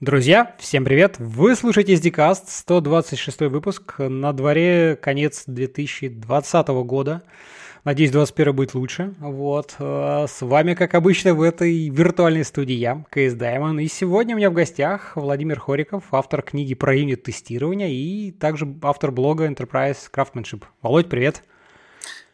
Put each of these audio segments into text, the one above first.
Друзья, всем привет! Вы слушаете SDCast, 126 выпуск. На дворе конец 2020 года. Надеюсь, 21 будет лучше. Вот. Э, с вами, как обычно, в этой виртуальной студии я, КС Даймон. И сегодня у меня в гостях Владимир Хориков, автор книги про юнит-тестирование и также автор блога Enterprise Craftsmanship. Володь, привет!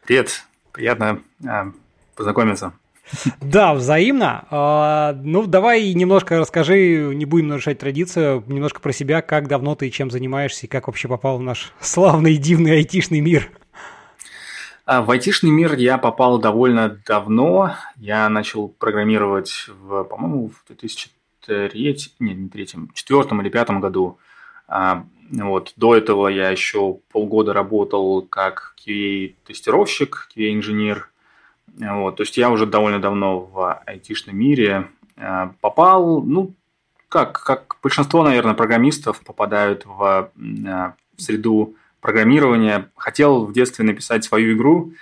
Привет! Приятно э, познакомиться. Да, взаимно. А, ну, давай немножко расскажи, не будем нарушать традицию, немножко про себя, как давно ты чем занимаешься и как вообще попал в наш славный, дивный айтишный мир. А, в айтишный мир я попал довольно давно. Я начал программировать, в, по-моему, в 2003, не, не третьем, четвертом или пятом году. А, вот. До этого я еще полгода работал как QA-тестировщик, QA-инженер – вот, то есть я уже довольно давно в айтишном мире э, попал, ну, как, как большинство, наверное, программистов попадают в, э, в среду программирования. Хотел в детстве написать свою игру,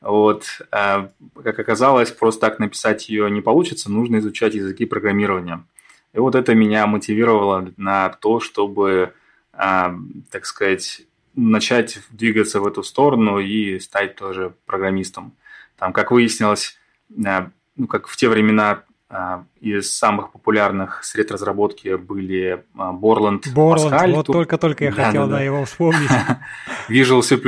вот, э, как оказалось, просто так написать ее не получится, нужно изучать языки программирования. И вот это меня мотивировало на то, чтобы, так сказать, начать двигаться в эту сторону и стать тоже программистом. Там, как выяснилось, э, ну, как в те времена э, из самых популярных сред разработки были Borland, Borland Pascal. Вот только-только я да, хотел да, да. его вспомнить. Visual C++,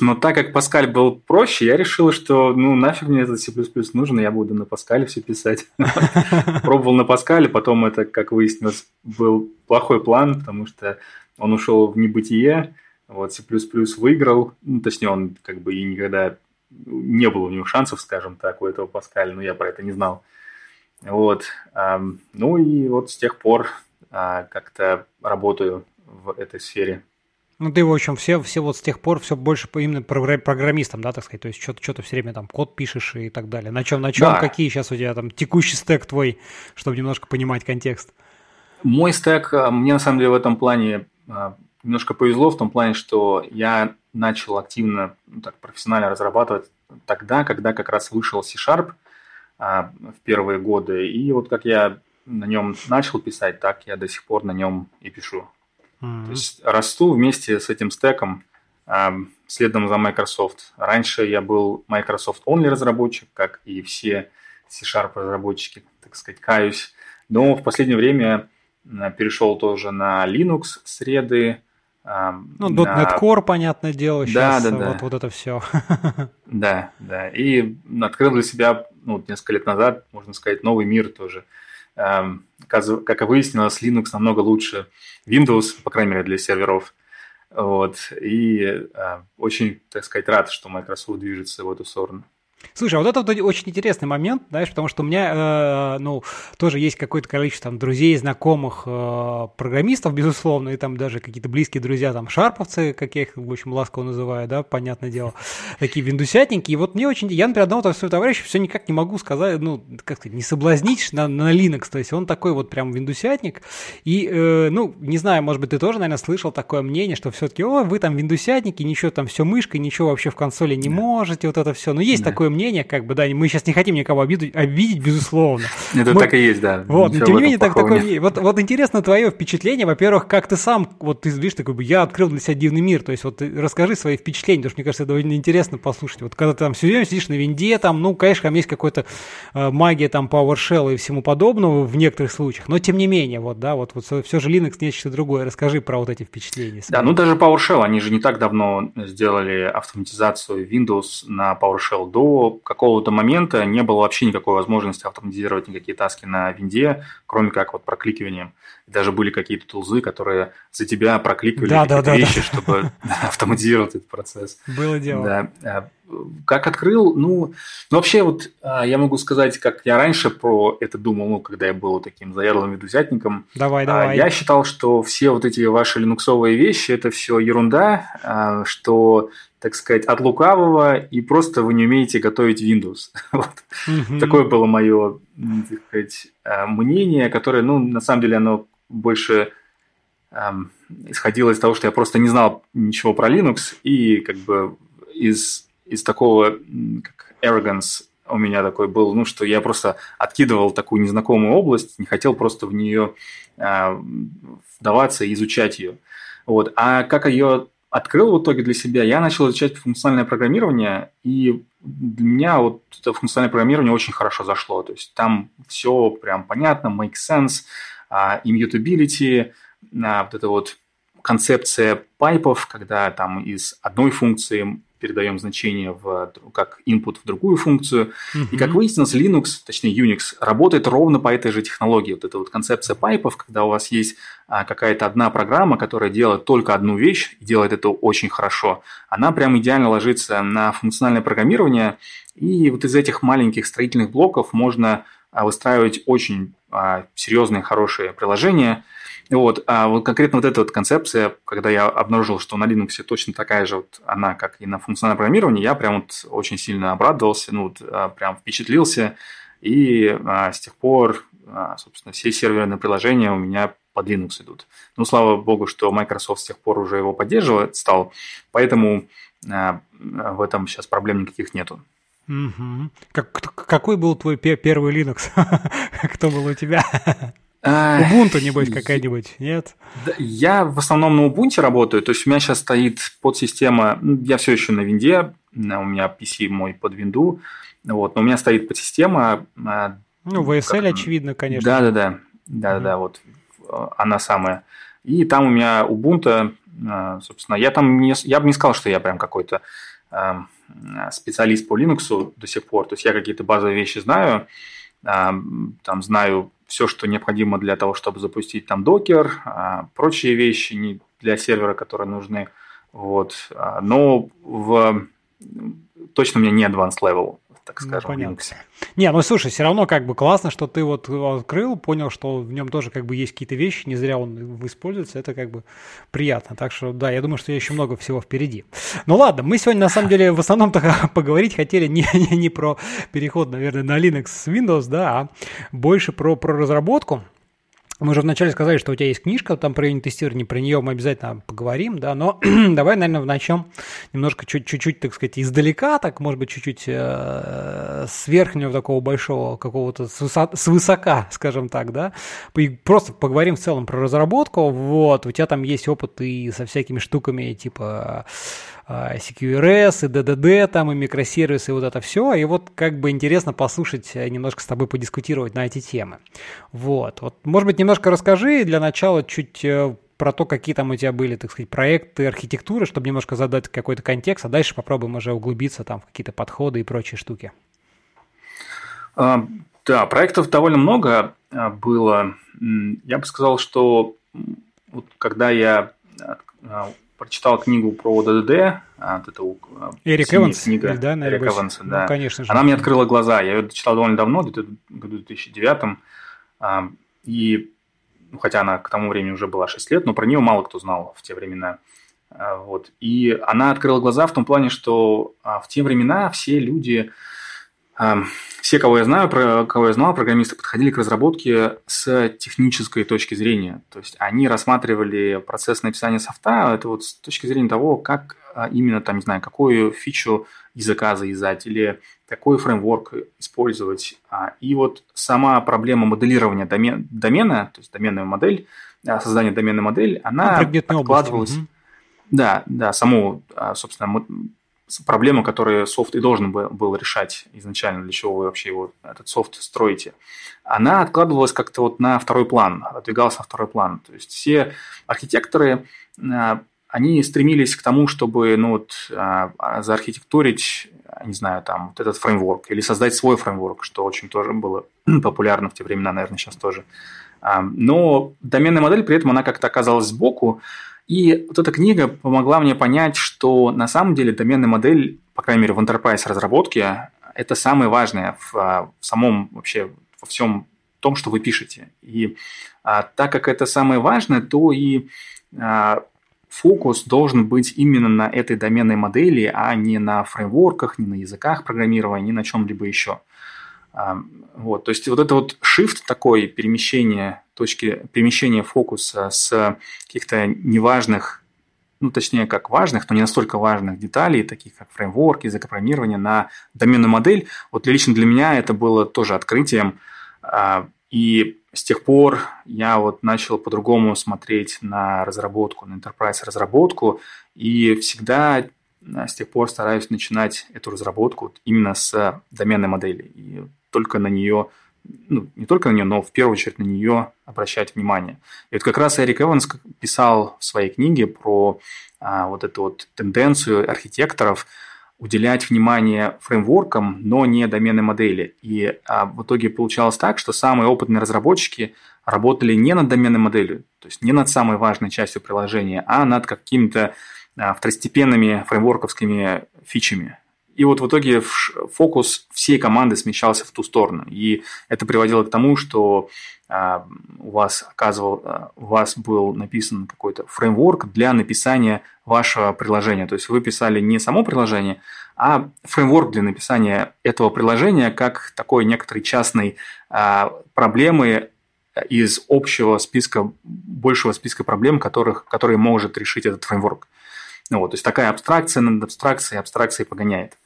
но так как Pascal был проще, я решил, что ну нафиг мне этот C++ нужен, я буду на Pascal все писать. Пробовал на Pascal, потом это, как выяснилось, был плохой план, потому что он ушел в небытие, вот C++ выиграл, ну, точнее, он как бы и никогда не было у него шансов, скажем так, у этого Паскаля, но я про это не знал. Вот. Ну и вот с тех пор а, как-то работаю в этой сфере. Ну, ты, в общем, все, все вот с тех пор все больше именно программистом, да, так сказать, то есть что-то, что-то все время там код пишешь и так далее. На чем, на чем, да. какие сейчас у тебя там текущий стек твой, чтобы немножко понимать контекст? Мой стек, а, мне на самом деле в этом плане а, немножко повезло в том плане, что я начал активно, ну, так, профессионально разрабатывать тогда, когда как раз вышел C-Sharp а, в первые годы. И вот как я на нем начал писать, так я до сих пор на нем и пишу. Mm-hmm. То есть расту вместе с этим стеком, а, следом за Microsoft. Раньше я был Microsoft Only разработчик, как и все C-Sharp разработчики, так сказать, каюсь. Но в последнее время а, перешел тоже на Linux среды, ну, .NET Core, понятное дело, сейчас да, да, да. Вот, вот это все. Да, да. И открыл для себя ну, несколько лет назад, можно сказать, новый мир тоже. Как выяснилось, Linux намного лучше Windows, по крайней мере, для серверов. Вот. И очень, так сказать, рад, что Microsoft движется в эту сторону. Слушай, а вот это вот очень интересный момент, знаешь, потому что у меня, э, ну, тоже есть какое-то количество там друзей, знакомых э, программистов, безусловно, и там даже какие-то близкие друзья, там, шарповцы, как я их, в общем, ласково называю, да, понятное дело, такие виндусятники, и вот мне очень, я, например, одного своего товарища все никак не могу сказать, ну, как сказать, не соблазнить на, на Linux, то есть он такой вот прям виндусятник, и, э, ну, не знаю, может быть, ты тоже, наверное, слышал такое мнение, что все-таки, о, вы там виндусятники, ничего там, все мышкой, ничего вообще в консоли не можете, вот это все, но есть такое мнение, как бы, да, мы сейчас не хотим никого обидеть, обидеть безусловно. Это мы... так и есть, да. Вот, но тем не менее, так, такое вот, вот интересно твое впечатление, во-первых, как ты сам, вот ты видишь, такой, я открыл для себя дивный мир, то есть вот расскажи свои впечатления, потому что мне кажется, это довольно интересно послушать. Вот когда ты там все время сидишь на винде, там, ну, конечно, там есть какая-то э, магия там PowerShell и всему подобного в некоторых случаях, но тем не менее, вот, да, вот, вот все же Linux нечто другое. Расскажи про вот эти впечатления. Свои. Да, ну даже PowerShell, они же не так давно сделали автоматизацию Windows на PowerShell до какого-то момента не было вообще никакой возможности автоматизировать никакие таски на винде, кроме как вот прокликиванием. Даже были какие-то тулзы, которые за тебя прокликивали да, да, да, вещи, да. чтобы автоматизировать этот процесс. Было дело. Да. А, как открыл, ну, ну, вообще вот а, я могу сказать, как я раньше про это думал, ну, когда я был таким заядлым видузятником. Давай, давай. Я считал, что все вот эти ваши линуксовые вещи – это все ерунда, что так сказать, от лукавого, и просто вы не умеете готовить Windows. вот. mm-hmm. Такое было мое, так сказать, э, мнение, которое, ну, на самом деле, оно больше эм, исходило из того, что я просто не знал ничего про Linux, и как бы из, из такого, как arrogance у меня такой был, ну, что я просто откидывал такую незнакомую область, не хотел просто в нее вдаваться и изучать ее. Вот. А как ее открыл в итоге для себя, я начал изучать функциональное программирование, и для меня вот это функциональное программирование очень хорошо зашло. То есть там все прям понятно, make sense, immutability, вот эта вот концепция пайпов, когда там из одной функции передаем значение в, как input в другую функцию. Mm-hmm. И как выяснилось, Linux, точнее Unix, работает ровно по этой же технологии. Вот эта вот концепция пайпов, когда у вас есть а, какая-то одна программа, которая делает только одну вещь и делает это очень хорошо, она прям идеально ложится на функциональное программирование. И вот из этих маленьких строительных блоков можно а, выстраивать очень а, серьезные, хорошие приложения – вот, а вот конкретно вот эта вот концепция, когда я обнаружил, что на Linux точно такая же вот она, как и на функциональном программировании, я прям вот очень сильно обрадовался, ну, вот, а, прям впечатлился, и а, с тех пор, а, собственно, все серверные приложения у меня под Linux идут. Ну, слава богу, что Microsoft с тех пор уже его поддерживает, стал, поэтому а, в этом сейчас проблем никаких нету. Угу. Как, какой был твой первый Linux? Кто был у тебя? Ubuntu, небось, какая-нибудь, нет? Я в основном на Ubuntu работаю, то есть у меня сейчас стоит подсистема, ну, я все еще на винде, у меня PC мой под винду, вот, но у меня стоит подсистема. А, ну, VSL, как... очевидно, конечно. Да-да-да, да-да-да, вот она самая. И там у меня Ubuntu, собственно, я там не, я бы не сказал, что я прям какой-то а, специалист по Linux до сих пор, то есть я какие-то базовые вещи знаю, там знаю все, что необходимо для того, чтобы запустить там докер, а, прочие вещи не для сервера, которые нужны. Вот. А, но в... точно у меня не advanced level так ну, скажем, ну, понятно. Linux. Не, ну слушай, все равно как бы классно, что ты вот открыл, понял, что в нем тоже как бы есть какие-то вещи, не зря он используется, это как бы приятно. Так что да, я думаю, что еще много всего впереди. Ну ладно, мы сегодня на самом деле в основном-то поговорить хотели не, не, не про переход, наверное, на Linux с Windows, да, а больше про, про разработку. Мы уже вначале сказали, что у тебя есть книжка там про юнит-тестирование, про нее мы обязательно поговорим, да, но давай, наверное, начнем немножко чуть-чуть, так сказать, издалека, так, может быть, чуть-чуть э, с верхнего такого большого какого-то, с, высо- с высока, скажем так, да, и просто поговорим в целом про разработку, вот, у тебя там есть опыт и со всякими штуками, типа CQRS, и DDD, там, и микросервисы, и вот это все. И вот как бы интересно послушать, э, немножко с тобой подискутировать на эти темы. Вот. Вот, может быть, немножко расскажи для начала чуть э, про то, какие там у тебя были, так сказать, проекты архитектуры, чтобы немножко задать какой-то контекст, а дальше попробуем уже углубиться там в какие-то подходы и прочие штуки. А, да, проектов довольно много а, было. Я бы сказал, что вот когда я а, прочитал книгу про ДДД, а, вот эту а, Эрик Эванс, книга да, Эрик Эванса, да. Ну, конечно же. Она мне открыла глаза. Я ее читал довольно давно, в году 2009. А, и, ну, хотя она к тому времени уже была 6 лет, но про нее мало кто знал в те времена. Вот. И она открыла глаза в том плане, что в те времена все люди все, кого я знаю, про кого я знал, программисты подходили к разработке с технической точки зрения. То есть они рассматривали процесс написания софта, это вот с точки зрения того, как а, именно там, не знаю, какую фичу языка завязать или какой фреймворк использовать. А, и вот сама проблема моделирования домен, домена, то есть доменная модель, а, создание доменной модели, она откладывалась... Угу. Да, да, саму, собственно, проблему, которую софт и должен был решать изначально, для чего вы вообще его, этот софт строите, она откладывалась как-то вот на второй план, отодвигалась на второй план. То есть все архитекторы, а, они стремились к тому, чтобы ну, вот, а, заархитектурить, не знаю, там, вот этот фреймворк или создать свой фреймворк, что очень тоже было популярно в те времена, наверное, сейчас тоже. А, но доменная модель при этом, она как-то оказалась сбоку, и вот эта книга помогла мне понять, что на самом деле доменная модель, по крайней мере в enterprise разработке, это самое важное в, а, в самом вообще во всем том, что вы пишете. И а, так как это самое важное, то и а, фокус должен быть именно на этой доменной модели, а не на фреймворках, не на языках программирования, ни на чем-либо еще. Вот, то есть вот это вот shift такой, перемещение точки, перемещения фокуса с каких-то неважных, ну точнее как важных, но не настолько важных деталей, таких как фреймворк, языкопрограммирование на доменную модель, вот лично для меня это было тоже открытием. А, И с тех пор я вот начал по-другому смотреть на разработку, на enterprise разработку, и всегда с тех пор стараюсь начинать эту разработку именно с доменной модели. И только на нее, ну, не только на нее, но в первую очередь на нее обращать внимание. И вот как раз Эрик Эванс писал в своей книге про а, вот эту вот тенденцию архитекторов уделять внимание фреймворкам, но не доменной модели. И а, в итоге получалось так, что самые опытные разработчики работали не над доменной моделью, то есть не над самой важной частью приложения, а над какими-то а, второстепенными фреймворковскими фичами. И вот в итоге фокус всей команды смещался в ту сторону. И это приводило к тому, что а, у вас оказывал, а, у вас был написан какой-то фреймворк для написания вашего приложения. То есть вы писали не само приложение, а фреймворк для написания этого приложения как такой некоторой частной проблемы из общего списка, большего списка проблем, которых, которые может решить этот фреймворк. Ну, вот, то есть такая абстракция над абстракцией, абстракцией погоняет.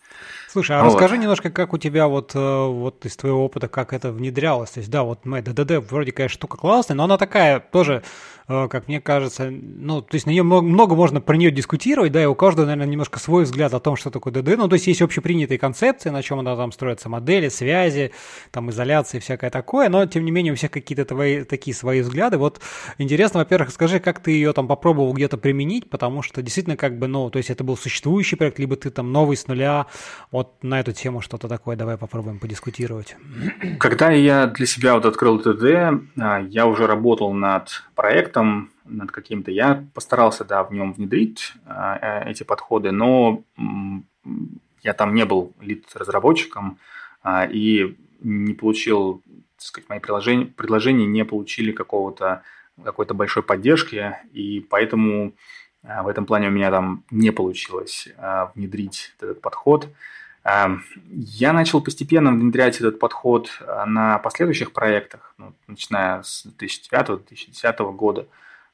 Слушай, а вот. расскажи немножко, как у тебя вот, э, вот из твоего опыта, как это внедрялось. То есть, да, вот мы ДДД вроде, конечно, штука классная, но она такая тоже Э, как мне кажется, ну, то есть на нее много, много можно про нее дискутировать, да, и у каждого, наверное, немножко свой взгляд о том, что такое ДД, ну, то есть есть общепринятые концепции, на чем она там строится, модели, связи, там, изоляции, всякое такое, но, тем не менее, у всех какие-то твои, такие свои взгляды. Вот интересно, во-первых, скажи, как ты ее там попробовал где-то применить, потому что действительно, как бы, ну, то есть это был существующий проект, либо ты там новый с нуля, вот на эту тему что-то такое, давай попробуем подискутировать. Когда я для себя вот открыл ДД, а, я уже работал над проектом над каким-то. Я постарался, да, в нем внедрить э, эти подходы, но я там не был лид-разработчиком э, и не получил, так сказать, мои приложения, предложения не получили какого-то какой-то большой поддержки, и поэтому в этом плане у меня там не получилось внедрить этот подход. Э, я начал постепенно внедрять этот подход э, на последующих проектах, ну, начиная с 2009-2010 года.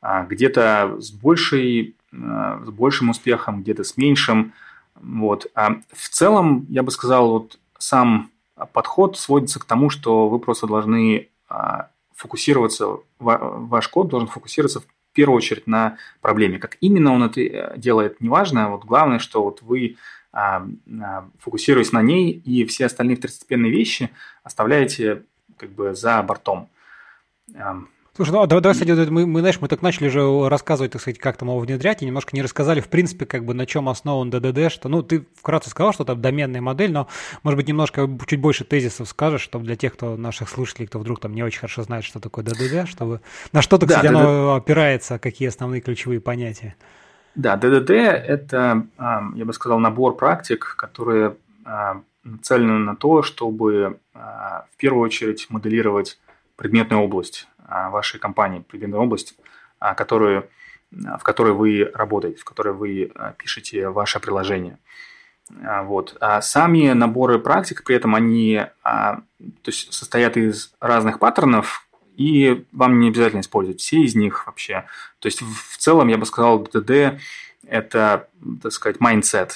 А, где-то с, большей, а, с большим успехом, где-то с меньшим. Вот. А в целом, я бы сказал, вот сам подход сводится к тому, что вы просто должны а, фокусироваться, ваш код должен фокусироваться в первую очередь на проблеме. Как именно он это э, делает, неважно. Вот главное, что вот вы фокусируясь на ней, и все остальные второстепенные вещи оставляете как бы за бортом. Слушай, ну а давай, давай, кстати, мы, мы, знаешь, мы так начали уже рассказывать, так сказать, как там его внедрять, и немножко не рассказали, в принципе, как бы на чем основан ДДД, что, ну, ты вкратце сказал, что это доменная модель, но, может быть, немножко чуть больше тезисов скажешь, чтобы для тех, кто наших слушателей, кто вдруг там не очень хорошо знает, что такое ДДД, чтобы на что-то, кстати, да, оно опирается, какие основные ключевые понятия. Да, ДДД – это, я бы сказал, набор практик, которые нацелены на то, чтобы в первую очередь моделировать предметную область а, вашей компании, предметной области, а, которую, в которой вы работаете, в которой вы а, пишете ваше приложение. Вот. А сами наборы практик при этом они то есть, состоят из разных паттернов, и вам не обязательно использовать все из них вообще. То есть в целом я бы сказал, ДД – это, так сказать, mindset,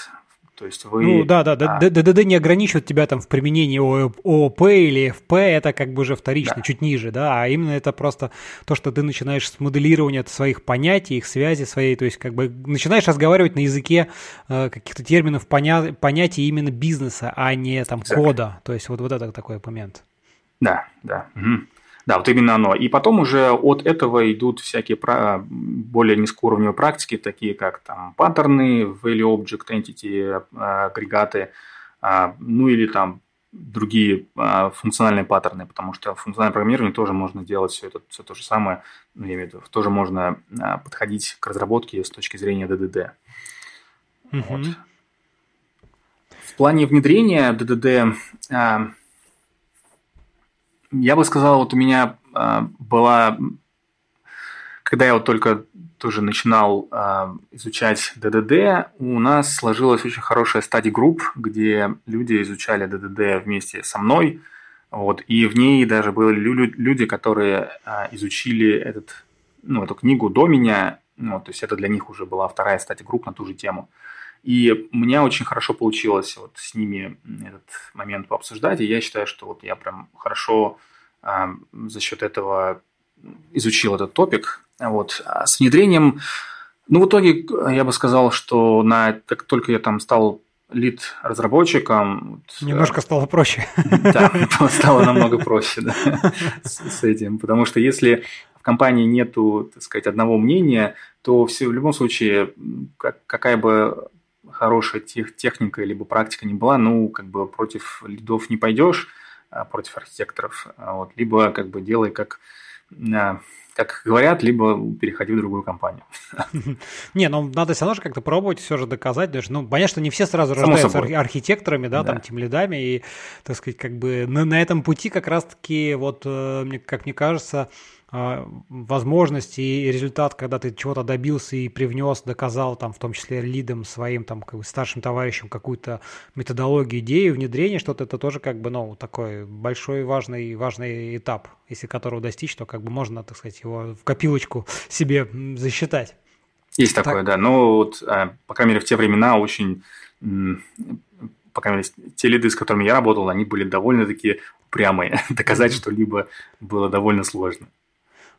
то есть вы... Ну да, да, а... ДДД не ограничивает тебя там в применении ООП или ФП, это как бы уже вторично, да. чуть ниже, да, а именно это просто то, что ты начинаешь с моделирования своих понятий, их связи своей, то есть как бы начинаешь разговаривать на языке э, каких-то терминов, поня... понятий именно бизнеса, а не там exactly. кода, то есть вот, вот это такой момент. Да, да. Угу. Да, вот именно оно. И потом уже от этого идут всякие более низкоуровневые практики, такие как там паттерны, value object entity, агрегаты, а, ну или там другие а, функциональные паттерны, потому что в функциональном программировании тоже можно делать все это, все то же самое, ну, я имею в виду, тоже можно а, подходить к разработке с точки зрения DDD. Угу. Вот. В плане внедрения DDD я бы сказал, вот у меня э, была, когда я вот только тоже начинал э, изучать ДДД, у нас сложилась очень хорошая стадия групп, где люди изучали ДДД вместе со мной, вот, и в ней даже были люди, которые э, изучили этот, ну, эту книгу до меня, ну, то есть это для них уже была вторая стадия групп на ту же тему. И у меня очень хорошо получилось вот с ними этот момент пообсуждать, и я считаю, что вот я прям хорошо за счет этого изучил этот топик. Вот. А с внедрением, ну, в итоге я бы сказал, что на, как только я там стал лид разработчиком. Немножко стало проще. Да, стало намного проще да, с, этим. Потому что если в компании нету, так сказать, одного мнения, то все, в любом случае, как, какая бы хорошая тех, техника либо практика не была, ну, как бы против лидов не пойдешь, а против архитекторов. А вот, либо как бы делай как а, как говорят, либо переходи в другую компанию. Не, ну надо все равно же как-то пробовать, все же доказать. Даже, ну, понятно, что не все сразу рождаются архитекторами, да, там, тем лидами, и, так сказать, как бы на, на этом пути как раз-таки, вот, э, как мне кажется, возможность и результат, когда ты чего-то добился и привнес, доказал там, в том числе лидом своим там как бы старшим товарищам какую-то методологию, идею, внедрение, что-то это тоже как бы, ну, такой большой важный, важный этап, если которого достичь, то как бы можно, так сказать, его в копилочку себе засчитать. Есть так. такое, да. Но вот, а, по крайней мере, в те времена очень по крайней мере, те лиды, с которыми я работал, они были довольно-таки прямые. Доказать что-либо было довольно сложно.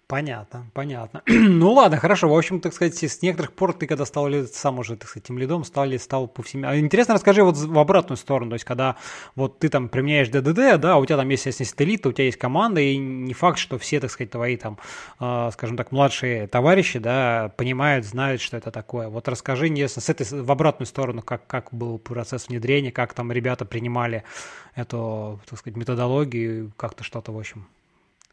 Понятно, понятно. ну ладно, хорошо. В общем, так сказать, с некоторых пор ты, когда стал сам уже, так сказать, тем лидом, стал, стал по всем... А интересно, расскажи вот в обратную сторону, то есть, когда вот ты там применяешь ДДД, да, у тебя там есть, если ты лид, то у тебя есть команда, и не факт, что все, так сказать, твои там, э, скажем так, младшие товарищи, да, понимают, знают, что это такое. Вот расскажи, если с этой, в обратную сторону, как, как был процесс внедрения, как там ребята принимали эту, так сказать, методологию, как-то что-то, в общем,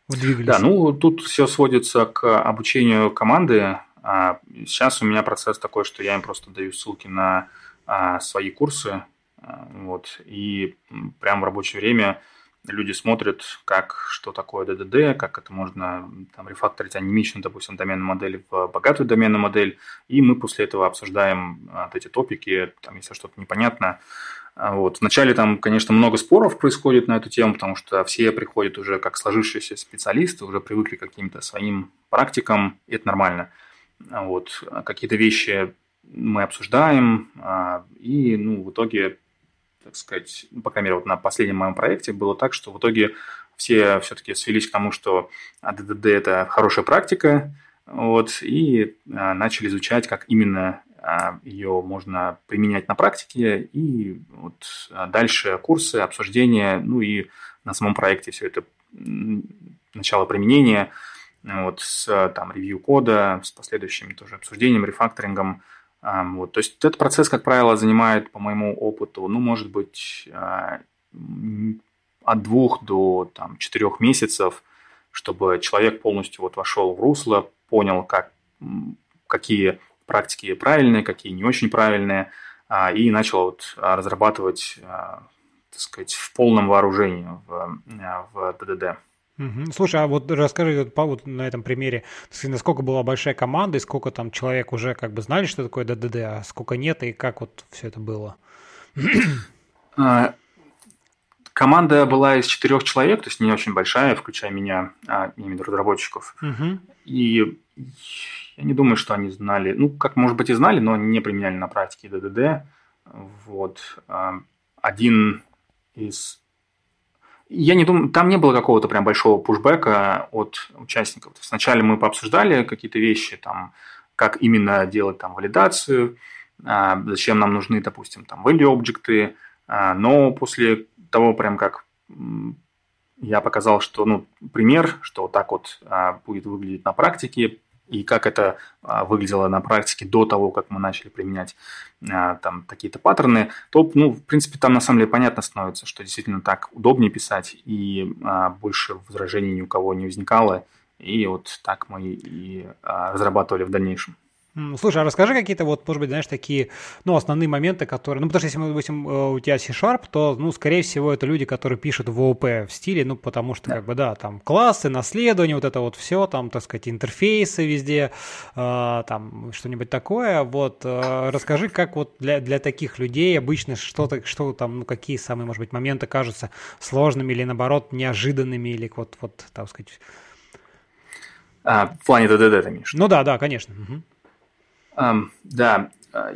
Удвигались. Да, ну тут все сводится к обучению команды. А, сейчас у меня процесс такой, что я им просто даю ссылки на а, свои курсы, а, вот, и прямо в рабочее время люди смотрят, как, что такое ДДД, как это можно там, рефакторить анимичную, допустим, доменную модель в богатую доменную модель, и мы после этого обсуждаем вот эти топики, там, если что-то непонятно, вот. Вначале там, конечно, много споров происходит на эту тему, потому что все приходят уже как сложившиеся специалисты, уже привыкли к каким-то своим практикам, и это нормально. А вот. Какие-то вещи мы обсуждаем, а, и ну, в итоге, так сказать, по крайней мере, вот на последнем моем проекте было так, что в итоге все все-таки свелись к тому, что ДДД – это хорошая практика, вот, и начали изучать, как именно а, ее можно применять на практике, и вот а, дальше курсы, обсуждения, ну и на самом проекте все это начало применения, вот, с там, ревью кода, с последующим тоже обсуждением, рефакторингом. А, вот. То есть этот процесс, как правило, занимает, по моему опыту, ну, может быть, от двух до там, четырех месяцев, чтобы человек полностью вот вошел в русло, понял, как, какие практики правильные, какие не очень правильные, а, и начал вот разрабатывать, а, так сказать, в полном вооружении в, в ДДД. Слушай, а вот расскажи вот, вот на этом примере, насколько была большая команда, и сколько там человек уже как бы знали, что такое ДДД, а сколько нет, и как вот все это было? А, команда была из четырех человек, то есть не очень большая, включая меня, а, именно разработчиков. Угу. И я не думаю, что они знали, ну, как, может быть, и знали, но не применяли на практике ДДД. Вот. А, один из... Я не думаю, там не было какого-то прям большого пушбэка от участников. Сначала мы пообсуждали какие-то вещи, там, как именно делать там валидацию, а, зачем нам нужны, допустим, там value объекты, а, но после того, прям как я показал, что, ну, пример, что так вот будет выглядеть на практике, и как это а, выглядело на практике до того, как мы начали применять а, там какие-то паттерны, то, ну, в принципе, там на самом деле понятно становится, что действительно так удобнее писать, и а, больше возражений ни у кого не возникало, и вот так мы и разрабатывали в дальнейшем. Слушай, а расскажи какие-то вот, может быть, знаешь, такие, ну, основные моменты, которые, ну, потому что если, мы, допустим, э, у тебя C-Sharp, то, ну, скорее всего, это люди, которые пишут в ООП в стиле, ну, потому что, да. как бы, да, там, классы, наследование, вот это вот все, там, так сказать, интерфейсы везде, э, там, что-нибудь такое, вот, э, расскажи, как вот для, для таких людей обычно что-то, что там, ну, какие самые, может быть, моменты кажутся сложными или, наоборот, неожиданными, или вот, вот, так сказать... А, в плане ДДД, ты имеешь? Ну да, да, конечно. Угу. Да, а,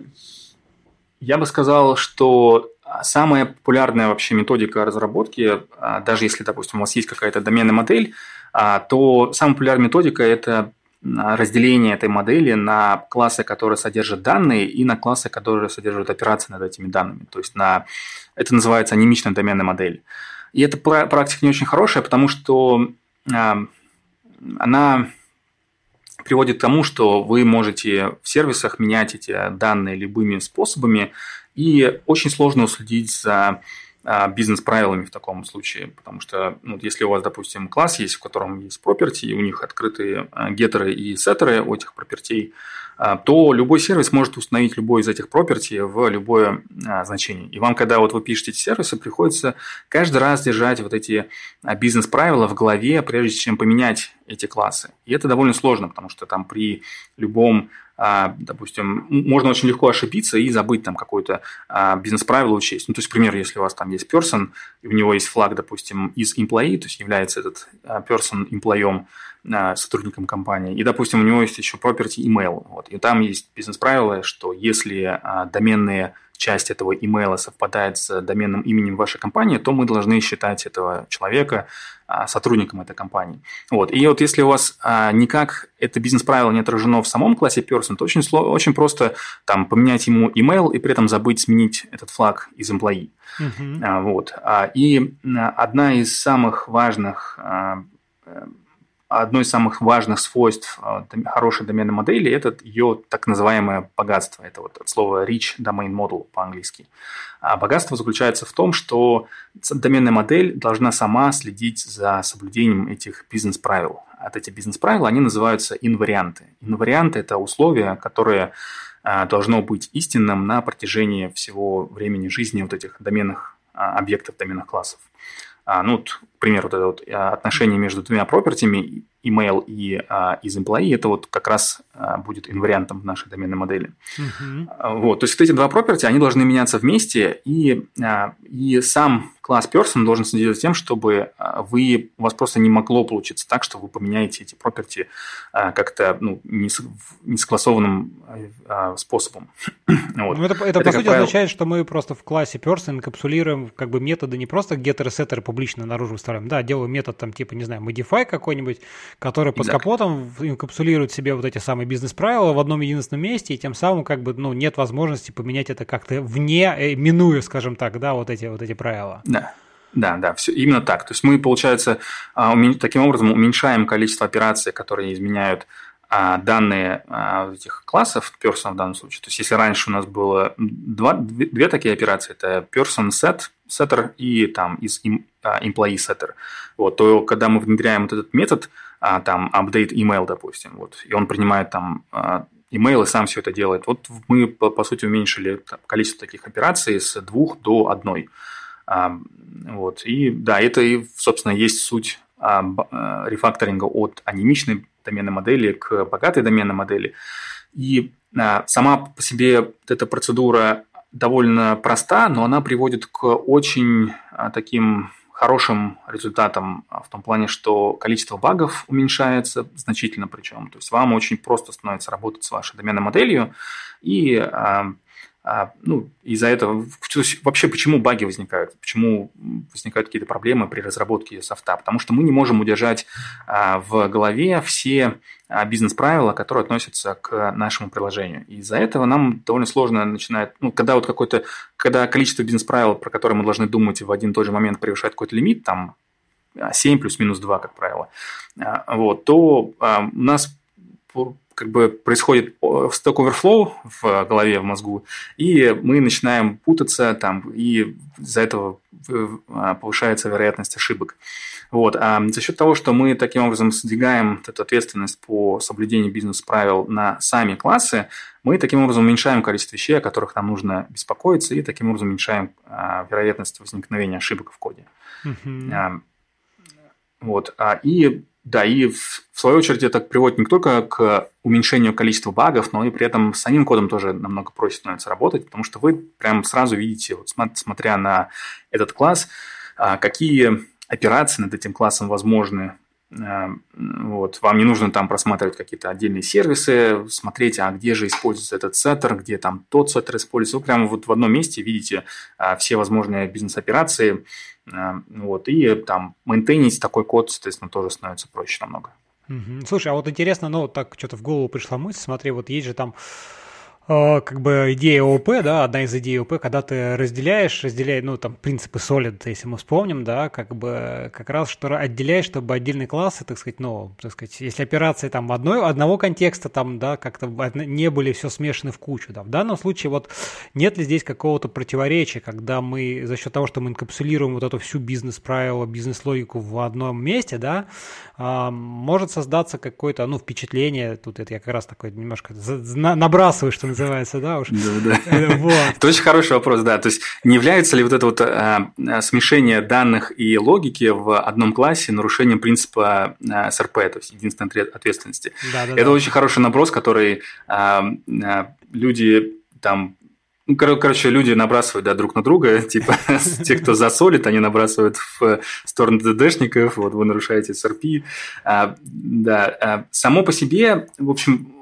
я бы сказал, что самая популярная вообще методика разработки, даже если, допустим, у вас есть какая-то доменная модель, то самая популярная методика – это разделение этой модели на классы, которые содержат данные, и на классы, которые содержат операции над этими данными. То есть на это называется анимичная доменная модель. И эта практика не очень хорошая, потому что она приводит к тому, что вы можете в сервисах менять эти данные любыми способами, и очень сложно уследить за а, бизнес-правилами в таком случае, потому что ну, если у вас, допустим, класс есть, в котором есть property, и у них открытые а, геттеры и сеттеры у этих пропертей, то любой сервис может установить любой из этих property в любое а, значение. И вам, когда вот вы пишете эти сервисы, приходится каждый раз держать вот эти а, бизнес-правила в голове, прежде чем поменять эти классы. И это довольно сложно, потому что там при любом допустим, можно очень легко ошибиться и забыть там какое-то бизнес-правило учесть. Ну, то есть, например, если у вас там есть person, и у него есть флаг, допустим, из employee, то есть является этот person эмплоем, сотрудником компании. И, допустим, у него есть еще property email. Вот, и там есть бизнес-правило, что если а, доменная часть этого имейла совпадает с доменным именем вашей компании, то мы должны считать этого человека а, сотрудником этой компании. Вот. И вот если у вас а, никак это бизнес-правило не отражено в самом классе person, то очень, очень просто там, поменять ему email и при этом забыть сменить этот флаг из employee. Uh-huh. Вот. И одна из самых важных одно из самых важных свойств э, хорошей доменной модели – это ее так называемое богатство. Это вот от слова rich domain model по-английски. А богатство заключается в том, что доменная модель должна сама следить за соблюдением этих бизнес-правил. От эти бизнес-правила они называются инварианты. Инварианты – это условия, которые э, должно быть истинным на протяжении всего времени жизни вот этих доменных а, объектов, доменных классов. А, ну, вот, к примеру, вот это вот а, отношение между двумя пропертями, email и а, из employee, это вот как раз а, будет инвариантом в нашей доменной модели. Uh-huh. Вот, то есть вот эти два property, они должны меняться вместе, и, а, и сам класс person должен следить за тем, чтобы а, вы, у вас просто не могло получиться так, что вы поменяете эти property а, как-то ну, не, не согласованным а, способом. вот. ну, это, это, это, по сути, правило... означает, что мы просто в классе person инкапсулируем как бы методы не просто getter и setter публично наружу выставляем, да, делаю метод там типа, не знаю, modify какой-нибудь, который под капотом инкапсулирует себе вот эти самые бизнес-правила в одном единственном месте, и тем самым как бы, ну, нет возможности поменять это как-то вне, э, минуя, скажем так, да, вот эти, вот эти правила. Да. Да, да, все именно так. То есть мы, получается, а, таким образом уменьшаем количество операций, которые изменяют а, данные а, этих классов, person в данном случае. То есть если раньше у нас было два, две, две такие операции, это person set, setter и там из employee setter, вот, то когда мы внедряем вот этот метод, там update email, допустим, вот, и он принимает там email и сам все это делает, вот мы, по, по сути, уменьшили количество таких операций с двух до одной. Вот. И да, это и, собственно, есть суть а, э, рефакторинга от анимичной доменной модели к богатой доменной модели. И а, сама по себе эта процедура довольно проста, но она приводит к очень а, таким хорошим результатам в том плане, что количество багов уменьшается значительно причем. То есть вам очень просто становится работать с вашей доменной моделью, и а, ну, из-за этого вообще почему баги возникают, почему возникают какие-то проблемы при разработке софта, потому что мы не можем удержать а, в голове все а, бизнес-правила, которые относятся к нашему приложению. И из-за этого нам довольно сложно начинает, ну, когда вот какой-то, когда количество бизнес-правил, про которые мы должны думать в один и тот же момент превышает какой-то лимит, там 7 плюс-минус 2, как правило, вот, то у нас как бы происходит Stack Overflow в голове, в мозгу, и мы начинаем путаться там, и из-за этого а, повышается вероятность ошибок. Вот. А за счет того, что мы таким образом сдвигаем эту ответственность по соблюдению бизнес-правил на сами классы, мы таким образом уменьшаем количество вещей, о которых нам нужно беспокоиться, и таким образом уменьшаем а, вероятность возникновения ошибок в коде. Uh-huh. А, вот. А, и да, и в свою очередь это приводит не только к уменьшению количества багов, но и при этом с самим кодом тоже намного проще становится работать, потому что вы прям сразу видите, вот смотря на этот класс, а, какие операции над этим классом возможны вот, вам не нужно там просматривать какие-то отдельные сервисы, смотреть, а где же используется этот сеттер, где там тот сеттер используется. Вы прямо вот в одном месте видите все возможные бизнес-операции, вот, и там мейнтейнить такой код, соответственно, тоже становится проще намного. Слушай, а вот интересно, ну, так что-то в голову пришла мысль, смотри, вот есть же там Э, как бы идея ООП, да, одна из идей ООП, когда ты разделяешь, разделяешь, ну, там, принципы Solid, если мы вспомним, да, как бы как раз, что отделяешь, чтобы отдельные классы, так сказать, ну, так сказать, если операции там одной, одного контекста там, да, как-то не были все смешаны в кучу, да, в данном случае вот нет ли здесь какого-то противоречия, когда мы за счет того, что мы инкапсулируем вот эту всю бизнес-правила, бизнес-логику в одном месте, да, может создаться какое-то, ну, впечатление, тут это я как раз такой немножко набрасываю, что называется, да, уж. Да, да. Э, вот. Это очень хороший вопрос, да, то есть не является ли вот это вот а, смешение данных и логики в одном классе нарушением принципа а, СРП, то есть единственной ответственности? Да, да, это да. очень хороший наброс, который а, люди там ну, короче, люди набрасывают да, друг на друга, типа те, кто засолит, они набрасывают в сторону ДДшников, вот вы нарушаете SRP. А, да, а, само по себе, в общем,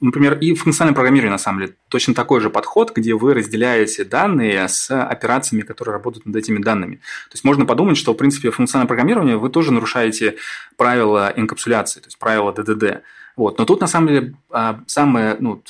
например, и функциональное программирование, на самом деле, точно такой же подход, где вы разделяете данные с операциями, которые работают над этими данными. То есть можно подумать, что, в принципе, функциональное программирование вы тоже нарушаете правила инкапсуляции, то есть правила ДДД. Вот. Но тут, на самом деле, а, самая ну,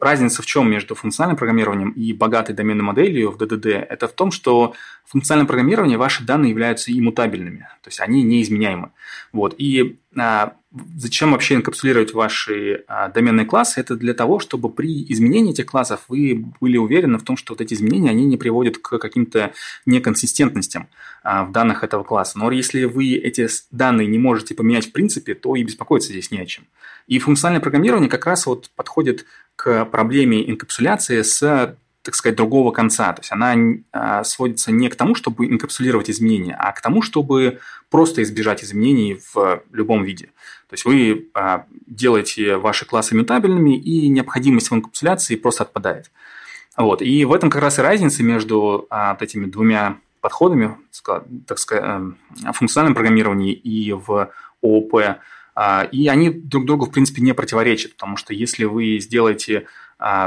разница в чем между функциональным программированием и богатой доменной моделью в ДДД, это в том, что в функциональном программировании ваши данные являются иммутабельными, то есть они неизменяемы. Вот. И а, зачем вообще инкапсулировать ваши а, доменные классы? Это для того, чтобы при изменении этих классов вы были уверены в том, что вот эти изменения, они не приводят к каким-то неконсистентностям а, в данных этого класса. Но если вы эти данные не можете поменять в принципе, то и беспокоиться здесь не о чем. И функциональное программирование как раз вот подходит к проблеме инкапсуляции с так сказать, другого конца. То есть она а, сводится не к тому, чтобы инкапсулировать изменения, а к тому, чтобы просто избежать изменений в любом виде. То есть вы а, делаете ваши классы мутабельными, и необходимость в инкапсуляции просто отпадает. Вот. И в этом как раз и разница между а, вот этими двумя подходами, так сказать, в функциональном программировании и в ООП. И они друг другу, в принципе, не противоречат, потому что если вы сделаете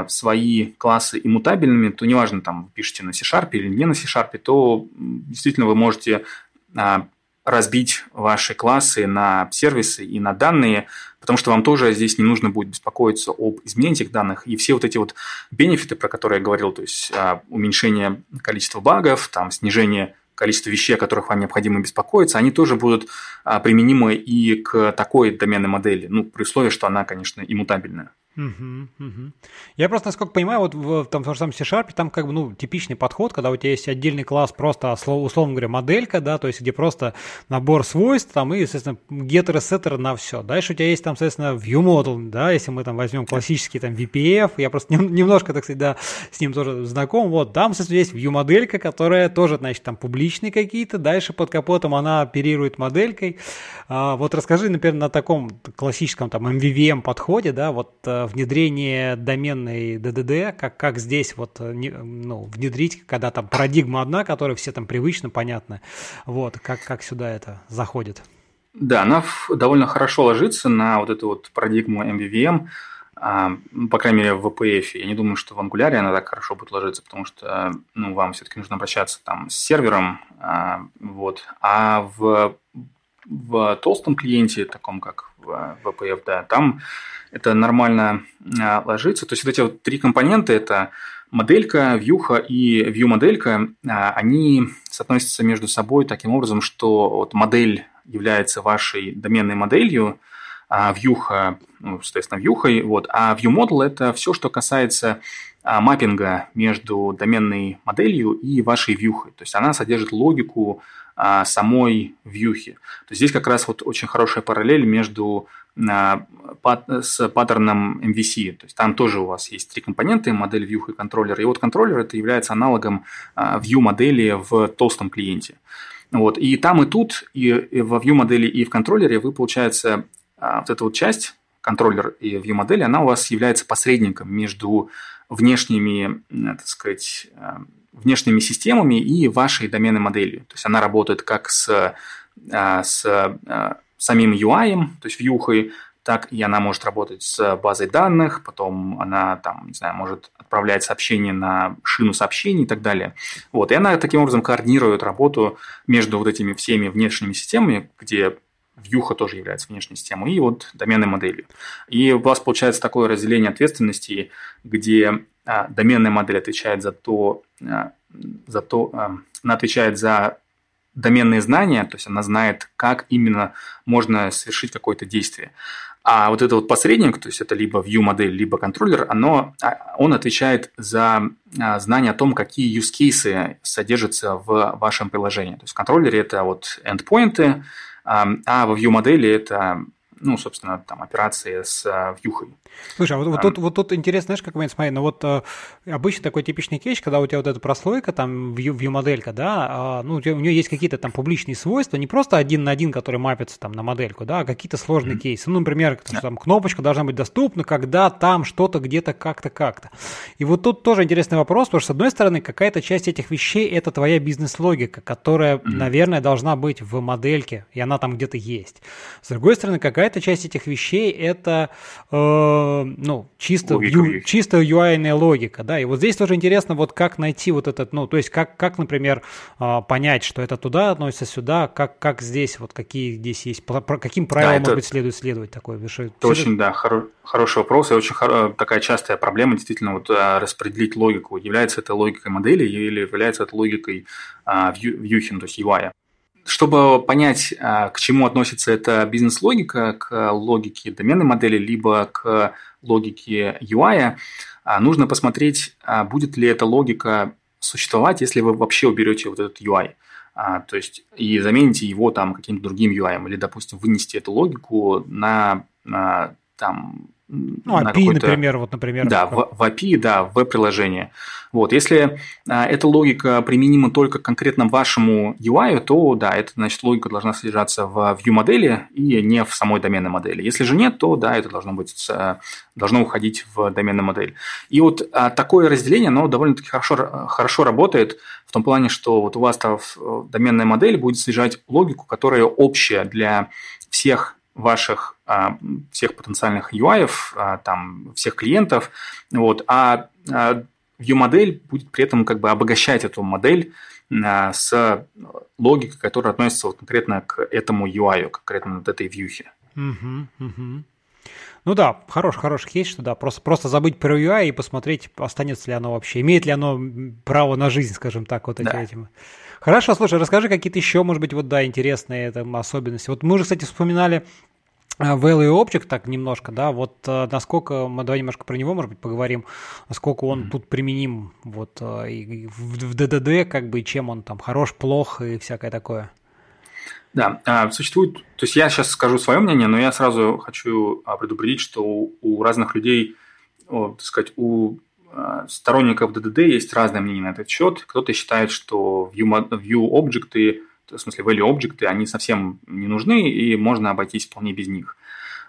свои классы иммутабельными, то неважно, там, вы пишете на C-Sharp или не на C-Sharp, то действительно вы можете а, разбить ваши классы на сервисы и на данные, потому что вам тоже здесь не нужно будет беспокоиться об изменении этих данных. И все вот эти вот бенефиты, про которые я говорил, то есть а, уменьшение количества багов, там, снижение количества вещей, о которых вам необходимо беспокоиться, они тоже будут применимы и к такой доменной модели, ну, при условии, что она, конечно, иммутабельная. Угу, угу. Я просто, насколько понимаю, вот в там, в том же самом C-Sharp там как бы, ну, типичный подход, когда у тебя есть отдельный класс, просто, условно говоря, моделька, да, то есть где просто набор свойств, там, и, естественно, гетеры, сеттеры на все. Дальше у тебя есть там, соответственно, view model, да, если мы там возьмем классический там VPF, я просто немножко, так сказать, да, с ним тоже знаком, вот, там, соответственно, есть view моделька, которая тоже, значит, там публичные какие-то, дальше под капотом она оперирует моделькой. А, вот расскажи, например, на таком классическом там MVVM подходе, да, вот э, внедрение доменной ДДД, как, как здесь вот э, ну, внедрить, когда там парадигма одна, которая все там привычно, понятно, вот, как, как сюда это заходит? Да, она довольно хорошо ложится на вот эту вот парадигму MVVM, а, по крайней мере, в VPF. Я не думаю, что в Angular она так хорошо будет ложиться, потому что ну, вам все-таки нужно обращаться там с сервером. А, вот. А в, в толстом клиенте, таком как VPF, да, там это нормально а, ложится. То есть вот эти вот три компонента – это моделька, вьюха и view-моделька, а, они соотносятся между собой таким образом, что вот модель является вашей доменной моделью, а вьюха, ну, соответственно, вьюхой, вот, а view-model – это все, что касается а, маппинга между доменной моделью и вашей вьюхой. То есть она содержит логику самой вьюхи. То есть здесь как раз вот очень хорошая параллель между с паттерном MVC. То есть там тоже у вас есть три компонента, модель view и контроллер. И вот контроллер это является аналогом а, view модели в толстом клиенте. Вот. И там, и тут, и во view модели, и в контроллере вы, получается, а, вот эта вот часть, контроллер и view модели, она у вас является посредником между внешними, так сказать, а, внешними системами и вашей доменной моделью. То есть она работает как с, с самим UI, то есть вьюхой, так и она может работать с базой данных, потом она там, не знаю, может отправлять сообщения на шину сообщений и так далее. Вот, и она таким образом координирует работу между вот этими всеми внешними системами, где Вьюха тоже является внешней системой, и вот доменной моделью. И у вас получается такое разделение ответственности, где а, доменная модель отвечает за то, а, за то, а, она отвечает за доменные знания, то есть она знает, как именно можно совершить какое-то действие. А вот этот вот посредник, то есть это либо view модель, либо контроллер, оно, а, он отвечает за а, знание о том, какие use cases содержатся в вашем приложении. То есть в контроллере это вот endpoints, а в view модели это ну, собственно, там операции с uh, вьюхой. Слушай, а вот, вот, тут, вот тут интересно, знаешь, как момент, смотри, ну вот э, обычно такой типичный кейс, когда у тебя вот эта прослойка, там, view, view моделька, да, э, ну, у, тебя, у нее есть какие-то там публичные свойства, не просто один на один, который мапится там на модельку, да, а какие-то сложные mm-hmm. кейсы. Ну, например, yeah. там кнопочка должна быть доступна, когда там что-то где-то как-то как-то. И вот тут тоже интересный вопрос, потому что, с одной стороны, какая-то часть этих вещей – это твоя бизнес-логика, которая, mm-hmm. наверное, должна быть в модельке, и она там где-то есть. С другой стороны, какая-то часть этих вещей – это э, ну, чисто, ю, чисто UI-ная логика, да, и вот здесь тоже интересно, вот как найти вот этот, ну, то есть как, как например, а, понять, что это туда относится, сюда, как, как здесь, вот какие здесь есть, каким правилам, да, это, может быть, следует следовать такой? Это очень, да, хоро, хороший вопрос, и очень хоро, такая частая проблема, действительно, вот а, распределить логику, является это логикой модели или является это логикой а, вьюхи, ну, то есть UI. Чтобы понять, а, к чему относится эта бизнес-логика, к логике доменной модели, либо к логике UI, а, нужно посмотреть, а, будет ли эта логика существовать, если вы вообще уберете вот этот UI. То есть и замените его там каким-то другим UI, или, допустим, вынести эту логику на, на там ну, API, например, вот, например. Да, в, в API, да, в веб-приложение. Вот, если а, эта логика применима только конкретно вашему UI, то да, эта, значит, логика должна содержаться в view-модели и не в самой доменной модели. Если же нет, то да, это должно быть, должно уходить в доменную модель. И вот а, такое разделение, оно довольно-таки хорошо, хорошо работает в том плане, что вот у вас там доменная модель будет содержать логику, которая общая для всех ваших всех потенциальных UI, а, там, всех клиентов, вот, а, а view-модель будет при этом как бы обогащать эту модель а, с логикой, которая относится вот конкретно к этому UI, конкретно вот этой вьюхе. Угу, угу. Ну да, хороший, хороший кейс, что да, просто, просто забыть про UI и посмотреть, останется ли оно вообще, имеет ли оно право на жизнь, скажем так, вот да. этим. Хорошо, слушай, расскажи какие-то еще, может быть, вот да, интересные там, особенности. Вот мы уже, кстати, вспоминали а, Value Object так немножко, да, вот э, насколько, мы давай немножко про него, может быть, поговорим, насколько он mm-hmm. тут применим вот э, и в, в ДДД, как бы, чем он там хорош, плох и всякое такое. Да, а, существует, то есть я сейчас скажу свое мнение, но я сразу хочу а, предупредить, что у, у разных людей, о, так сказать, у сторонников ДДД есть разное мнение на этот счет. Кто-то считает, что view, view объекты в смысле value объекты, они совсем не нужны, и можно обойтись вполне без них.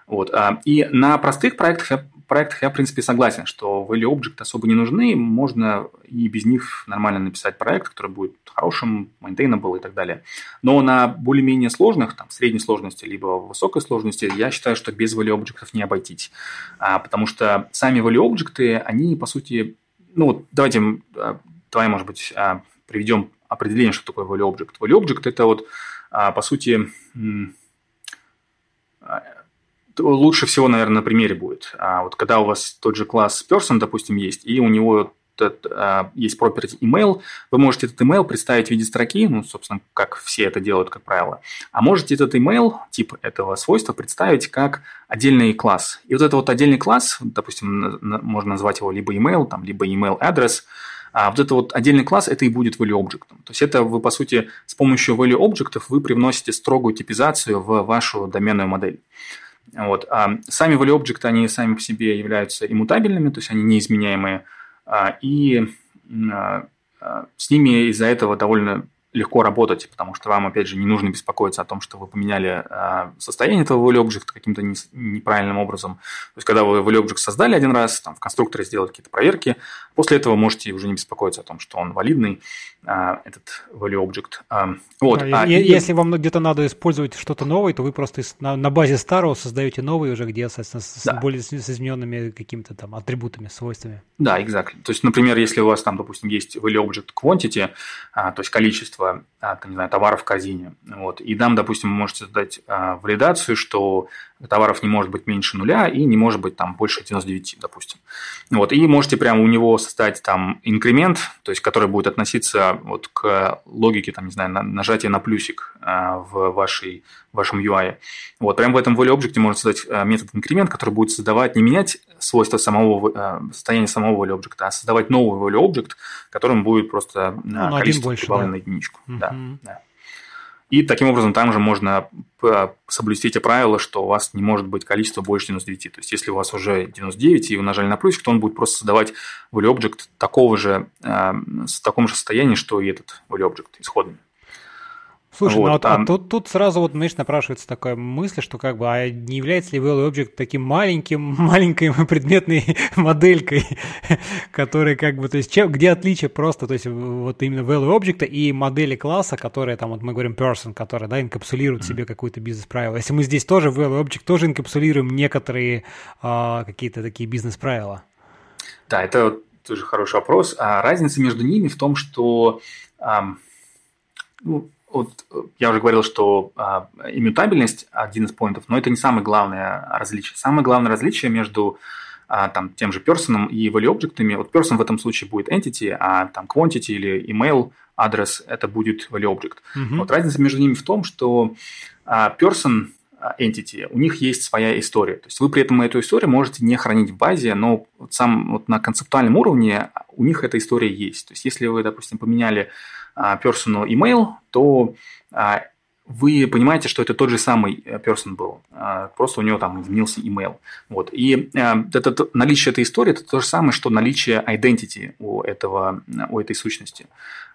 Вот. А, и на простых проектах проектах я, в принципе, согласен, что value объекты особо не нужны, можно и без них нормально написать проект, который будет хорошим, maintainable и так далее. Но на более-менее сложных, там, средней сложности, либо высокой сложности, я считаю, что без value объектов не обойтись. А, потому что сами value объекты, они, по сути, ну, вот давайте, а, давай, может быть, приведем определение, что такое value object. Value object – это вот, а, по сути, а, лучше всего, наверное, на примере будет. А вот когда у вас тот же класс person, допустим, есть, и у него этот, есть property email, вы можете этот email представить в виде строки, ну, собственно, как все это делают, как правило. А можете этот email, тип этого свойства, представить как отдельный класс. И вот этот вот отдельный класс, допустим, можно назвать его либо email, там, либо email address – а вот это вот отдельный класс, это и будет value object. То есть это вы, по сути, с помощью value object вы привносите строгую типизацию в вашу доменную модель. Вот. А сами value object, они сами по себе являются иммутабельными, то есть они неизменяемые, а, и а, с ними из-за этого довольно легко работать, потому что вам, опять же, не нужно беспокоиться о том, что вы поменяли э, состояние этого value object каким-то не, неправильным образом. То есть, когда вы value object создали один раз, там, в конструкторе сделали какие-то проверки, после этого можете уже не беспокоиться о том, что он валидный, э, этот value object. Э, вот. А, и, если вам где-то надо использовать что-то новое, то вы просто на, на базе старого создаете новый уже, где, соответственно, с, да. более с, измененными какими-то там атрибутами, свойствами. Да, exactly. То есть, например, если у вас там, допустим, есть value object quantity, а, то есть количество а, там, не знаю, товаров в корзине. Вот. И там, допустим, вы можете задать а, валидацию, что товаров не может быть меньше нуля и не может быть там больше 99, допустим. Вот. И можете прямо у него создать там инкремент, то есть который будет относиться вот к логике, там, не знаю, нажатия на плюсик а, в вашей, вашем UI. Вот. Прямо в этом value object можно создать а, метод инкремент, который будет создавать, не менять свойства самого, а, состояния самого value object, а создавать новый value object, которым будет просто ну, количество прибавлено да. единичку. Mm-hmm. Да, да. И таким образом там же можно э, соблюсти те правила, что у вас не может быть количество больше 99. То есть, если у вас уже 99 и вы нажали на плюсик, то он будет просто создавать value object такого же, э, в таком же состоянии, что и этот value object исходный. Слушай, вот, ну, а, а тут, тут сразу вот, знаешь, напрашивается такая мысль, что как бы, а не является ли Value Object таким маленьким, маленькой предметной моделькой, которая как бы, то есть, чем, где отличие просто, то есть, вот именно Value Object и модели класса, которая там, вот мы говорим person, которая, да, инкапсулирует mm-hmm. себе какую-то бизнес-правило. Если мы здесь тоже Value Object тоже инкапсулируем некоторые а, какие-то такие бизнес-правила. Да, это тоже хороший вопрос. А разница между ними в том, что а, ну, вот э, я уже говорил, что а, иммутабельность один из поинтов, но это не самое главное различие. Самое главное различие между а, там, тем же person и value объектами. Вот person в этом случае будет entity, а там quantity или email адрес это будет value object. Mm-hmm. Вот разница между ними в том, что а, person entity, у них есть своя история. То есть вы при этом эту историю можете не хранить в базе, но вот сам вот на концептуальном уровне у них эта история есть. То есть если вы, допустим, поменяли personal email, то а, вы понимаете, что это тот же самый э, person был, а, просто у него там изменился email. Вот. И а, это, наличие этой истории – это то же самое, что наличие identity у, этого, у этой сущности.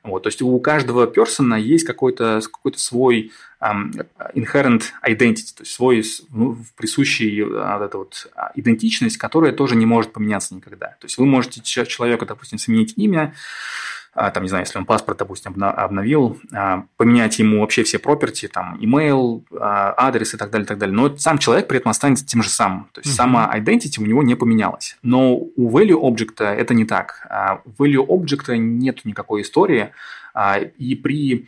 Вот. То есть у каждого персона есть какой-то какой свой um, inherent identity, то есть свой ну, присущий вот эта вот идентичность, которая тоже не может поменяться никогда. То есть вы можете человеку, допустим, сменить имя, а, там, не знаю, если он паспорт, допустим, обновил, а, поменять ему вообще все property, там, email, а, адрес и так далее, и так далее. Но сам человек при этом останется тем же самым. То есть, mm-hmm. сама identity у него не поменялась. Но у value object это не так. У value object нет никакой истории, и при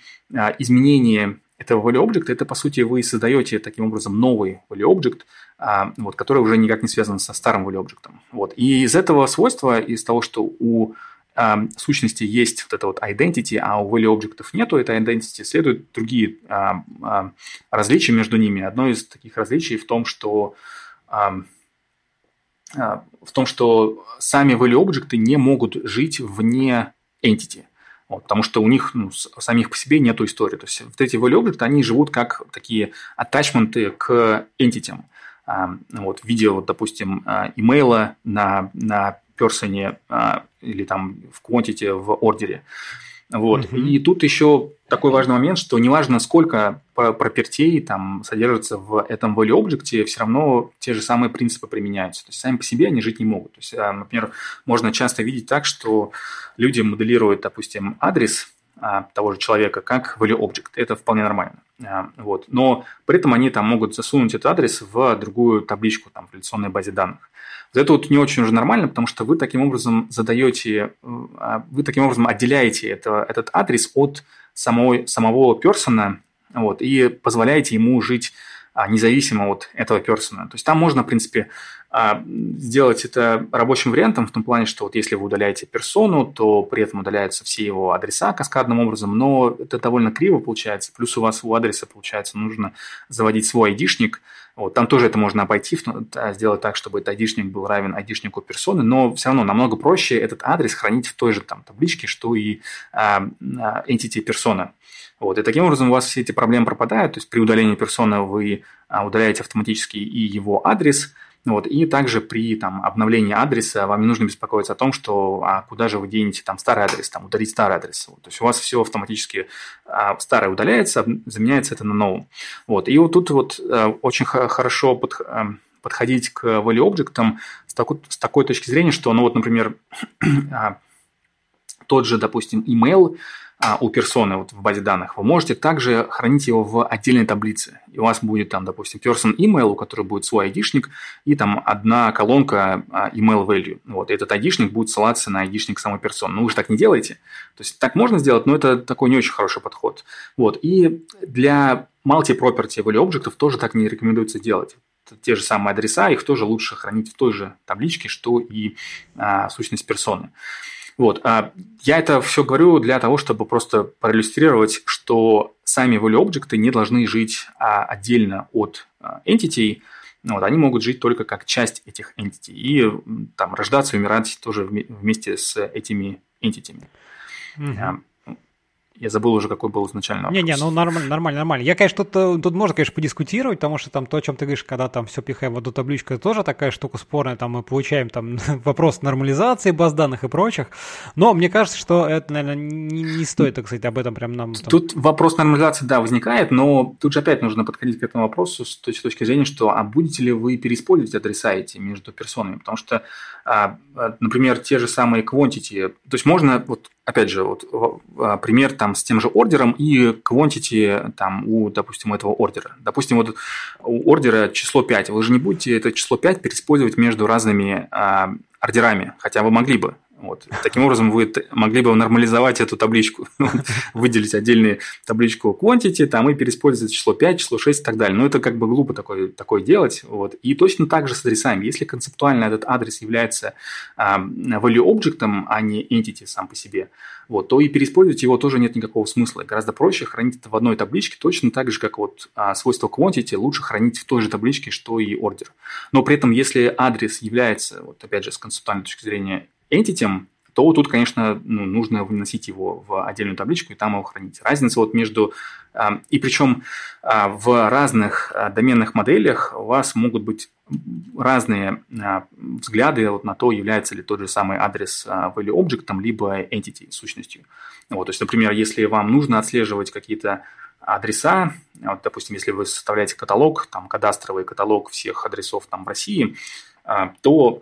изменении этого value object, это, по сути, вы создаете таким образом новый value object, вот, который уже никак не связан со старым value object. Вот. И из этого свойства, из того, что у сущности есть вот это вот identity, а у value объектов нету этой identity, следуют другие а, а, различия между ними. Одно из таких различий в том, что а, в том, что сами value объекты не могут жить вне entity. Вот, потому что у них ну, самих по себе нету истории. То есть вот эти value объекты, они живут как такие attachmenты к entity. Вот, в виде, вот, допустим, имейла на, на персоне а, или там в quantity в ордере. Вот. Uh-huh. И тут еще такой важный момент, что неважно, сколько пропертей там содержится в этом value object, все равно те же самые принципы применяются. То есть сами по себе они жить не могут. То есть, а, например, можно часто видеть так, что люди моделируют, допустим, адрес того же человека как value object. Это вполне нормально. А, вот. Но при этом они там могут засунуть этот адрес в другую табличку там, в реляционной базе данных. Это вот не очень уже нормально, потому что вы таким образом задаете, э, вы таким образом отделяете это, этот адрес от самой, самого персона вот, и позволяете ему жить а, независимо от этого персона. То есть там можно, в принципе, а, сделать это рабочим вариантом в том плане, что вот если вы удаляете персону, то при этом удаляются все его адреса каскадным образом, но это довольно криво получается. Плюс у вас у адреса, получается, нужно заводить свой айдишник – вот, там тоже это можно обойти, сделать так, чтобы этот айдишник был равен айдишнику персоны, но все равно намного проще этот адрес хранить в той же там табличке, что и а, а, entity персона. Вот, и таким образом у вас все эти проблемы пропадают, то есть при удалении персоны вы а, удаляете автоматически и его адрес, Вот. И также при там, обновлении адреса вам не нужно беспокоиться о том, что а куда же вы денете там старый адрес, там, удалить старый адрес. Вот. То есть у вас все автоматически а, старое удаляется, заменяется это на новом. Вот. И вот тут вот а, очень хорошо под, а, подходить к value объектам с такой, с такой точки зрения, что, ну вот, например, а, тот же, допустим, email – а, у персоны вот в базе данных, вы можете также хранить его в отдельной таблице. И у вас будет там, допустим, person email, у которого будет свой айдишник, и там одна колонка а, email value. Вот, и этот айдишник будет ссылаться на айдишник самой персоны. Но вы же так не делаете. То есть так можно сделать, но это такой не очень хороший подход. Вот, и для multi-property value объектов тоже так не рекомендуется делать те же самые адреса, их тоже лучше хранить в той же табличке, что и а, сущность персоны. Вот. А я это все говорю для того, чтобы просто проиллюстрировать, что сами value объекты не должны жить а, отдельно от а, entity, вот, они могут жить только как часть этих entity и там рождаться и умирать тоже вместе с этими entity. Угу. Я забыл уже, какой был изначально Не-не, ну нормально, нормально, нормально. Я, конечно, тут, э, тут можно, конечно, подискутировать, потому что там то, о чем ты говоришь, когда там все пихаем в одну табличку, это тоже такая штука спорная, там мы получаем там вопрос нормализации баз данных и прочих. Но мне кажется, что это, наверное, не, не стоит, так сказать, об этом прям нам... Там... Тут вопрос нормализации, да, возникает, но тут же опять нужно подходить к этому вопросу с той точки зрения, что а будете ли вы переиспользовать адреса эти между персонами? Потому что, а, а например, те же самые quantity, то есть можно, вот опять же, вот а, пример там с тем же ордером и quantity там у, допустим, этого ордера. Допустим, вот у ордера число 5. Вы же не будете это число 5 переиспользовать между разными а, ордерами, хотя вы могли бы. Вот. Таким образом, вы могли бы нормализовать эту табличку, выделить отдельную табличку quantity, там, и переиспользовать число 5, число 6 и так далее. Но это как бы глупо такое, такое делать. Вот. И точно так же с адресами. Если концептуально этот адрес является а, value объектом, а не entity сам по себе, вот, то и переиспользовать его тоже нет никакого смысла. Гораздо проще хранить это в одной табличке, точно так же, как вот а, свойство quantity лучше хранить в той же табличке, что и order. Но при этом, если адрес является, вот опять же, с концептуальной точки зрения, entity, то тут, конечно, ну, нужно выносить его в отдельную табличку и там его хранить. Разница вот между... А, и причем а, в разных а, доменных моделях у вас могут быть разные взгляды вот на то, является ли тот же самый адрес value объектом, либо entity, сущностью. Вот, то есть, например, если вам нужно отслеживать какие-то адреса, вот, допустим, если вы составляете каталог, там, кадастровый каталог всех адресов там в России, то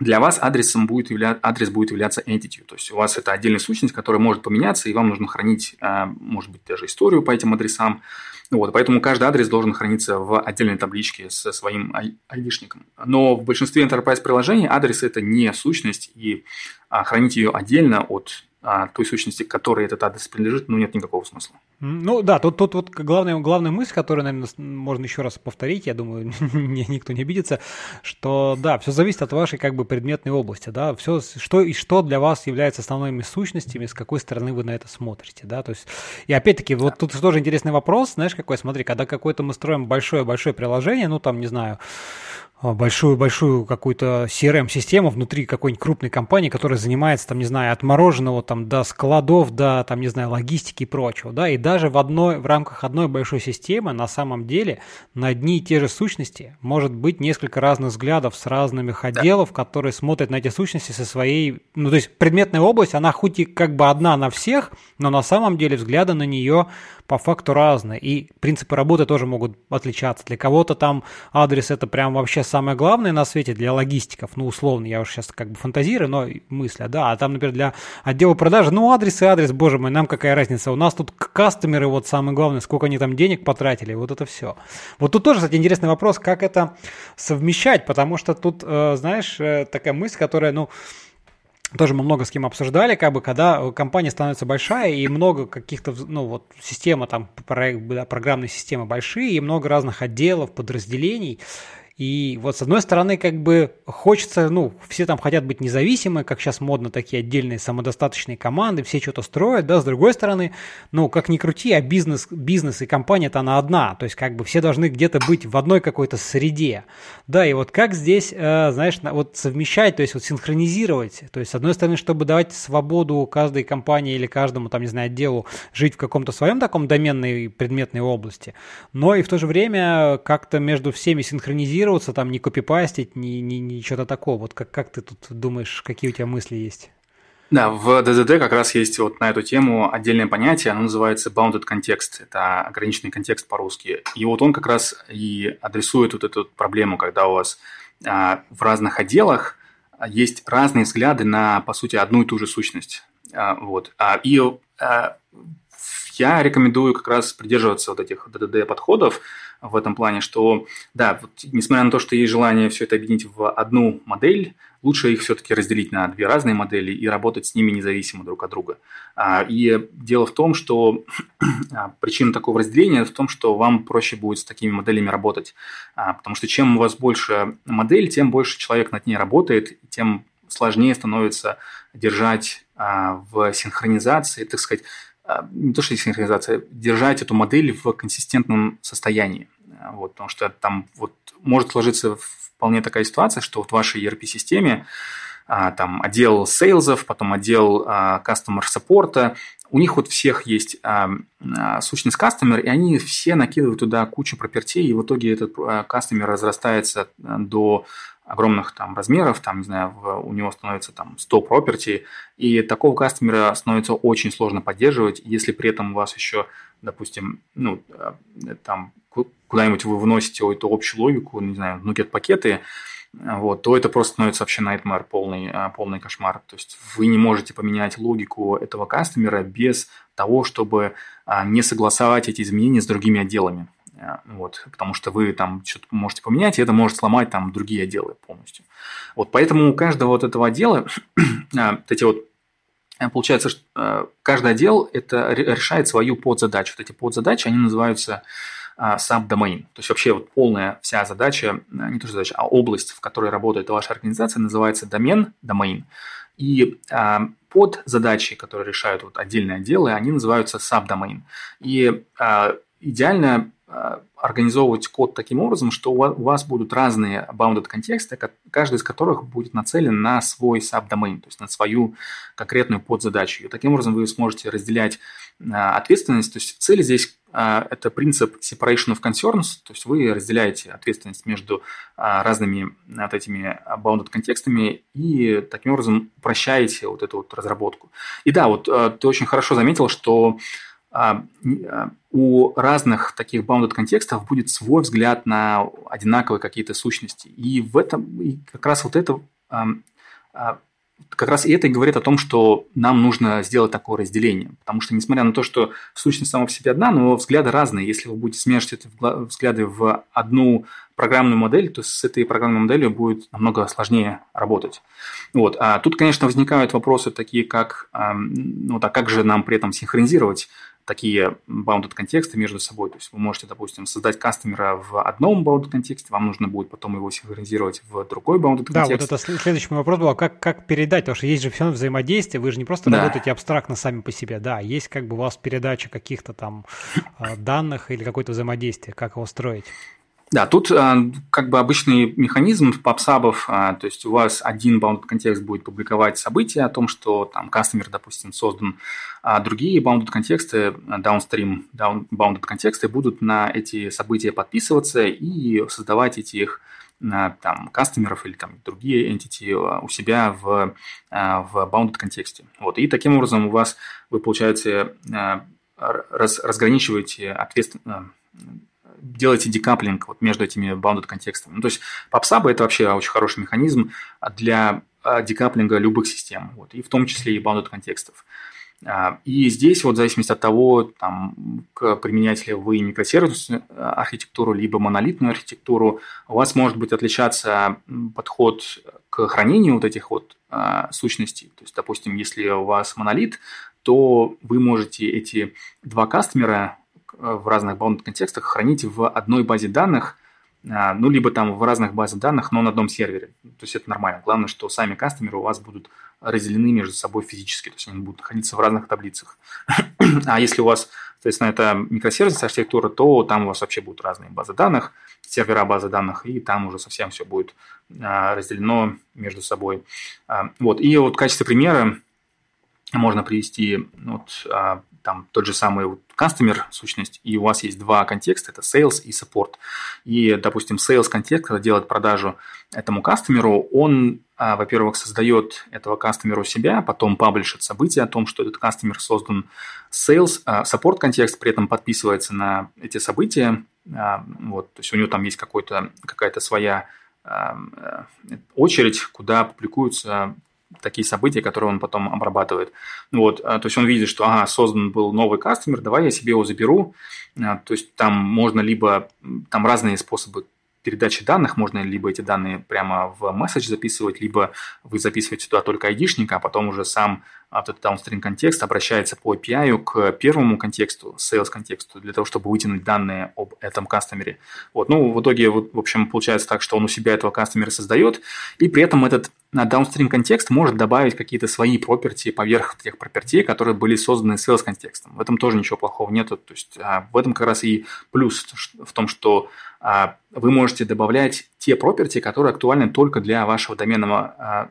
для вас адресом будет явля... адрес будет являться entity. То есть у вас это отдельная сущность, которая может поменяться, и вам нужно хранить, а, может быть, даже историю по этим адресам. Вот, поэтому каждый адрес должен храниться в отдельной табличке со своим айдишником. Но в большинстве enterprise приложений адрес – это не сущность, и а, хранить ее отдельно от а, той сущности, которой этот адрес принадлежит, ну, нет никакого смысла. Ну да, тут, тут вот главная, главная мысль, которую, наверное, можно еще раз повторить, я думаю, никто не обидится, что да, все зависит от вашей как бы предметной области, да, все, что и что для вас является основными сущностями, с какой стороны вы на это смотрите, да, то есть, и опять-таки, вот тут тоже интересный вопрос, знаешь, какой, смотри, когда какое-то мы строим большое-большое приложение, ну, там, не знаю, большую-большую какую-то CRM-систему внутри какой-нибудь крупной компании, которая занимается, там, не знаю, от мороженого там, до складов, до, там, не знаю, логистики и прочего, да, и даже в, одной, в рамках одной большой системы на самом деле на одни и те же сущности может быть несколько разных взглядов с разными отделов, да. которые смотрят на эти сущности со своей, ну, то есть предметная область, она хоть и как бы одна на всех, но на самом деле взгляды на нее по факту разные, и принципы работы тоже могут отличаться. Для кого-то там адрес это прям вообще самое главное на свете для логистиков, ну, условно, я уже сейчас как бы фантазирую, но мысля, да, а там, например, для отдела продажи, ну, адрес и адрес, боже мой, нам какая разница, у нас тут кастомеры, вот самое главное, сколько они там денег потратили, вот это все. Вот тут тоже, кстати, интересный вопрос, как это совмещать, потому что тут, э, знаешь, э, такая мысль, которая, ну, тоже мы много с кем обсуждали, как бы, когда компания становится большая и много каких-то, ну вот, система там, проект, да, программные системы большие и много разных отделов, подразделений, и вот с одной стороны, как бы хочется, ну, все там хотят быть независимы, как сейчас модно такие отдельные самодостаточные команды, все что-то строят, да, с другой стороны, ну, как ни крути, а бизнес, бизнес и компания-то она одна, то есть как бы все должны где-то быть в одной какой-то среде, да, и вот как здесь, э, знаешь, вот совмещать, то есть вот синхронизировать, то есть с одной стороны, чтобы давать свободу каждой компании или каждому, там, не знаю, отделу жить в каком-то своем таком доменной предметной области, но и в то же время как-то между всеми синхронизировать копироваться, там, не копипастить, ни, ни, ни что-то такого. Вот как, как ты тут думаешь, какие у тебя мысли есть? Да, в DDD как раз есть вот на эту тему отдельное понятие, оно называется bounded context, это ограниченный контекст по-русски. И вот он как раз и адресует вот эту проблему, когда у вас а, в разных отделах есть разные взгляды на, по сути, одну и ту же сущность. А, вот. А, и а, я рекомендую как раз придерживаться вот этих DDD-подходов в этом плане, что, да, вот, несмотря на то, что есть желание все это объединить в одну модель, лучше их все-таки разделить на две разные модели и работать с ними независимо друг от друга. А, и дело в том, что а, причина такого разделения в том, что вам проще будет с такими моделями работать. А, потому что чем у вас больше модель, тем больше человек над ней работает, тем сложнее становится держать в синхронизации, так сказать, не то что синхронизация, держать эту модель в консистентном состоянии. Вот, потому что там вот может сложиться вполне такая ситуация, что вот в вашей ERP-системе а, там отдел сейлзов, потом отдел а, customer support, у них вот всех есть а, сущность customer, и они все накидывают туда кучу пропертей, и в итоге этот customer разрастается до огромных там размеров, там, не знаю, у него становится там 100 property, и такого кастомера становится очень сложно поддерживать, если при этом у вас еще, допустим, ну, там куда-нибудь вы выносите эту общую логику, не знаю, нукет-пакеты, вот, то это просто становится вообще nightmare, полный, а, полный кошмар. То есть вы не можете поменять логику этого кастомера без того, чтобы а, не согласовать эти изменения с другими отделами. А, вот, потому что вы там что-то можете поменять, и это может сломать там другие отделы полностью. Вот, поэтому у каждого вот этого отдела, вот эти вот Получается, что каждый отдел это решает свою подзадачу. Вот эти подзадачи, они называются subdomain. То есть вообще вот полная вся задача, не то что задача, а область, в которой работает ваша организация, называется домен, domain. И под задачи, которые решают вот отдельные отделы, они называются subdomain. И идеально а, организовывать код таким образом, что у вас будут разные bounded контексты, каждый из которых будет нацелен на свой subdomain, то есть на свою конкретную подзадачу. И таким образом вы сможете разделять а, ответственность. То есть цель здесь а, это принцип separation of concerns, то есть вы разделяете ответственность между разными вот этими bounded контекстами и таким образом упрощаете вот эту вот разработку. И да, вот ты очень хорошо заметил, что у разных таких bounded контекстов будет свой взгляд на одинаковые какие-то сущности. И в этом и как раз вот это а, как раз и это и говорит о том, что нам нужно сделать такое разделение. Потому что, несмотря на то, что сущность сама по себе одна, но взгляды разные. Если вы будете смешивать эти взгляды в одну программную модель, то с этой программной моделью будет намного сложнее работать. Вот. А тут, конечно, возникают вопросы такие, как, ну, так как же нам при этом синхронизировать такие bounded контексты между собой. То есть вы можете, допустим, создать кастомера в одном bounded контексте, вам нужно будет потом его синхронизировать в другой bounded контекст. Да, вот это следующий мой вопрос был, а как, как передать? Потому что есть же все взаимодействие, вы же не просто да. работаете абстрактно сами по себе, да, есть как бы у вас передача каких-то там а, данных или какое-то взаимодействие, как его строить? Да, тут а, как бы обычный механизм попсабов, а, то есть у вас один bounded контекст будет публиковать события о том, что там кастомер, допустим, создан, а другие bounded контексты, downstream down, bounded контексты будут на эти события подписываться и создавать этих там кастомеров или там другие entity у себя в, в bounded контексте. Вот. И таким образом у вас вы, получается, раз, разграничиваете ответственность делаете декаплинг вот между этими bounded контекстами. Ну, то есть PubSub – это вообще очень хороший механизм для а, декаплинга любых систем, вот, и в том числе и bounded контекстов. А, и здесь вот в зависимости от того, там, применяете ли вы микросервисную архитектуру, либо монолитную архитектуру, у вас может быть отличаться подход к хранению вот этих вот а, сущностей. То есть, допустим, если у вас монолит, то вы можете эти два кастомера в разных bound контекстах хранить в одной базе данных, а, ну, либо там в разных базах данных, но на одном сервере. То есть это нормально. Главное, что сами кастомеры у вас будут разделены между собой физически, то есть они будут находиться в разных таблицах. а если у вас, соответственно, это микросервисная архитектура, то там у вас вообще будут разные базы данных, сервера базы данных, и там уже совсем все будет а, разделено между собой. Вот. И вот в качестве примера можно привести вот, там тот же самый customer сущность, и у вас есть два контекста, это sales и support. И, допустим, sales контекст, когда делает продажу этому кастомеру, он, а, во-первых, создает этого кастомера у себя, потом паблишит события о том, что этот кастомер создан sales, а, support контекст при этом подписывается на эти события, а, вот, то есть у него там есть какой-то, какая-то своя э, очередь, куда публикуются такие события, которые он потом обрабатывает. Вот, то есть он видит, что ага, создан был новый кастомер, давай я себе его заберу. То есть там можно либо, там разные способы передачи данных, можно либо эти данные прямо в месседж записывать, либо вы записываете туда только айдишника, а потом уже сам этот downstream контекст обращается по API к первому контексту, sales контексту, для того, чтобы вытянуть данные об этом кастомере. Вот. Ну, в итоге, в общем, получается так, что он у себя этого кастомера создает, и при этом этот downstream контекст может добавить какие-то свои property поверх тех property, которые были созданы sales контекстом. В этом тоже ничего плохого нет. То есть а, в этом как раз и плюс в том, что а, вы можете добавлять те property, которые актуальны только для вашего доменного, а,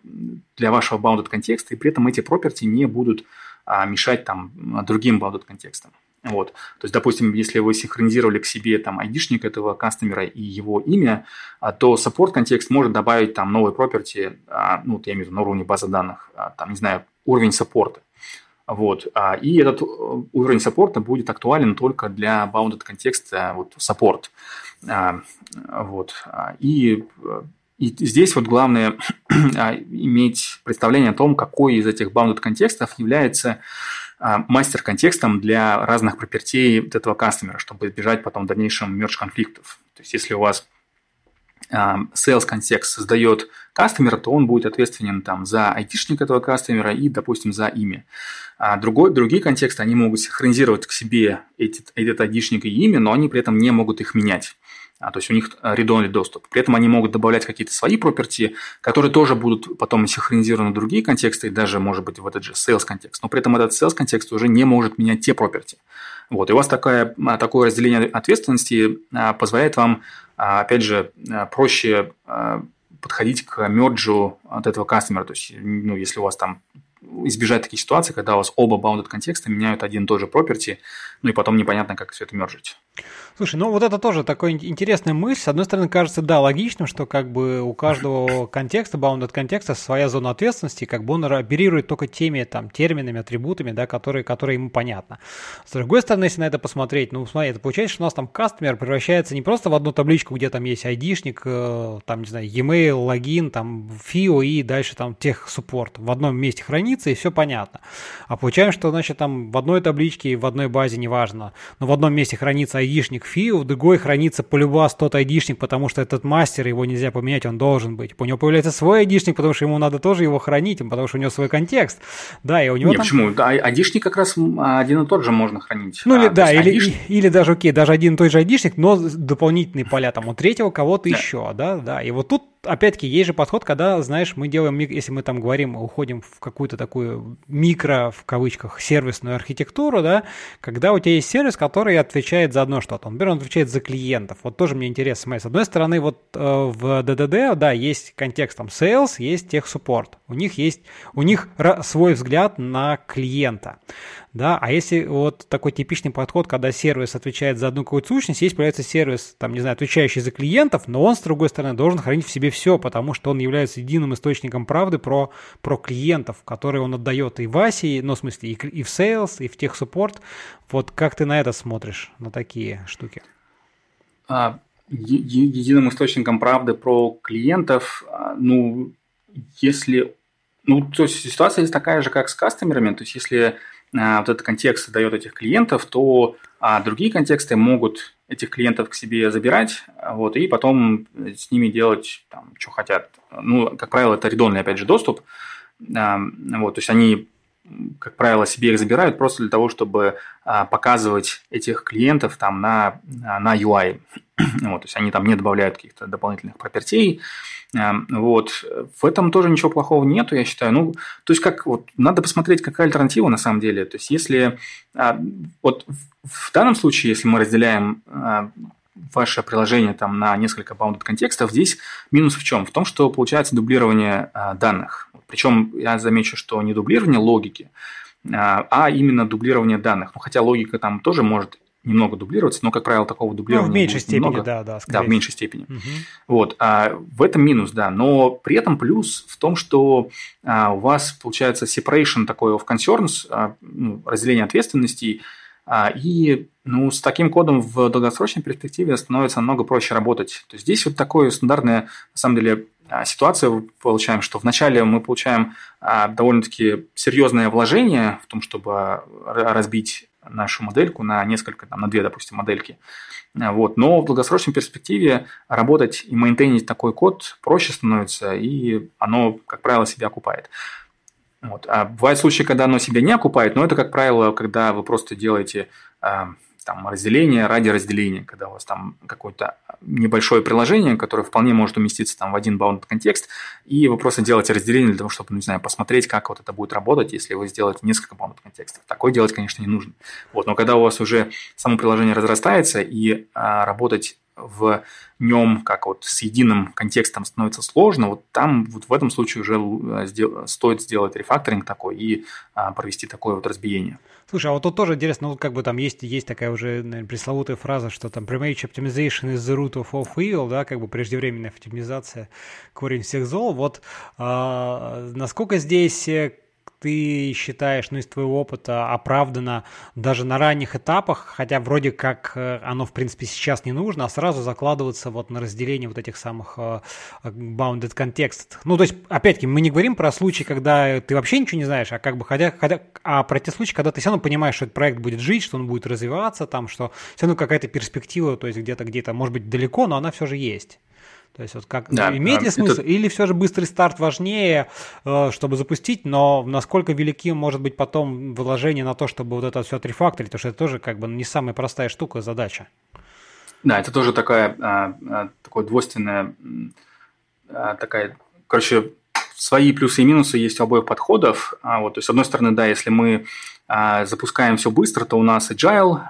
для вашего bounded контекста, и при этом эти property не будут а, мешать там другим bounded контекстам. Вот. То есть, допустим, если вы синхронизировали к себе там айдишник этого кастомера и его имя, то support контекст может добавить там новые property, ну, я имею в виду на уровне базы данных, там, не знаю, уровень саппорта. Вот. И этот э, уровень саппорта будет актуален только для bounded контекста вот, support. А, вот. А, и, и здесь вот главное а, иметь представление о том, какой из этих bounded контекстов является мастер-контекстом для разных пропертей этого кастомера, чтобы избежать потом дальнейшем мерч конфликтов. То есть, если у вас sales контекст создает кастомер, то он будет ответственен там, за айтишник этого кастомера и, допустим, за имя. А другой, другие контексты, они могут синхронизировать к себе этот, этот айдишник и имя, но они при этом не могут их менять. А, то есть у них read-only доступ. При этом они могут добавлять какие-то свои property, которые тоже будут потом синхронизированы в другие контексты, и даже, может быть, в этот же sales контекст. Но при этом этот sales контекст уже не может менять те property. Вот. И у вас такое, а, такое разделение ответственности а, позволяет вам, а, опять же, проще подходить к мерджу от этого кастомера. То есть, ну, если у вас там избежать таких ситуаций, когда у вас оба bounded контекста меняют один и тот же property, ну и потом непонятно, как все это мержить. Слушай, ну вот это тоже такой интересная мысль. С одной стороны, кажется, да, логичным, что как бы у каждого контекста, bounded контекста своя зона ответственности, как бы он оперирует только теми там терминами, атрибутами, да, которые, которые ему понятно. С другой стороны, если на это посмотреть, ну, смотри, это получается, что у нас там кастомер превращается не просто в одну табличку, где там есть айдишник, э, там, не знаю, e-mail, логин, там, FIO и дальше там тех суппорт в одном месте хранится, и все понятно. А получаем, что, значит, там в одной табличке, в одной базе, неважно, но в одном месте хранится айдишник фи, в другой хранится полюбас тот айдишник, потому что этот мастер, его нельзя поменять, он должен быть. У него появляется свой айдишник, потому что ему надо тоже его хранить, потому что у него свой контекст. Да, и у него Не, там... почему? Да, айдишник как раз один и тот же можно хранить. Ну, а, или, да, или, айдишник... или даже, окей, даже один и тот же айдишник, но дополнительные поля там у третьего кого-то да. еще, да, да. И вот тут опять-таки, есть же подход, когда, знаешь, мы делаем, если мы там говорим, уходим в какую-то такую микро, в кавычках, сервисную архитектуру, да, когда у тебя есть сервис, который отвечает за одно что-то. Например, он отвечает за клиентов. Вот тоже мне интересно смотреть. С одной стороны, вот э, в DDD, да, есть контекст там sales, есть техсуппорт. У них есть, у них свой взгляд на клиента да, а если вот такой типичный подход, когда сервис отвечает за одну какую-то сущность, есть появляется сервис, там, не знаю, отвечающий за клиентов, но он, с другой стороны, должен хранить в себе все, потому что он является единым источником правды про, про клиентов, которые он отдает и в ASI, ну, в смысле, и, и в Sales, и в техсуппорт. Вот как ты на это смотришь, на такие штуки? А, единым источником правды про клиентов, а, ну, если... Ну, то есть ситуация такая же, как с кастомерами, то есть если вот этот контекст дает этих клиентов, то а другие контексты могут этих клиентов к себе забирать, вот, и потом с ними делать, там, что хотят. Ну, как правило, это редонный, опять же, доступ. А, вот, то есть они, как правило, себе их забирают просто для того, чтобы а, показывать этих клиентов там на, на UI. Вот, то есть они там не добавляют каких-то дополнительных пропертей, вот. В этом тоже ничего плохого нету, я считаю. Ну, то есть, как вот, надо посмотреть, какая альтернатива на самом деле. То есть, если а, вот в данном случае, если мы разделяем а, ваше приложение там на несколько bounded контекстов, здесь минус в чем? В том, что получается дублирование а, данных. Причем я замечу, что не дублирование логики, а именно дублирование данных. Ну, хотя логика там тоже может немного дублироваться, но, как правило, такого дублирования ну, в меньшей степени, много. да, да, Да, в меньшей степени. Угу. Вот, а в этом минус, да, но при этом плюс в том, что а, у вас получается separation такой of concerns, а, ну, разделение ответственностей, а, и ну, с таким кодом в долгосрочной перспективе становится намного проще работать. То есть здесь вот такое стандартное, на самом деле, а, ситуация получаем, что вначале мы получаем а, довольно-таки серьезное вложение в том, чтобы разбить нашу модельку на несколько, там, на две, допустим, модельки. Вот. Но в долгосрочной перспективе работать и мейнтейнить такой код проще становится, и оно, как правило, себя окупает. Вот. А бывают случаи, когда оно себя не окупает, но это, как правило, когда вы просто делаете а, там, разделение ради разделения, когда у вас там какое-то небольшое приложение, которое вполне может уместиться там в один bounded контекст, и вы просто делаете разделение для того, чтобы, не знаю, посмотреть, как вот это будет работать, если вы сделаете несколько bounded контекстов. Такое делать, конечно, не нужно. Вот, но когда у вас уже само приложение разрастается, и а, работать в нем как вот с единым контекстом становится сложно, вот там вот в этом случае уже э, стоит сделать рефакторинг такой и а, провести такое вот разбиение. Слушай, а вот тут тоже интересно, ну, как бы там есть, есть такая уже наверное, пресловутая фраза, что там premage optimization is the root of all evil, да, как бы преждевременная оптимизация корень всех зол. Вот а, насколько здесь э, ты считаешь, ну, из твоего опыта оправдано даже на ранних этапах, хотя вроде как э, оно, в принципе, сейчас не нужно, а сразу закладываться вот на разделение вот этих самых uh, bounded контекстов. Ну, то есть, опять-таки, мы не говорим про случаи, когда ты вообще ничего не знаешь, а как бы, хотя, хотя, а про те случаи, когда ты все равно понимаешь, что этот проект будет жить, что он будет развиваться, там, что все равно какая-то перспектива, то есть где-то, где-то, может быть, далеко, но она все же есть. То есть вот как да, имеет ли смысл, это... или все же быстрый старт важнее, э, чтобы запустить, но насколько велики может быть потом вложение на то, чтобы вот это все отрефакторить, потому что это тоже как бы не самая простая штука, задача. Да, это тоже такая, а, а, такое двойственная, а, такая, короче, свои плюсы и минусы есть у обоих подходов. Вот, то есть, с одной стороны, да, если мы запускаем все быстро, то у нас agile,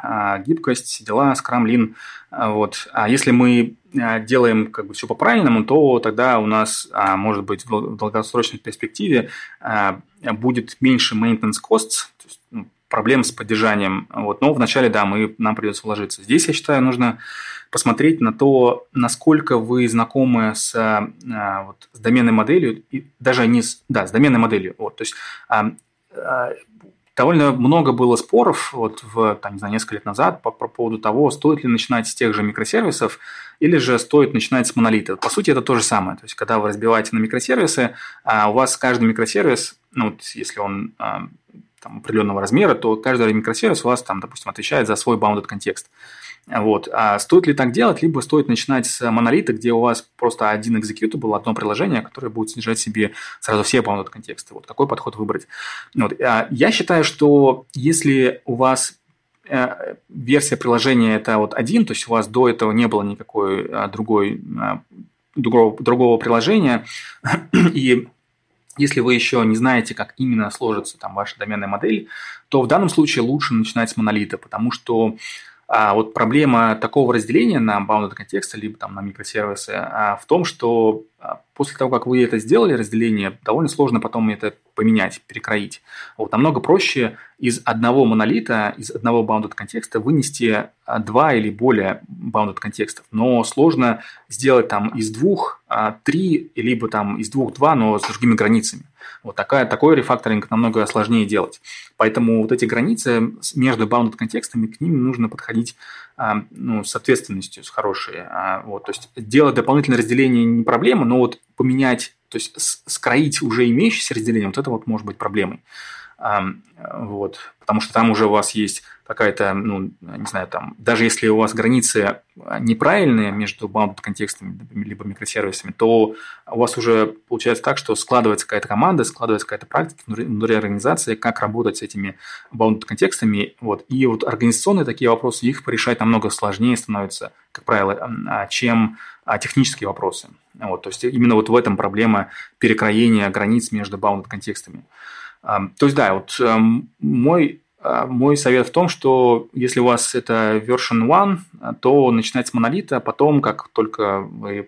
гибкость, дела, Scrum, Lean. Вот. А если мы а, делаем как бы все по-правильному, то тогда у нас, а, может быть, в долгосрочной перспективе а, будет меньше maintenance costs, то есть, ну, проблем с поддержанием. Вот. Но вначале, да, мы, нам придется вложиться. Здесь, я считаю, нужно посмотреть на то, насколько вы знакомы с, вот, с доменной моделью, и даже не с, да, с доменной моделью. Вот. То есть довольно много было споров вот в, там, не знаю, несколько лет назад по, по поводу того, стоит ли начинать с тех же микросервисов или же стоит начинать с монолита. По сути, это то же самое. То есть, когда вы разбиваете на микросервисы, а у вас каждый микросервис, ну, вот, если он а, там, определенного размера, то каждый микросервис у вас, там, допустим, отвечает за свой bounded контекст. Вот. А стоит ли так делать, либо стоит начинать с монолита, где у вас просто один executable, одно приложение, которое будет содержать в себе сразу все bounded контексты. Вот какой подход выбрать. Вот. А я считаю, что если у вас версия приложения это вот один, то есть у вас до этого не было никакой а, другой, а, другого, другого приложения, и если вы еще не знаете, как именно сложится там ваша доменная модель, то в данном случае лучше начинать с монолита, потому что а вот проблема такого разделения на bounded контексты, либо там на микросервисы, а, в том, что а, после того, как вы это сделали, разделение, довольно сложно потом это поменять, перекроить. Вот намного проще из одного монолита, из одного bounded контекста вынести а, два или более bounded контекстов. Но сложно сделать там из двух три, либо там из двух два, но с другими границами. Вот такая, такой рефакторинг намного сложнее делать. Поэтому вот эти границы между bounded контекстами, к ним нужно подходить а, ну, с ответственностью, с хорошей. А, вот, то есть делать дополнительное разделение не проблема, но вот поменять, то есть скроить уже имеющееся разделение, вот это вот может быть проблемой. Вот, потому что там уже у вас есть какая-то, ну, не знаю, там, даже если у вас границы неправильные между bounded контекстами либо микросервисами, то у вас уже получается так, что складывается какая-то команда, складывается какая-то практика внутри организации, как работать с этими bounded контекстами. Вот. И вот организационные такие вопросы, их порешать намного сложнее становится, как правило, а, чем а, технические вопросы. Вот. То есть именно вот в этом проблема перекроения границ между bounded контекстами. То есть, да, вот мой, э, мой совет в том, что если у вас это version 1, то начинать с монолита, а потом, как только вы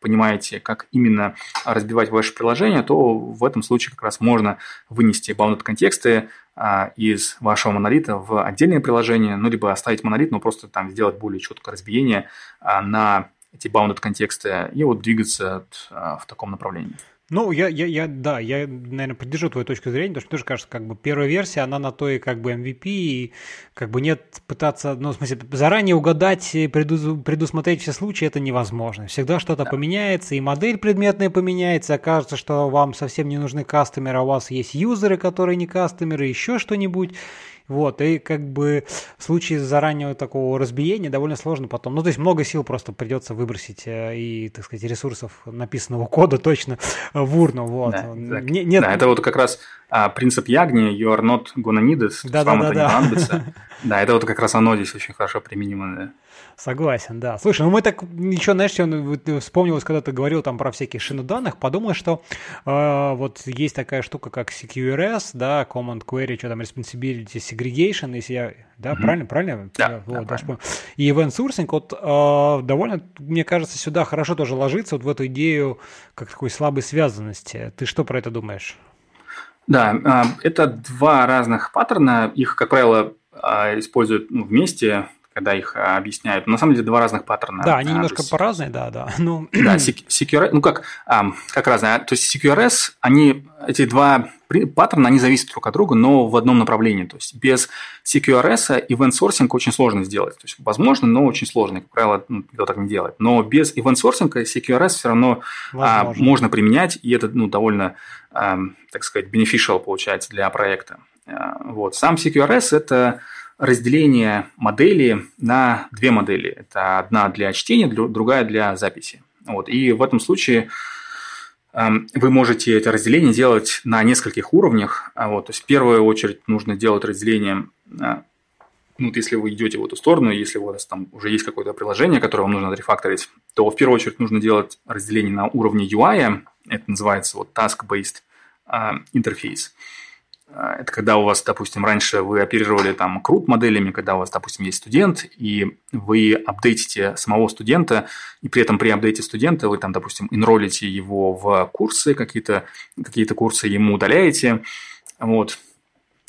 понимаете, как именно разбивать ваше приложение, то в этом случае как раз можно вынести bounded контексты а, из вашего монолита в отдельное приложение, ну, либо оставить монолит, но просто там сделать более четкое разбиение а, на эти bounded контексты и вот двигаться а, в таком направлении. Ну, я, я, я, да, я, наверное, поддержу твою точку зрения, потому что тоже кажется, как бы первая версия, она на то и как бы MVP, и как бы нет пытаться, ну, в смысле, заранее угадать, преду, предусмотреть все случаи, это невозможно. Всегда что-то да. поменяется, и модель предметная поменяется, окажется, что вам совсем не нужны кастомеры, а у вас есть юзеры, которые не кастомеры, еще что-нибудь, вот, и как бы в случае заранее такого разбиения довольно сложно потом. Ну, то есть много сил просто придется выбросить э, и, так сказать, ресурсов написанного кода точно в урну. Вот. Да, не, нет... да это вот как раз а, принцип Ягни, you are not gonna need it, да, вам да, это да. не понадобится. Да, это вот как раз оно здесь очень хорошо применимо. Да. Согласен, да. Слушай, ну мы так ничего, знаешь, что вспомнилось, когда ты говорил там про всякие шины данных, подумал, что э, вот есть такая штука, как CQRS, да, Command Query, что там, Responsibility Segregation, если я, да, mm-hmm. правильно, правильно? Да, вот, да, правильно. И Event Sourcing, вот э, довольно, мне кажется, сюда хорошо тоже ложится вот в эту идею как такой слабой связанности. Ты что про это думаешь? Да, а, это два разных паттерна. Их, как правило, а, используют ну, вместе когда их а, объясняют. на самом деле два разных паттерна. Да, они немножко есть... по-разные, да, да. Ну... Да, CQRS, ну как, как разные. То есть CQRS, они, эти два паттерна, они зависят друг от друга, но в одном направлении. То есть без CQRS event sourcing очень сложно сделать. То есть возможно, но очень сложно. Как правило, ну, никто так не делает. Но без event sourcing CQRS все равно а, можно применять, и это ну, довольно, а, так сказать, beneficial получается для проекта. А, вот. Сам CQRS – это разделение модели на две модели. Это одна для чтения, другая для записи. Вот. И в этом случае эм, вы можете это разделение делать на нескольких уровнях. А вот. То есть в первую очередь нужно делать разделение ну, вот если вы идете в эту сторону, если у вас там уже есть какое-то приложение, которое вам нужно рефакторить, то в первую очередь нужно делать разделение на уровне UI, это называется вот task-based э, интерфейс. А, это когда у вас, допустим, раньше вы оперировали там крут моделями, когда у вас, допустим, есть студент, и вы апдейтите самого студента, и при этом при апдейте студента вы там, допустим, инролите его в курсы, какие-то какие курсы ему удаляете. Вот.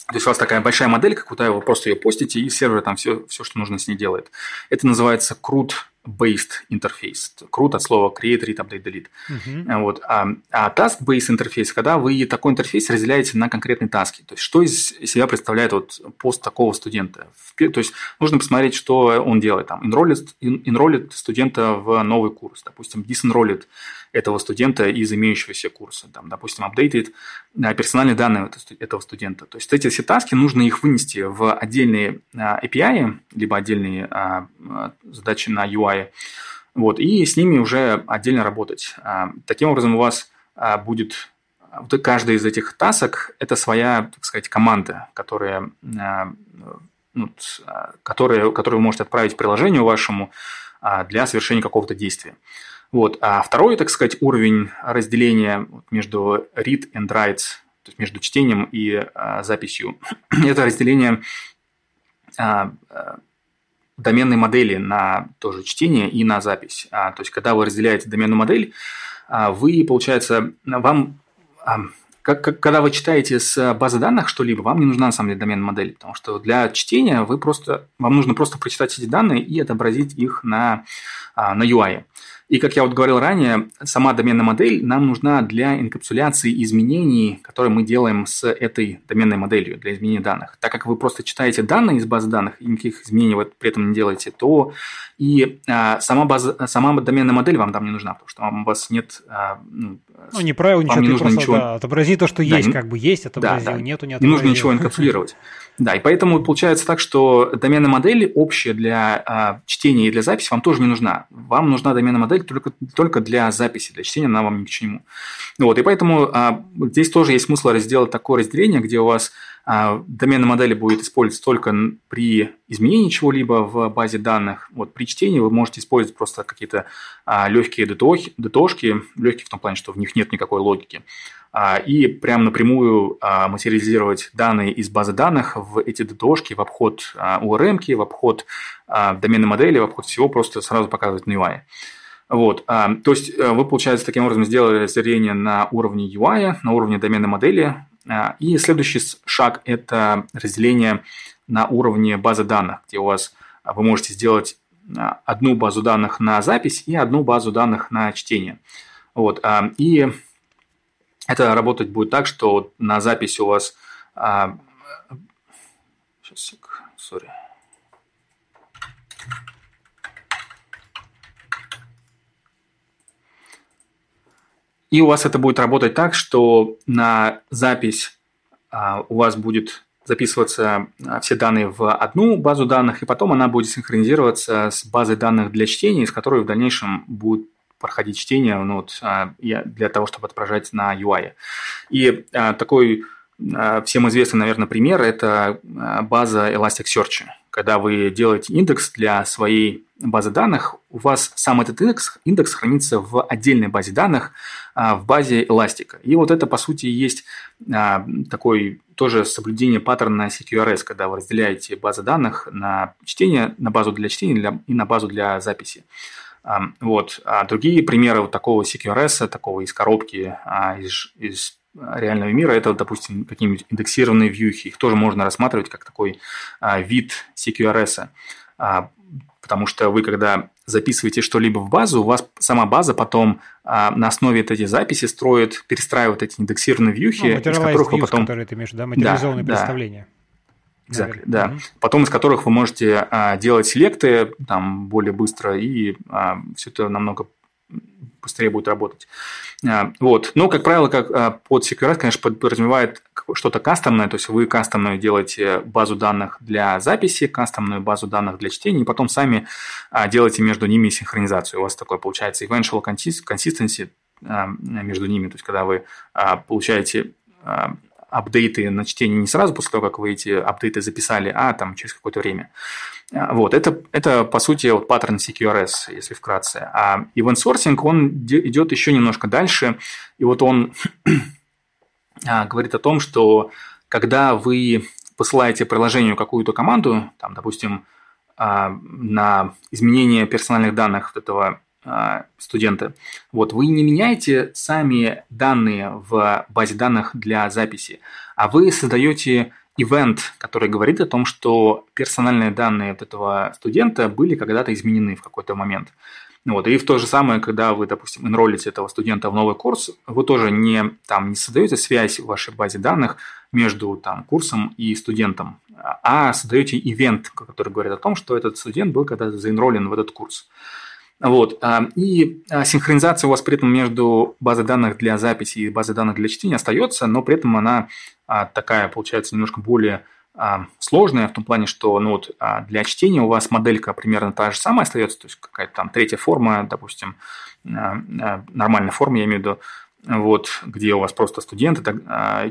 То есть у вас такая большая модель, как куда вы просто ее постите, и сервер там все, все, что нужно с ней делает. Это называется CRUD based интерфейс. Круто от слова create, read, update, delete. Uh-huh. Вот. А, а task-based интерфейс, когда вы такой интерфейс разделяете на конкретные таски. То есть, что из себя представляет вот пост такого студента? То есть, нужно посмотреть, что он делает. Там, enrollит, enrollит студента в новый курс. Допустим, disenrollит этого студента из имеющегося курса. Там, допустим, апдейтит а, персональные данные этого студента. То есть, эти все таски, нужно их вынести в отдельные а, API, либо отдельные задачи на UI. Вот, и с ними уже отдельно работать. Таким образом, у вас будет каждая из этих тасок – это своя, так сказать, команда, которая, ну, которая, которую вы можете отправить приложению вашему для совершения какого-то действия. Вот. А второй, так сказать, уровень разделения между read and writes, то есть между чтением и записью, это разделение доменной модели на тоже чтение и на запись. А, то есть, когда вы разделяете доменную модель, а, вы, получается, вам а, как, как, когда вы читаете с базы данных что-либо, вам не нужна на самом деле доменная модель, потому что для чтения вы просто, вам нужно просто прочитать эти данные и отобразить их на, а, на UI. И, как я вот говорил ранее, сама доменная модель нам нужна для инкапсуляции изменений, которые мы делаем с этой доменной моделью для изменения данных. Так как вы просто читаете данные из базы данных и никаких изменений вы при этом не делаете, то и а, сама, база, сама доменная модель вам там не нужна, потому что у вас нет... А, ну, ну, не правил ничего, не нужно просто, ничего... Да, отобрази то, что да, есть, не... как бы есть, отобразил, да, да. нету, не отобразил. Не нужно ничего инкапсулировать. Да, и поэтому получается так, что доменная модель общая для а, чтения и для записи вам тоже не нужна. Вам нужна доменная модель только, только для записи, для чтения она вам ни к чему. Вот, и поэтому а, здесь тоже есть смысл сделать такое разделение, где у вас а, доменная модель будет использоваться только при изменении чего-либо в базе данных. Вот при чтении вы можете использовать просто какие-то а, легкие детошки, легкие в том плане, что в них нет никакой логики. А, и прям напрямую а, материализировать данные из базы данных в эти DDoS, в обход URM, а, в обход доменной модели, в обход всего, просто сразу показывать на UI. Вот, то есть э, вы, получается, таким образом сделали разделение на уровне UI, на уровне доменной модели. И следующий шаг – это разделение на уровне базы данных, где у вас вы можете сделать одну базу данных на запись и одну базу данных на чтение. Вот, и это работать будет так, что на запись у вас... Сейчас, сори. И у вас это будет работать так, что на запись а, у вас будет записываться а, все данные в одну базу данных, и потом она будет синхронизироваться с базой данных для чтения, из которой в дальнейшем будет проходить чтение ну, вот, а, для того, чтобы отображать на UI. И такой всем известный, наверное, пример – это база Elasticsearch. Когда вы делаете индекс для своей базы данных, у вас сам этот индекс, индекс хранится в отдельной базе данных, а, в базе Elastic. И вот это, по сути, есть а, такой тоже соблюдение паттерна CQRS, когда вы разделяете базы данных на чтение, на базу для чтения и на базу для записи. А, вот. А другие примеры вот такого CQRS, такого из коробки, из, из реального мира, это, допустим, какие-нибудь индексированные вьюхи. Их тоже можно рассматривать как такой вид CQRS потому что вы, когда записываете что-либо в базу, у вас сама база потом а, на основе этой записи строит, перестраивает эти индексированные вьюхи, ну, из которых вы потом... которые ты имеешь, да, материализованные да, представления. Да. Exactly, да. Mm-hmm. Потом из которых вы можете а, делать селекты там более быстро, и а, все это намного быстрее будет работать. А, вот. Но, как правило, как а, под CQRS, конечно, подразумевает что-то кастомное, то есть вы кастомную делаете базу данных для записи, кастомную базу данных для чтения, и потом сами а, делаете между ними синхронизацию. У вас такое получается eventual consistency между ними, то есть когда вы получаете апдейты на чтение не сразу после того, как вы эти апдейты записали, а там через какое-то время. А, вот, это, это по сути вот паттерн CQRS, если вкратце. А event sourcing, он идет еще немножко дальше, и вот он а, говорит о том, что когда вы посылаете приложению какую-то команду, там, допустим, а, на изменение персональных данных этого студента, вот, вы не меняете сами данные в базе данных для записи, а вы создаете ивент, который говорит о том, что персональные данные от этого студента были когда-то изменены в какой-то момент. Вот. И в то же самое, когда вы, допустим, энролите этого студента в новый курс, вы тоже не, там, не создаете связь в вашей базе данных между там, курсом и студентом, а создаете ивент, который говорит о том, что этот студент был когда-то заэнролен в этот курс. Вот. А, и а, синхронизация у вас при этом между базой данных для записи и базой данных для чтения остается, но при этом она а, такая, получается, немножко более сложная в том плане, что ну, вот, для чтения у вас моделька примерно та же самая остается, то есть какая-то там третья форма, допустим, нормальная форма, я имею в виду, вот, где у вас просто студенты,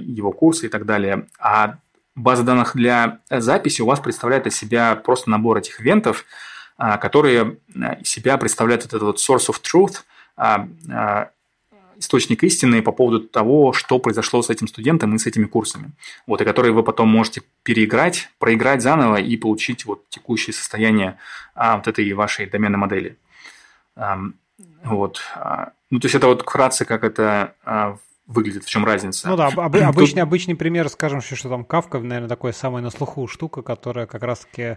его курсы и так далее. А база данных для записи у вас представляет из себя просто набор этих ивентов, которые а, себя представляют этот вот source of truth, а, источник истины по поводу того, что произошло с этим студентом и с этими курсами. Вот, и которые вы потом можете переиграть, проиграть заново и получить вот текущее состояние вот этой вашей доменной модели. Вот. Ну, то есть это вот вкратце, как это выглядит, в чем разница. Ну да, об, обычный, обычный пример, скажем, что там Кавка, наверное, такая самая на слуху штука, которая как раз-таки,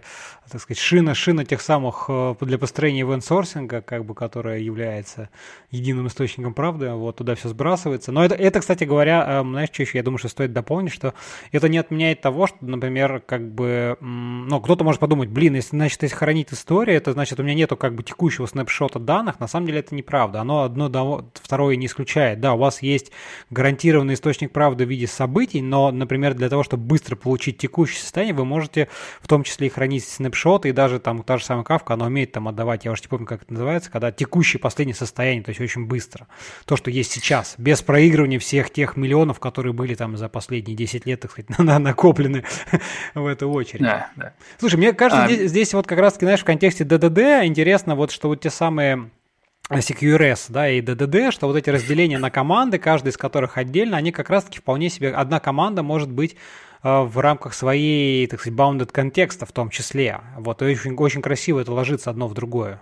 так сказать, шина, шина тех самых э, для построения ивент-сорсинга, как бы, которая является единым источником правды, вот туда все сбрасывается. Но это, это кстати говоря, э, знаешь, что еще, я думаю, что стоит дополнить, что это не отменяет того, что, например, как бы, ну, кто-то может подумать, блин, если, значит, если хранить историю, это значит, у меня нету как бы текущего снапшота данных, на самом деле это неправда, оно одно второе не исключает. Да, у вас есть гарантированный источник правды в виде событий, но, например, для того, чтобы быстро получить текущее состояние, вы можете в том числе и хранить снапшоты, и даже там та же самая кавка, она умеет там отдавать, я уже не помню, как это называется, когда текущее последнее состояние, то есть очень быстро. То, что есть сейчас, без проигрывания всех тех миллионов, которые были там за последние 10 лет, так сказать, накоплены в эту очередь. Да, да. Слушай, мне кажется, а... здесь, здесь вот как раз-таки, знаешь, в контексте ДДД интересно вот, что вот те самые CQRS, да, и DDD, что вот эти разделения на команды, каждая из которых отдельно, они как раз-таки вполне себе, одна команда может быть э, в рамках своей, так сказать, bounded контекста в том числе. Вот, и очень, очень красиво это ложится одно в другое.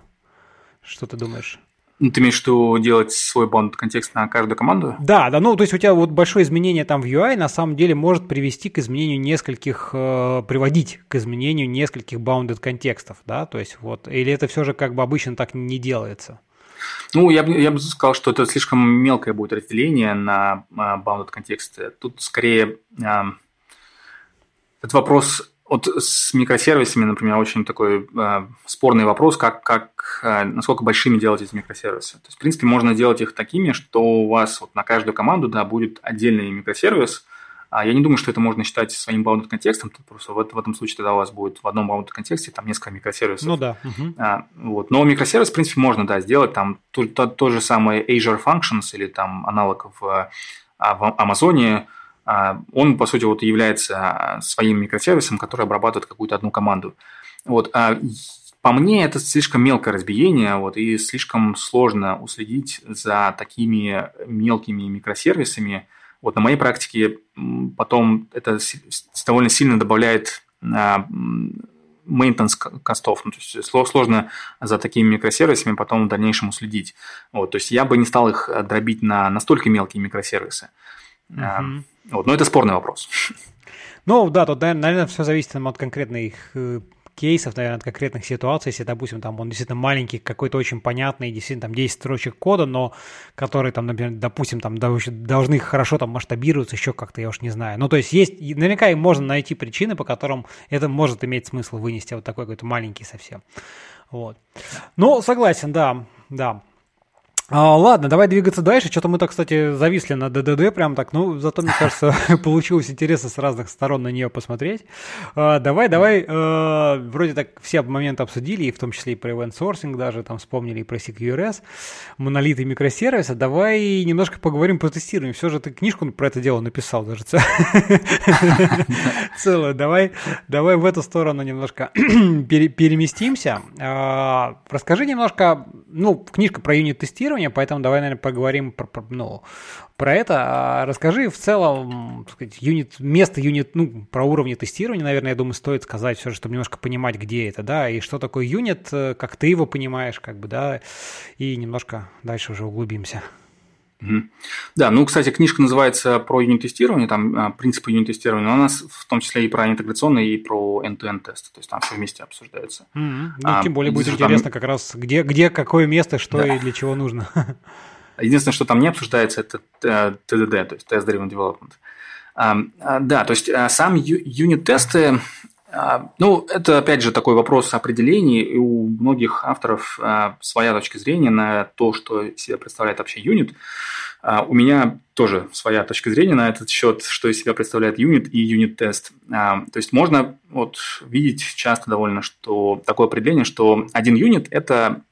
Что ты думаешь? Ну, ты имеешь в виду делать свой bounded контекст на каждую команду? Да, да, ну, то есть у тебя вот большое изменение там в UI на самом деле может привести к изменению нескольких, э, приводить к изменению нескольких bounded контекстов, да, то есть вот, или это все же как бы обычно так не делается? Ну, я бы, я бы сказал, что это слишком мелкое будет разделение на uh, bounded контексты. Тут скорее uh, этот вопрос вот с микросервисами, например, очень такой э, спорный вопрос, как, как, э, насколько большими делать эти микросервисы. То есть, в принципе, можно делать их такими, что у вас вот на каждую команду да, будет отдельный микросервис. А я не думаю, что это можно считать своим bounded контекстом. Просто в, в этом случае тогда у вас будет в одном bounded контексте там несколько микросервисов. Ну да. Угу. А, вот. Но микросервис, в принципе, можно да, сделать. Там то, то, то же самое Azure Functions или там аналог в, а, в Амазоне – а, он, по сути, вот является своим микросервисом, который обрабатывает какую-то одну команду. Вот. По мне, это слишком мелкое разбиение, вот, и слишком сложно уследить за такими мелкими микросервисами. Вот на моей практике потом это довольно сильно добавляет maintenance костов. Ну, то есть сложно за такими микросервисами потом в дальнейшем уследить. Вот, то есть я бы не стал их дробить на настолько мелкие микросервисы. Uh-huh. Вот, но это спорный вопрос. Ну да, тут, наверное, все зависит от конкретных э, кейсов, наверное, от конкретных ситуаций. Если, допустим, там он действительно маленький, какой-то очень понятный, действительно там 10 строчек кода, но которые там, например, допустим, там должны хорошо там масштабироваться, еще как-то, я уж не знаю. Ну, то есть есть, наверняка и можно найти причины, по которым это может иметь смысл вынести вот такой какой-то маленький совсем. Вот. Ну, согласен, да, да. А, ладно, давай двигаться дальше. Что-то мы так, кстати, зависли на ДДД прям так. Ну, зато, мне кажется, получилось интересно с разных сторон на нее посмотреть. А, давай, давай. А, вроде так все моменты обсудили, и в том числе и про event sourcing даже, там вспомнили и про CQRS, монолиты микросервисы. Давай немножко поговорим про тестирование. Все же ты книжку про это дело написал даже целую. Давай, давай в эту сторону немножко переместимся. А, расскажи немножко, ну, книжка про юнит-тестирование, тестирования, поэтому давай, наверное, поговорим про, про, ну, про это. А расскажи в целом, так сказать, юнит, место юнит, ну, про уровни тестирования, наверное, я думаю, стоит сказать все же, чтобы немножко понимать, где это, да, и что такое юнит, э, как ты его понимаешь, как бы, да, и немножко дальше уже углубимся. Да, ну, кстати, книжка называется про юнит-тестирование, там а, принципы юнит-тестирования, но у нас в том числе и про интеграционный, и про end-to-end тесты, то есть там все вместе обсуждается. Mm-hmm. Ну, а, тем более будет интересно как раз, где, где какое место, что да. и для чего нужно. Единственное, что там не обсуждается, это TDD, э, то есть Test Driven Development. А, да, то есть сам юнит-тесты, ну, это, опять же, такой вопрос определений, и у многих авторов своя точка зрения на то, что себя представляет вообще юнит. У меня тоже своя точка зрения на этот счет, что из себя представляет юнит и юнит-тест. То есть можно вот видеть часто довольно, что такое определение, что один юнит – это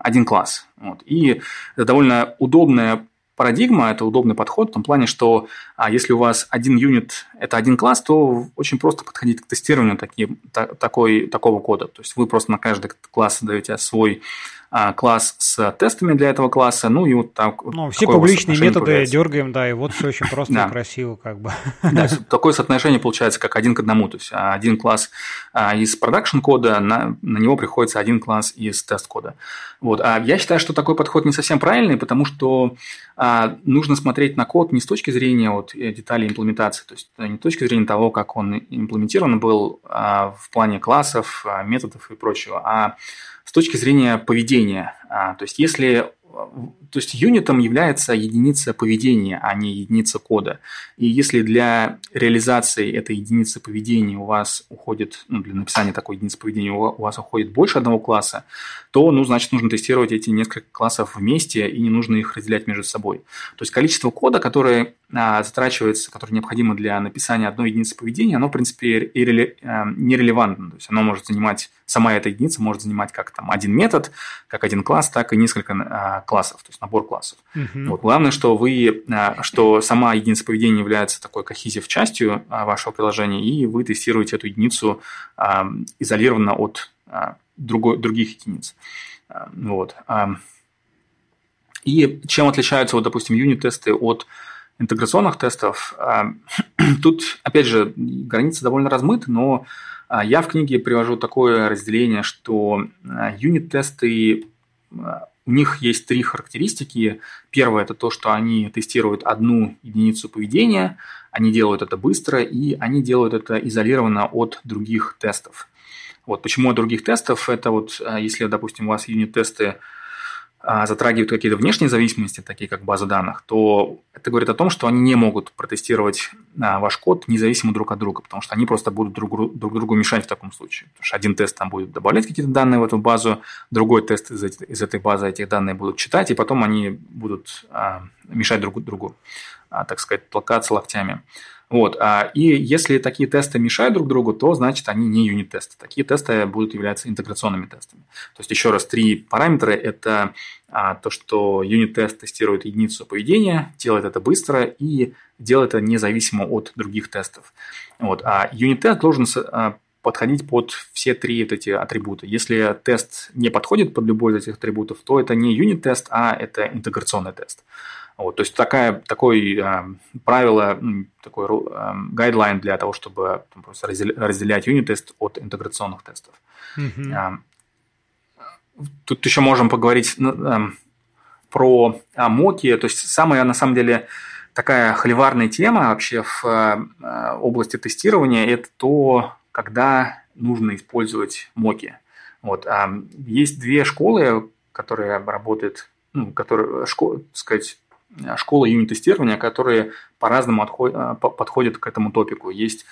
один класс. Вот. И это довольно удобное парадигма, это удобный подход в том плане, что а, если у вас один юнит – это один класс, то очень просто подходить к тестированию таки, та, такой, такого кода. То есть вы просто на каждый класс даете свой класс с тестами для этого класса, ну и вот так. Ну, все публичные методы появляется. дергаем, да, и вот все очень просто и красиво как бы. Да, такое соотношение получается как один к одному, то есть а, один класс а, из продакшн кода, на, на него приходится один класс из тест кода. Вот. А я считаю, что такой подход не совсем правильный, потому что нужно смотреть на код не с точки зрения вот, э, деталей имплементации, то есть не с точки зрения того, как он имплементирован был в плане классов, методов и прочего, а с точки зрения поведения. А, то есть если то есть юнитом является единица поведения, а не единица кода. И если для реализации этой единицы поведения у вас уходит, ну, для написания такой единицы поведения у вас уходит больше одного класса, то, ну, значит, нужно тестировать эти несколько классов вместе, и не нужно их разделять между собой. То есть количество кода, которое затрачивается, которое необходимо для написания одной единицы поведения, оно, в принципе, а, нерелевантно. То есть оно может занимать, сама эта единица может занимать как там один метод, как один класс, так и несколько а, классов, то есть набор классов. Uh-huh. Вот, главное, что вы, а, что сама единица поведения является такой кохизив частью а, вашего приложения, и вы тестируете эту единицу а, изолированно от а, другой, других единиц. А, вот. А, и чем отличаются, вот, допустим, юнит-тесты от интеграционных тестов? А, тут, опять же, границы довольно размыты, но а, я в книге привожу такое разделение, что а, юнит-тесты у них есть три характеристики. Первое – это то, что они тестируют одну единицу поведения, они делают это быстро, и они делают это изолированно от других тестов. Вот почему от других тестов? Это вот, если, допустим, у вас юнит-тесты затрагивают какие-то внешние зависимости, такие как база данных, то это говорит о том, что они не могут протестировать а, ваш код независимо друг от друга, потому что они просто будут друг, друг другу мешать в таком случае. Потому что один тест там будет добавлять какие-то данные в эту базу, другой тест из, из этой базы этих данных будут читать, и потом они будут а, мешать друг другу, а, так сказать, толкаться локтями. Вот. А, и если такие тесты мешают друг другу, то значит они не юнит-тесты. Такие тесты будут являться интеграционными тестами. То есть еще раз, три параметра – это а, то, что юнит-тест тестирует единицу поведения, делает это быстро и делает это независимо от других тестов. Вот. А юнит-тест должен а, подходить под все три вот эти атрибута. Если тест не подходит под любой из этих атрибутов, то это не юнит-тест, а это интеграционный тест. Вот, то есть такая, такое э, правило, такой э, гайдлайн для того, чтобы там, просто разделять юнит-тест от интеграционных тестов. Mm-hmm. Тут еще можем поговорить э, про э, моки. То есть самая, на самом деле, такая холиварная тема вообще в э, области тестирования – это то, когда нужно использовать моки. Вот. Есть две школы, которые работают, ну, которые, школ, так сказать, школы юнит-тестирования, которые по-разному отход- подходят к этому топику. Есть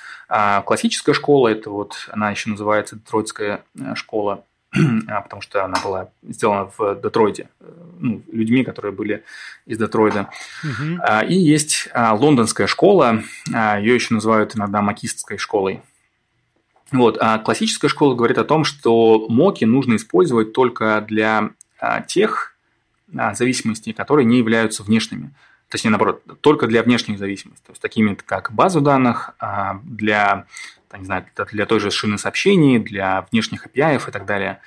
классическая школа, это вот она еще называется Детройтская школа а, потому что она была сделана в Детройте, э, ну, людьми, которые были из Детройта. Угу. И есть а, лондонская школа, ее еще называют иногда макистской школой. Вот, а классическая школа говорит о том, что моки нужно использовать только для тех зависимостей, которые не являются внешними. Точнее, наоборот, только для внешних зависимостей. То есть, такими как базу данных, для не знаю, для той же шины сообщений, для внешних API и так далее.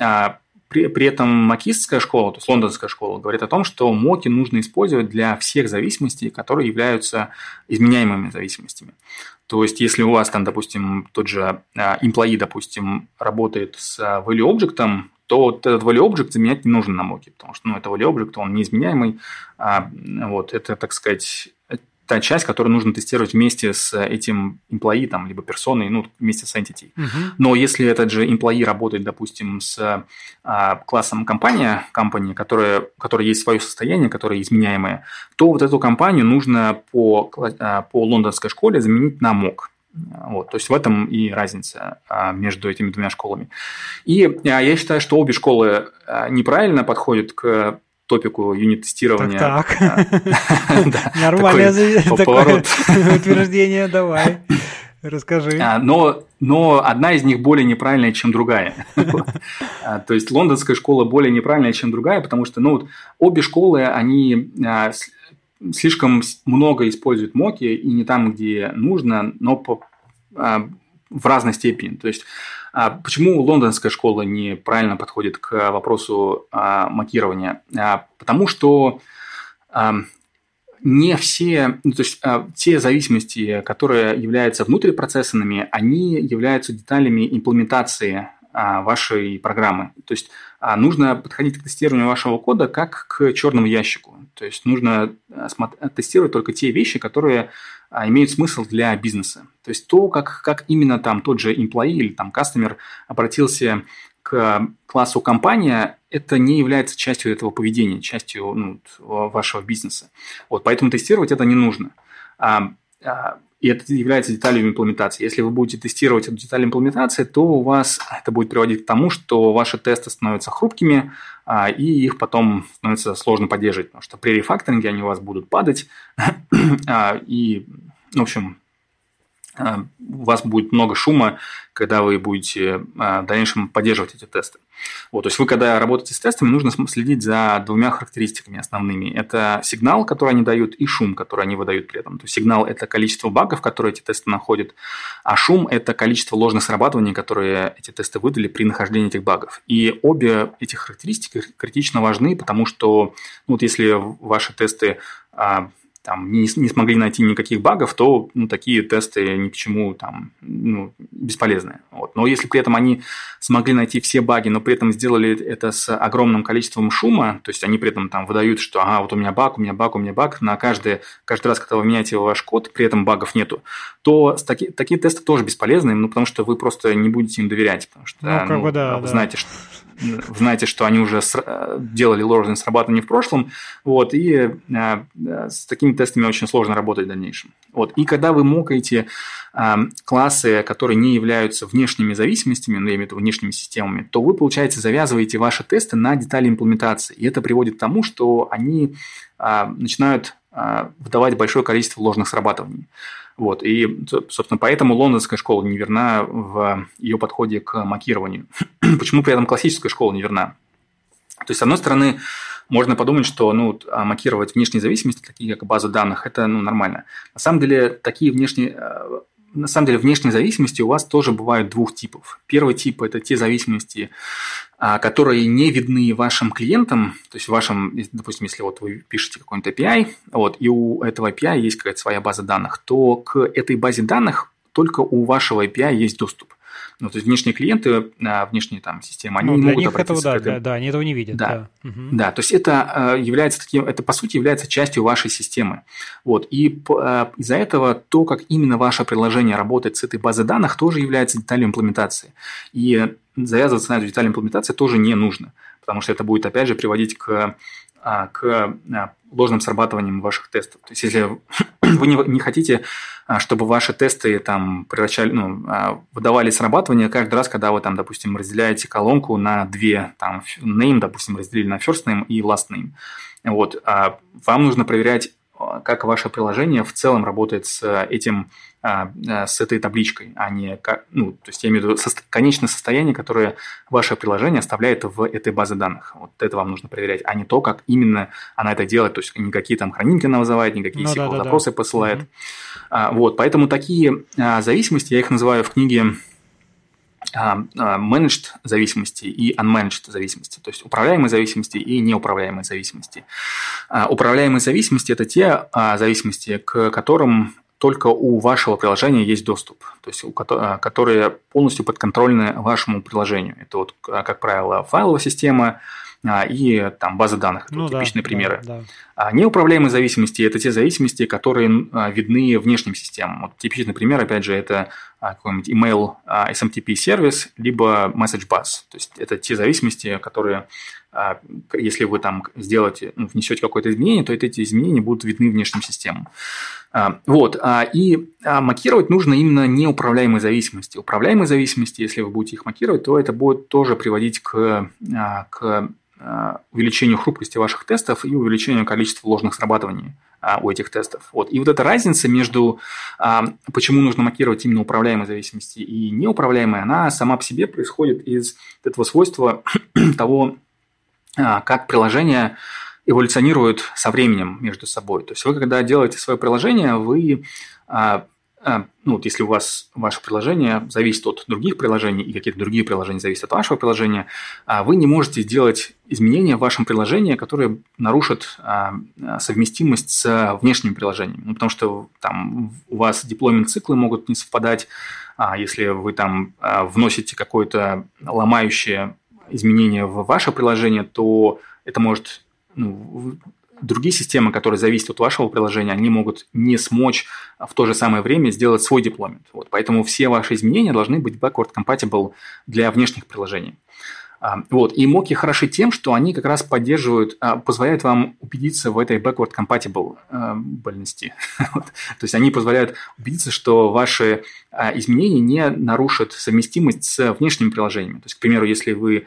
А, при, при этом макистская школа, то есть лондонская школа, говорит о том, что моки нужно использовать для всех зависимостей, которые являются изменяемыми зависимостями. То есть, если у вас там, допустим, тот же а, employee, допустим, работает с value object, то вот этот value object заменять не нужно на моке, потому что ну, это value object, он неизменяемый. А, вот, это, так сказать, та часть, которую нужно тестировать вместе с этим employee, там, либо персоной, ну, вместе с entity. Uh-huh. Но если этот же employee работает, допустим, с а, классом компания, компания, которая, которая есть свое состояние, которое изменяемое, то вот эту компанию нужно по, а, по лондонской школе заменить на MOC. Вот, то есть в этом и разница а, между этими двумя школами. И а, я считаю, что обе школы неправильно подходят к топику юнит-тестирования. Так, так. Нормальное утверждение, давай. Расскажи. А, но, но одна из них более неправильная, чем другая. А, то есть лондонская школа более неправильная, чем другая, потому что ну, вот, обе школы, они а, слишком много используют моки, и не там, где нужно, но по, в разной степени. То есть а почему лондонская школа неправильно подходит к вопросу а, макирования? А, потому что не все, ну, то есть те зависимости, которые являются внутрипроцессорными, они являются деталями имплементации вашей программы. То есть нужно подходить к тестированию вашего кода как к черному ящику. То есть нужно тестировать только те вещи, которые а, имеют смысл для бизнеса. То есть то, как, как именно там тот же employee или там customer обратился к классу компания, это не является частью этого поведения, частью ну, вашего бизнеса. Вот, поэтому тестировать это не нужно. А, а, и это является деталью имплементации. Если вы будете тестировать эту деталь имплементации, то у вас это будет приводить к тому, что ваши тесты становятся хрупкими, а, и их потом становится сложно поддерживать, потому что при рефакторинге они у вас будут падать, а, и, в общем, у вас будет много шума, когда вы будете в дальнейшем поддерживать эти тесты. Вот, то есть вы, когда работаете с тестами, нужно следить за двумя характеристиками основными. Это сигнал, который они дают, и шум, который они выдают при этом. То есть сигнал – это количество багов, которые эти тесты находят, а шум – это количество ложных срабатываний, которые эти тесты выдали при нахождении этих багов. И обе эти характеристики критично важны, потому что ну, вот если ваши тесты а, там не, не смогли найти никаких багов, то ну, такие тесты ни к чему там ну, бесполезны. Вот. Но если при этом они смогли найти все баги, но при этом сделали это с огромным количеством шума, то есть они при этом там выдают, что ага, вот у меня баг, у меня баг, у меня баг, на каждый, каждый раз, когда вы меняете ваш код, при этом багов нету, то таки, такие тесты тоже бесполезны, ну, потому что вы просто не будете им доверять, потому что ну, как ну, бы, да, вы да. знаете, что знаете, что они уже делали ложное срабатывание в прошлом, вот, и э, с такими тестами очень сложно работать в дальнейшем. Вот. И когда вы мокаете э, классы, которые не являются внешними зависимостями, ну, я имею в виду внешними системами, то вы, получается, завязываете ваши тесты на детали имплементации. И это приводит к тому, что они э, начинают выдавать большое количество ложных срабатываний. Вот. И, собственно, поэтому лондонская школа не верна в ее подходе к макированию. Почему при этом классическая школа не верна? То есть, с одной стороны, можно подумать, что ну, а макировать внешние зависимости, такие как база данных, это ну, нормально. На самом деле, такие внешние э, на самом деле внешние зависимости у вас тоже бывают двух типов. Первый тип – это те зависимости, а, которые не видны вашим клиентам, то есть вашим, допустим, если вот вы пишете какой-нибудь API, вот, и у этого API есть какая-то своя база данных, то к этой базе данных только у вашего API есть доступ. Ну, то есть внешние клиенты, а, внешние там системы, они ну, не могут них этого, да, да, да, они этого не видят. Да, да. Угу. да то есть это а, является таким, это по сути является частью вашей системы. Вот, и а, из-за этого то, как именно ваше приложение работает с этой базой данных, тоже является деталью имплементации. И завязываться на эту деталь имплементации тоже не нужно, потому что это будет, опять же, приводить к к ложным срабатываниям ваших тестов. То есть, если вы не, не хотите, а, чтобы ваши тесты там превращали, ну, а, выдавали срабатывание каждый раз, когда вы там, допустим, разделяете колонку на две, там, name, допустим, разделили на first name и last name. Вот, а вам нужно проверять как ваше приложение в целом работает с этим, а, а, с этой табличкой, а не ну, то есть я имею в виду конечное состояние, которое ваше приложение оставляет в этой базе данных. Вот это вам нужно проверять, а не то, как именно она это делает, то есть никакие там хранилки она вызывает, никакие ну, SQL-запросы да, да, да. посылает. Угу. Вот, поэтому такие зависимости, я их называю в книге а, а, managed зависимости и unmanaged зависимости, то есть управляемые зависимости и неуправляемые зависимости. А, управляемые зависимости – это те зависимости, к которым только у вашего приложения есть доступ, то есть у, которые полностью подконтрольны вашему приложению. Это вот, как правило, файловая система, а, и там базы данных. Это ну, типичные да, примеры. Да, да. А неуправляемые зависимости – это те зависимости, которые а, видны внешним системам. Вот типичный пример, опять же, это какой-нибудь email SMTP сервис, либо message bus. То есть это те зависимости, которые, если вы там сделаете, ну, внесете какое-то изменение, то эти изменения будут видны внешним системам. Вот. И макировать нужно именно неуправляемые зависимости. Управляемые зависимости, если вы будете их макировать, то это будет тоже приводить к, к увеличению хрупкости ваших тестов и увеличению количества ложных срабатываний а, у этих тестов. Вот. И вот эта разница между, а, почему нужно макировать именно управляемые зависимости и неуправляемые, она сама по себе происходит из этого свойства того, а, как приложение эволюционирует со временем между собой. То есть вы, когда делаете свое приложение, вы ну, вот если у вас ваше приложение зависит от других приложений, и какие-то другие приложения зависят от вашего приложения, а, вы не можете сделать изменения в вашем приложении, которые нарушат а, совместимость с внешними приложениями. Ну, потому что там у вас деплоймент циклы могут не совпадать, если вы там вносите какое-то ломающее изменение в ваше приложение, то это может ну, другие системы, которые зависят от вашего приложения, они могут не смочь в то же самое время сделать свой деплоймент. Вот, поэтому все ваши изменения должны быть backward compatible для внешних приложений. А, вот. И моки хороши тем, что они как раз поддерживают, а, позволяют вам убедиться в этой backward compatible а, больности. вот. То есть они позволяют убедиться, что ваши изменения не нарушат совместимость с внешними приложениями. То есть, к примеру, если вы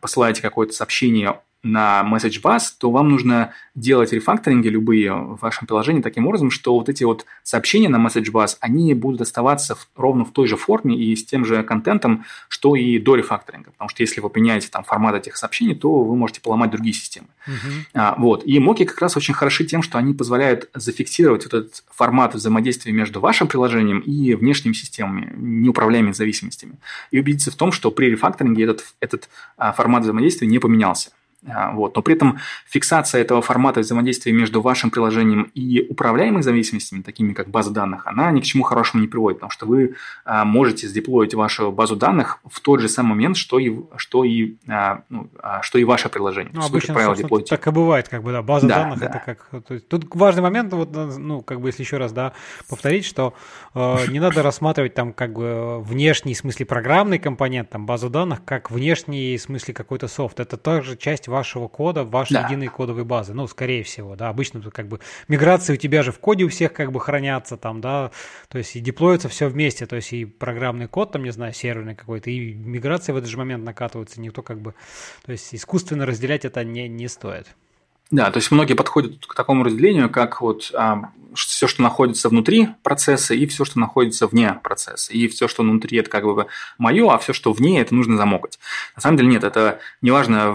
посылаете какое-то сообщение на message bus, то вам нужно делать рефакторинги любые в вашем приложении таким образом, что вот эти вот сообщения на message bus, они будут оставаться в, ровно в той же форме и с тем же контентом, что и до рефакторинга. Потому что если вы поменяете там формат этих сообщений, то вы можете поломать другие системы. Uh-huh. А, вот. И моки как раз очень хороши тем, что они позволяют зафиксировать вот этот формат взаимодействия между вашим приложением и внешними системами, неуправляемыми зависимостями. И убедиться в том, что при рефакторинге этот, этот а, формат взаимодействия не поменялся. А, вот. Но при этом фиксация этого формата взаимодействия между вашим приложением и управляемыми зависимостями, такими как база данных, она ни к чему хорошему не приводит, потому что вы а, можете сдеплоить вашу базу данных в тот же самый момент, что и, что и, а, ну, что и ваше приложение. Ну, обычно, правило, так и бывает, как бы, да, база да, данных да. это как... То есть, тут важный момент, вот, ну, как бы, если еще раз, да, повторить, что э, не надо рассматривать там как бы внешний, в смысле программный компонент, там, базу данных, как внешний, в смысле какой-то софт. Это также часть вашего кода, вашей да. единой кодовой базы. Ну, скорее всего, да. Обычно как бы миграции у тебя же в коде у всех как бы хранятся там, да. То есть и деплоится все вместе. То есть и программный код, там, не знаю, серверный какой-то, и миграции в этот же момент накатываются. Никто как бы... То есть искусственно разделять это не, не стоит. Да, то есть многие подходят к такому разделению, как вот а, все, что находится внутри процесса, и все, что находится вне процесса. И все, что внутри, это как бы мое, а все, что вне, это нужно замокать. На самом деле нет, это неважно,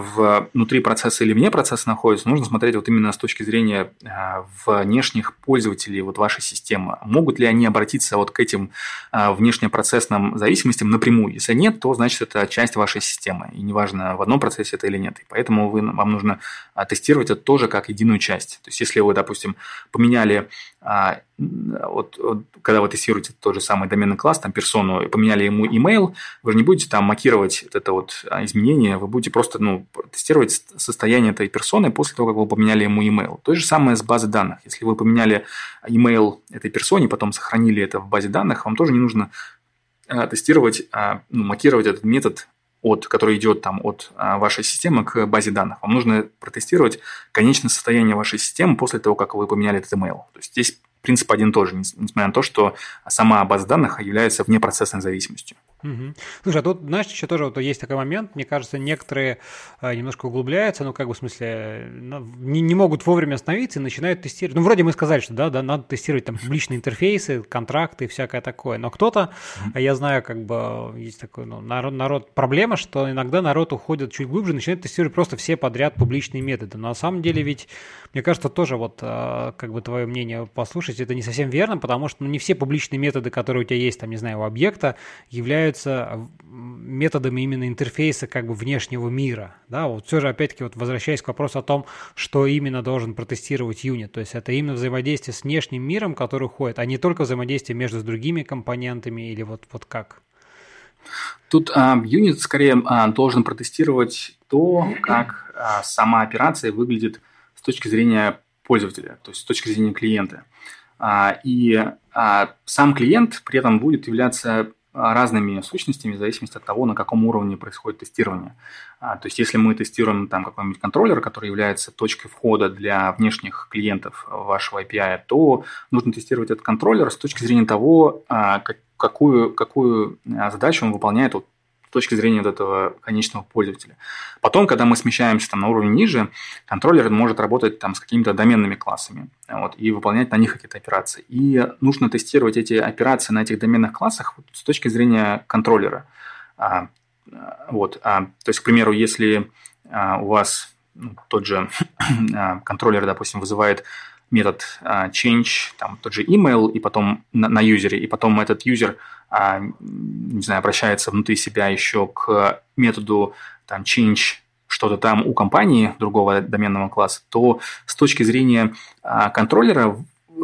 внутри процесса или вне процесса находится, нужно смотреть вот именно с точки зрения а, внешних пользователей вот вашей системы. Могут ли они обратиться вот к этим а, внешнепроцессным зависимостям напрямую? Если нет, то значит это часть вашей системы. И неважно, в одном процессе это или нет. И поэтому вы, вам нужно тестировать это тоже как единую часть. То есть, если вы, допустим, поменяли, а, вот, вот, когда вы тестируете тот же самый доменный класс, там, персону, и поменяли ему email, вы же не будете там макировать это вот а, изменение, вы будете просто ну, тестировать состояние этой персоны после того, как вы поменяли ему email. То же самое с базой данных. Если вы поменяли email этой персоне, потом сохранили это в базе данных, вам тоже не нужно а, тестировать, ну, макировать этот метод от, который идет там от а, вашей системы к базе данных. Вам нужно протестировать конечное состояние вашей системы после того, как вы поменяли этот email. То есть здесь принцип один тоже, несмотря на то, что сама база данных является внепроцессной зависимостью. Угу. Слушай, а тут, знаешь, еще тоже вот есть такой момент, мне кажется, некоторые э, немножко углубляются, ну, как бы, в смысле, не, не могут вовремя остановиться и начинают тестировать. Ну, вроде мы сказали, что, да, да, надо тестировать там публичные интерфейсы, контракты и всякое такое, но кто-то, mm я знаю, как бы, есть такой, ну, народ, народ, проблема, что иногда народ уходит чуть глубже, начинает тестировать просто все подряд публичные методы, но на самом деле ведь, мне кажется, тоже вот, э, как бы, твое мнение послушать, это не совсем верно, потому что, ну, не все публичные методы, которые у тебя есть, там, не знаю, у объекта, являются являются методами именно интерфейса как бы внешнего мира. Да, вот все же опять-таки вот возвращаясь к вопросу о том, что именно должен протестировать юнит. То есть это именно взаимодействие с внешним миром, который уходит, а не только взаимодействие между другими компонентами или вот, вот как. Тут а, юнит скорее а, должен протестировать то, как а, сама операция выглядит с точки зрения пользователя, то есть с точки зрения клиента. А, и а, сам клиент при этом будет являться разными сущностями в зависимости от того, на каком уровне происходит тестирование. А, то есть, если мы тестируем там какой-нибудь контроллер, который является точкой входа для внешних клиентов вашего API, то нужно тестировать этот контроллер с точки зрения того, а, какую, какую а, задачу он выполняет вот точки зрения вот этого конечного пользователя. Потом, когда мы смещаемся там, на уровень ниже, контроллер может работать там, с какими-то доменными классами вот, и выполнять на них какие-то операции. И нужно тестировать эти операции на этих доменных классах вот, с точки зрения контроллера. А, вот, а, то есть, к примеру, если а, у вас ну, тот же а, контроллер, допустим, вызывает метод uh, change, там тот же email, и потом на, на юзере, и потом этот юзер, uh, не знаю, обращается внутри себя еще к методу там change что-то там у компании другого доменного класса, то с точки зрения uh, контроллера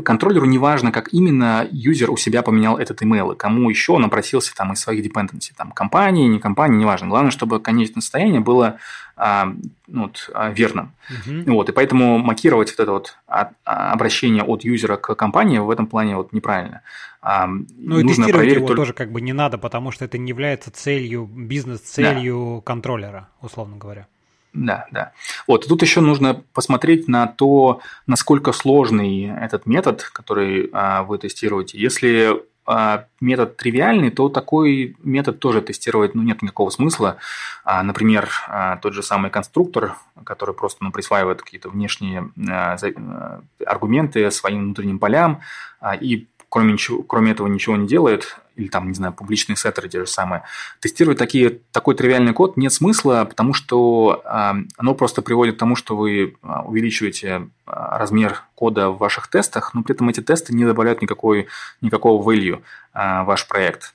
контроллеру не важно, как именно юзер у себя поменял этот email, и кому еще он обратился там из своих dependency, там компании, не компании, неважно. Главное, чтобы конечное состояние было а, ну, вот, а, верным. Угу. Вот, и поэтому макировать вот это вот обращение от юзера к компании в этом плане вот неправильно. А, ну и тестировать его только... тоже как бы не надо, потому что это не является целью, бизнес-целью да. контроллера, условно говоря. Да, да. Вот, тут еще нужно посмотреть на то, насколько сложный этот метод, который а, вы тестируете. Если а, метод тривиальный, то такой метод тоже тестировать ну, нет никакого смысла. А, например, а, тот же самый конструктор, который просто ну, присваивает какие-то внешние а, а аргументы своим внутренним полям а, и кроме, ничего, кроме этого ничего не делает, или там, не знаю, публичные сеттеры те же самые, тестировать такие, такой тривиальный код нет смысла, потому что э, оно просто приводит к тому, что вы увеличиваете э, размер кода в ваших тестах, но при этом эти тесты не добавляют никакой, никакого value э, ваш проект.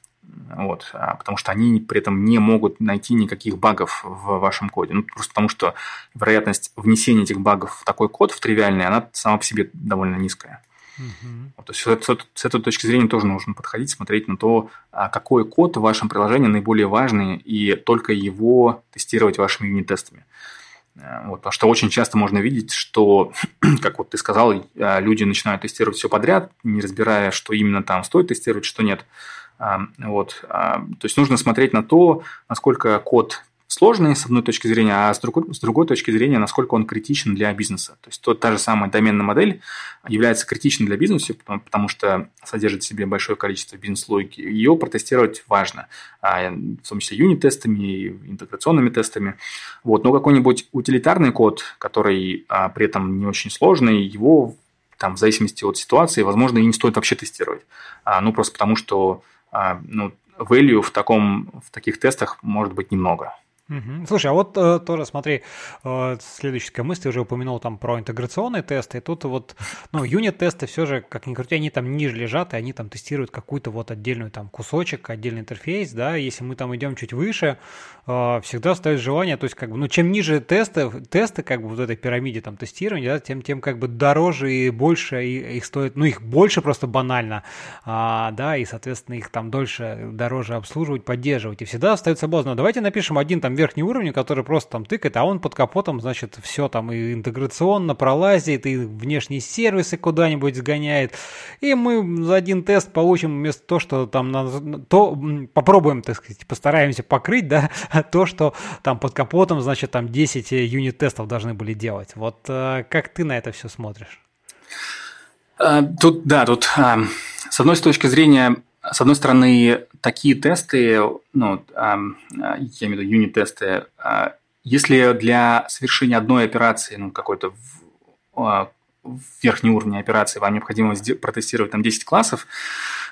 вот, а, потому что они при этом не могут найти никаких багов в вашем коде. Ну, просто потому что вероятность внесения этих багов в такой код, в тривиальный, она сама по себе довольно низкая. Uh-huh. То есть с, с этой точки зрения тоже нужно подходить, смотреть на то, а, какой код в вашем приложении наиболее важный, и только его тестировать вашими юнит-тестами. Э, вот, потому что очень часто можно видеть, что, как вот ты сказал, э, люди начинают тестировать все подряд, не разбирая, что именно там стоит тестировать, что нет. Вот. То есть нужно смотреть на то, насколько код сложный с одной точки зрения, а с другой, с другой точки зрения, насколько он критичен для бизнеса. То есть то, та же самая доменная модель является критичной для бизнеса, потому, потому что содержит в себе большое количество бизнес-логики. Ее протестировать важно, а, в том числе юнит-тестами, интеграционными тестами. Вот. Но какой-нибудь утилитарный код, который а, при этом не очень сложный, его там, в зависимости от ситуации, возможно, и не стоит вообще тестировать. А, ну, просто потому что а, ну, value в, таком, в таких тестах может быть немного. Слушай, а вот э, тоже смотри, э, следующая такая мысль, ты уже упомянул там про интеграционные тесты, и тут вот, ну, юнит-тесты все же, как ни крути, они там ниже лежат, и они там тестируют какую-то вот отдельную там кусочек, отдельный интерфейс, да, если мы там идем чуть выше, э, всегда остается желание, то есть как бы, ну, чем ниже тесты, тесты как бы вот этой пирамиде там тестирования, да, тем, тем как бы дороже и больше их стоит, ну, их больше просто банально, а, да, и, соответственно, их там дольше, дороже обслуживать, поддерживать, и всегда остается соблазн, давайте напишем один там верхний уровень, который просто там тыкает, а он под капотом, значит, все там и интеграционно пролазит, и внешние сервисы куда-нибудь сгоняет. И мы за один тест получим вместо того, что там, то попробуем, так сказать, постараемся покрыть, да, то, что там под капотом, значит, там 10 юнит-тестов должны были делать. Вот э, как ты на это все смотришь? Э, тут, да, тут э, с одной точки зрения с одной стороны, такие тесты, ну, я имею в виду юнит-тесты, а, если для совершения одной операции, ну, какой-то а, верхний уровень операции вам необходимо протестировать там 10 классов,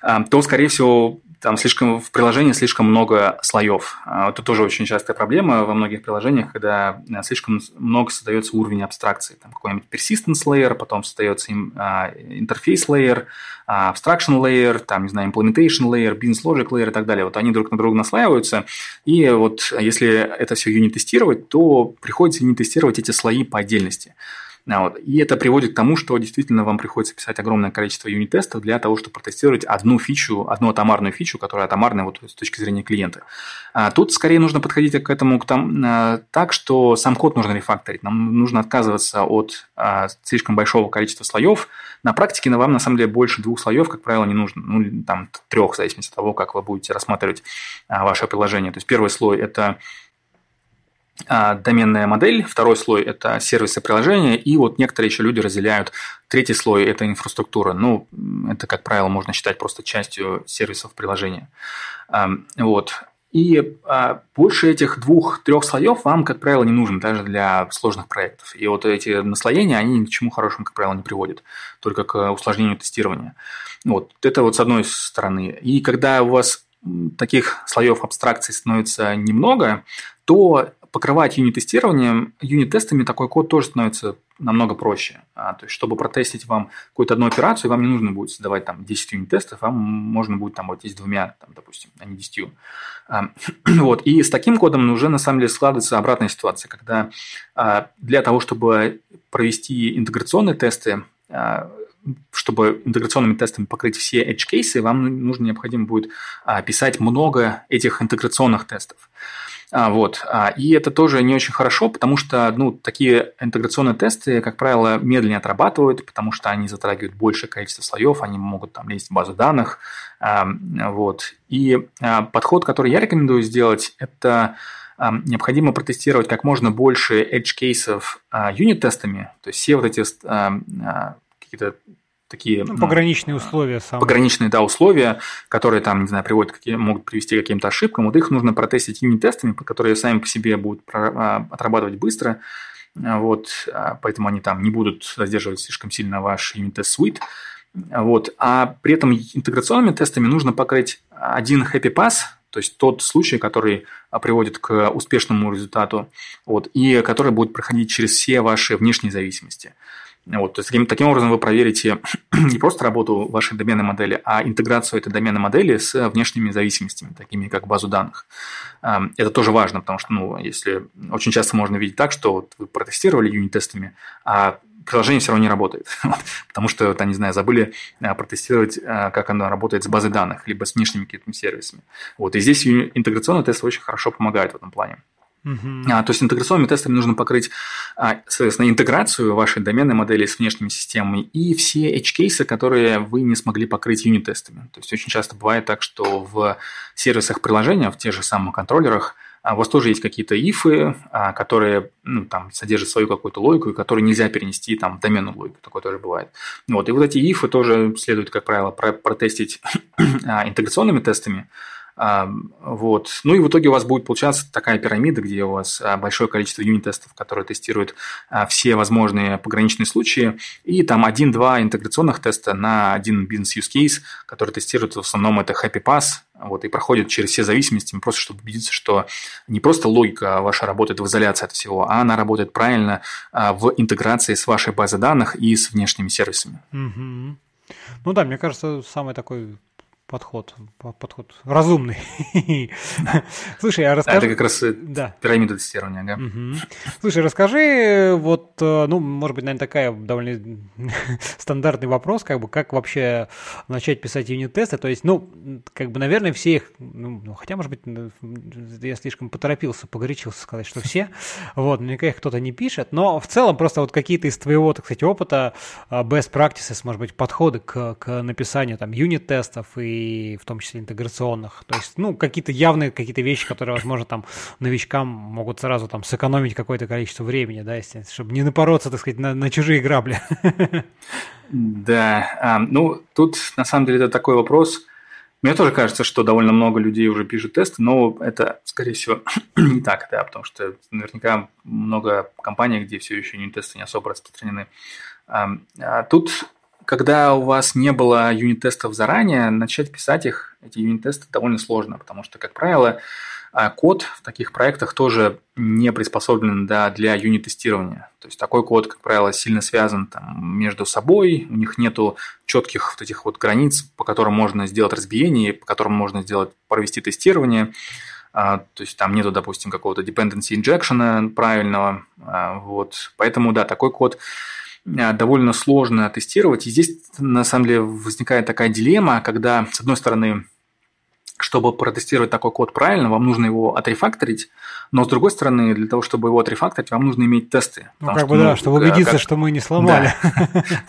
то, скорее всего, там слишком в приложении слишком много слоев. А, это тоже очень частая проблема во многих приложениях, когда а, слишком много создается уровень абстракции. Там какой-нибудь persistence layer, потом создается им интерфейс layer, abstraction layer, там, не знаю, implementation layer, business logic layer и так далее. Вот они друг на друга наслаиваются. И вот если это все юнит-тестировать, то приходится юнит-тестировать эти слои по отдельности. А вот. И это приводит к тому, что действительно вам приходится писать огромное количество юнит-тестов для того, чтобы протестировать одну фичу, одну атомарную фичу, которая атомарная вот с точки зрения клиента. А тут скорее нужно подходить к этому к там, а, так, что сам код нужно рефакторить. Нам нужно отказываться от а, слишком большого количества слоев. На практике на вам на самом деле больше двух слоев, как правило, не нужно. Ну, там трех, в зависимости от того, как вы будете рассматривать а, ваше приложение. То есть первый слой – это доменная модель, второй слой – это сервисы приложения, и вот некоторые еще люди разделяют третий слой – это инфраструктура. Ну, это, как правило, можно считать просто частью сервисов приложения. Вот. И а, больше этих двух-трех слоев вам, как правило, не нужно даже для сложных проектов. И вот эти наслоения, они ни к чему хорошему, как правило, не приводят, только к усложнению тестирования. Вот. Это вот с одной стороны. И когда у вас таких слоев абстракции становится немного, то покрывать юнит-тестированием, юнит-тестами такой код тоже становится намного проще. А, то есть, чтобы протестить вам какую-то одну операцию, вам не нужно будет создавать там 10 юнит-тестов, вам можно будет там вот здесь двумя, там, допустим, а не 10. А, вот. И с таким кодом уже на самом деле складывается обратная ситуация, когда а, для того, чтобы провести интеграционные тесты, а, чтобы интеграционными тестами покрыть все edge кейсы, вам нужно необходимо будет а, писать много этих интеграционных тестов. А, вот. А, и это тоже не очень хорошо, потому что ну, такие интеграционные тесты, как правило, медленнее отрабатывают, потому что они затрагивают большее количество слоев, они могут там лезть в базу данных. А, вот. И подход, который я рекомендую сделать, это необходимо протестировать как можно больше edge кейсов юнит-тестами, то есть все вот эти какие-то такие... Ну, пограничные условия. Самые. Пограничные, да, условия, которые там, не знаю, приводят, какие, могут привести к каким-то ошибкам. Вот их нужно протестить юнит-тестами, которые сами по себе будут а, отрабатывать быстро. Вот, а, поэтому они там не будут задерживать слишком сильно ваш юнит-тест suite. Вот. А при этом интеграционными тестами нужно покрыть один happy pass, то есть тот случай, который а, приводит к успешному результату, вот, и который будет проходить через все ваши внешние зависимости. Вот, то есть таким, образом вы проверите не просто работу вашей доменной модели, а интеграцию этой доменной модели с внешними зависимостями, такими как базу данных. Это тоже важно, потому что, ну, если очень часто можно видеть так, что вот вы протестировали юнит-тестами, а приложение все равно не работает, потому что, там, не знаю, забыли а, протестировать, а, как оно работает с базой данных, либо с внешними какими-то сервисами. Вот, и здесь интеграционный тест очень хорошо помогает в этом плане. Uh-huh. А, то есть интеграционными тестами нужно покрыть, а, соответственно, интеграцию вашей доменной модели с внешними системами и все edge-кейсы, которые вы не смогли покрыть юнит-тестами. То есть очень часто бывает так, что в сервисах приложения, в тех же самых контроллерах, а, у вас тоже есть какие-то ифы, а, которые ну, там, содержат свою какую-то логику, и которые нельзя перенести там, в доменную логику. Такое тоже бывает. Вот. И вот эти ифы тоже следует, как правило, протестить интеграционными тестами, вот. Ну и в итоге у вас будет получаться такая пирамида, где у вас а, большое количество юнит-тестов, которые тестируют а, все возможные пограничные случаи, и там один-два интеграционных теста на один бизнес-use case, который тестирует в основном это happy pass, вот, и проходит через все зависимости, просто чтобы убедиться, что не просто логика ваша работает в изоляции от всего, а она работает правильно а, в интеграции с вашей базой данных и с внешними сервисами. Угу. Ну да, мне кажется, самый такой подход, подход разумный. Слушай, а расскажи... Это как раз э, да. пирамида тестирования, да. Угу. Слушай, расскажи, вот, э, ну, может быть, наверное, такая довольно стандартный вопрос, как бы, как вообще начать писать юнит-тесты, то есть, ну, как бы, наверное, все их, ну, ну хотя, может быть, я слишком поторопился, погорячился сказать, что все, вот, наверняка их кто-то не пишет, но в целом просто вот какие-то из твоего, так сказать, опыта, э, best practices, может быть, подходы к, к написанию там юнит-тестов и и в том числе интеграционных. То есть, ну, какие-то явные какие-то вещи, которые, возможно, там новичкам могут сразу там сэкономить какое-то количество времени, да, если, чтобы не напороться, так сказать, на, на чужие грабли. Да, а, ну, тут на самом деле это такой вопрос. Мне тоже кажется, что довольно много людей уже пишут тесты, но это, скорее всего, не так, да, потому что наверняка много компаний, где все еще не тесты не особо распространены. А, тут когда у вас не было юнит-тестов заранее, начать писать их, эти юнит-тесты, довольно сложно, потому что, как правило, а, код в таких проектах тоже не приспособлен да, для юнит-тестирования. То есть такой код, как правило, сильно связан там, между собой, у них нету четких вот этих вот границ, по которым можно сделать разбиение, по которым можно сделать, провести тестирование. А, то есть там нету, допустим, какого-то dependency injection правильного. А, вот. Поэтому, да, такой код довольно сложно тестировать. И здесь, на самом деле, возникает такая дилемма, когда, с одной стороны, чтобы протестировать такой код правильно, вам нужно его отрефакторить, но с другой стороны, для того, чтобы его отрефакторить, вам нужно иметь тесты. Ну, как бы, да, ну, чтобы убедиться, как... что мы не сломали.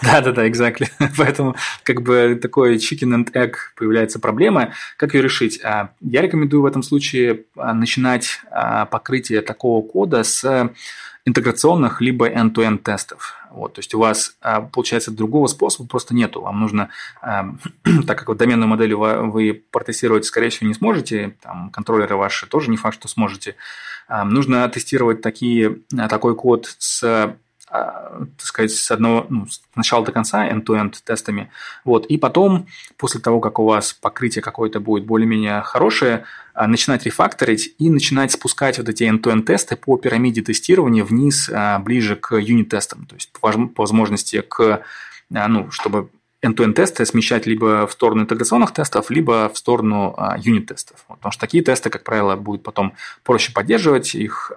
Да, да, да, exactly. Поэтому, как бы, такой chicken and egg появляется проблема. Как ее решить? А, я рекомендую в этом случае а, начинать покрытие такого кода с интеграционных либо end-to-end тестов. Вот, то есть у вас, а, получается, другого способа просто нету. Вам нужно, а, так как вот доменную модель вы протестировать, скорее всего, не сможете, там, контроллеры ваши тоже не факт, что сможете, а, нужно тестировать такие, такой код с так сказать, с одного, ну, с начала до конца, end-to-end тестами. Вот. И потом, после того, как у вас покрытие какое-то будет более-менее хорошее, а, начинать рефакторить и начинать спускать вот эти end-to-end тесты по пирамиде тестирования вниз, а, ближе к юнит-тестам. То есть, по возможности, к, а, ну, чтобы end-to-end тесты смещать либо в сторону интеграционных тестов, либо в сторону юнит-тестов. Потому что такие тесты, как правило, будет потом проще поддерживать, их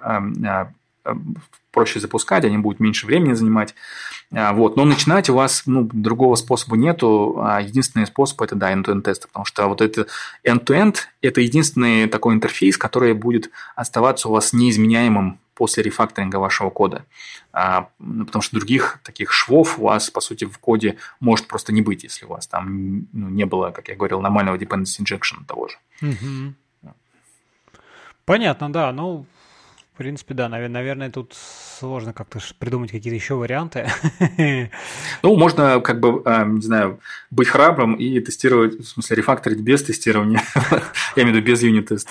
проще запускать, они будут меньше времени занимать. А, вот. Но начинать у вас ну, другого способа нету. А единственный способ – это да, end-to-end тесты, потому что вот это end-to-end – это единственный такой интерфейс, который будет оставаться у вас неизменяемым после рефакторинга вашего кода. А, ну, потому что других таких швов у вас, по сути, в коде может просто не быть, если у вас там ну, не было, как я говорил, нормального dependency injection того же. Угу. Понятно, да. Ну, принципе, да, наверное, тут сложно как-то придумать какие-то еще варианты. Ну, можно, как бы, а, не знаю, быть храбрым и тестировать, в смысле, рефакторить без тестирования. Я имею в виду без юнит-теста.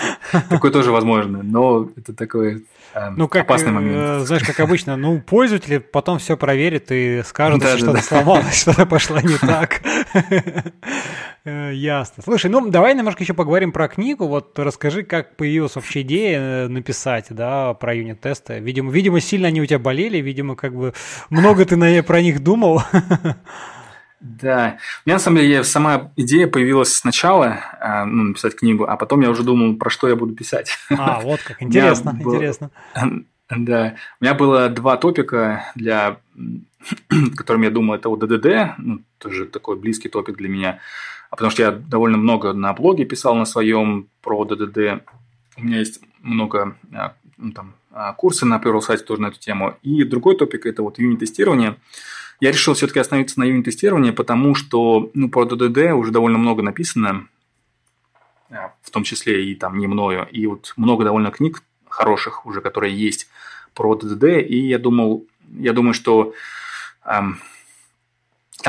Такое тоже возможно, но это такой а, ну, как, опасный момент. Э, знаешь, как обычно, ну, пользователи потом все проверят и скажут, что что-то сломалось, что-то пошло не так. Э, ясно. Слушай, ну давай немножко еще поговорим про книгу. Вот расскажи, как появилась вообще идея э, написать, да, про юнит-тесты. Видимо, видимо, сильно они у тебя болели, видимо, как бы много ты на, про них думал. Да, у меня на самом деле сама идея появилась сначала, э, ну, написать книгу, а потом я уже думал, про что я буду писать. А, вот как, интересно, интересно. Да, у меня было два топика, для, которым я думал, это ОДД, ну, тоже такой близкий топик для меня, а потому что я довольно много на блоге писал на своем про ДДД. У меня есть много а, ну, там, а, курсы на Payroll сайте тоже на эту тему. И другой топик – это вот юнит-тестирование. Я решил все-таки остановиться на юнит-тестировании, потому что ну, про ДДД уже довольно много написано, а, в том числе и там не мною. И вот много довольно книг хороших уже, которые есть про ДДД. И я думал, я думаю, что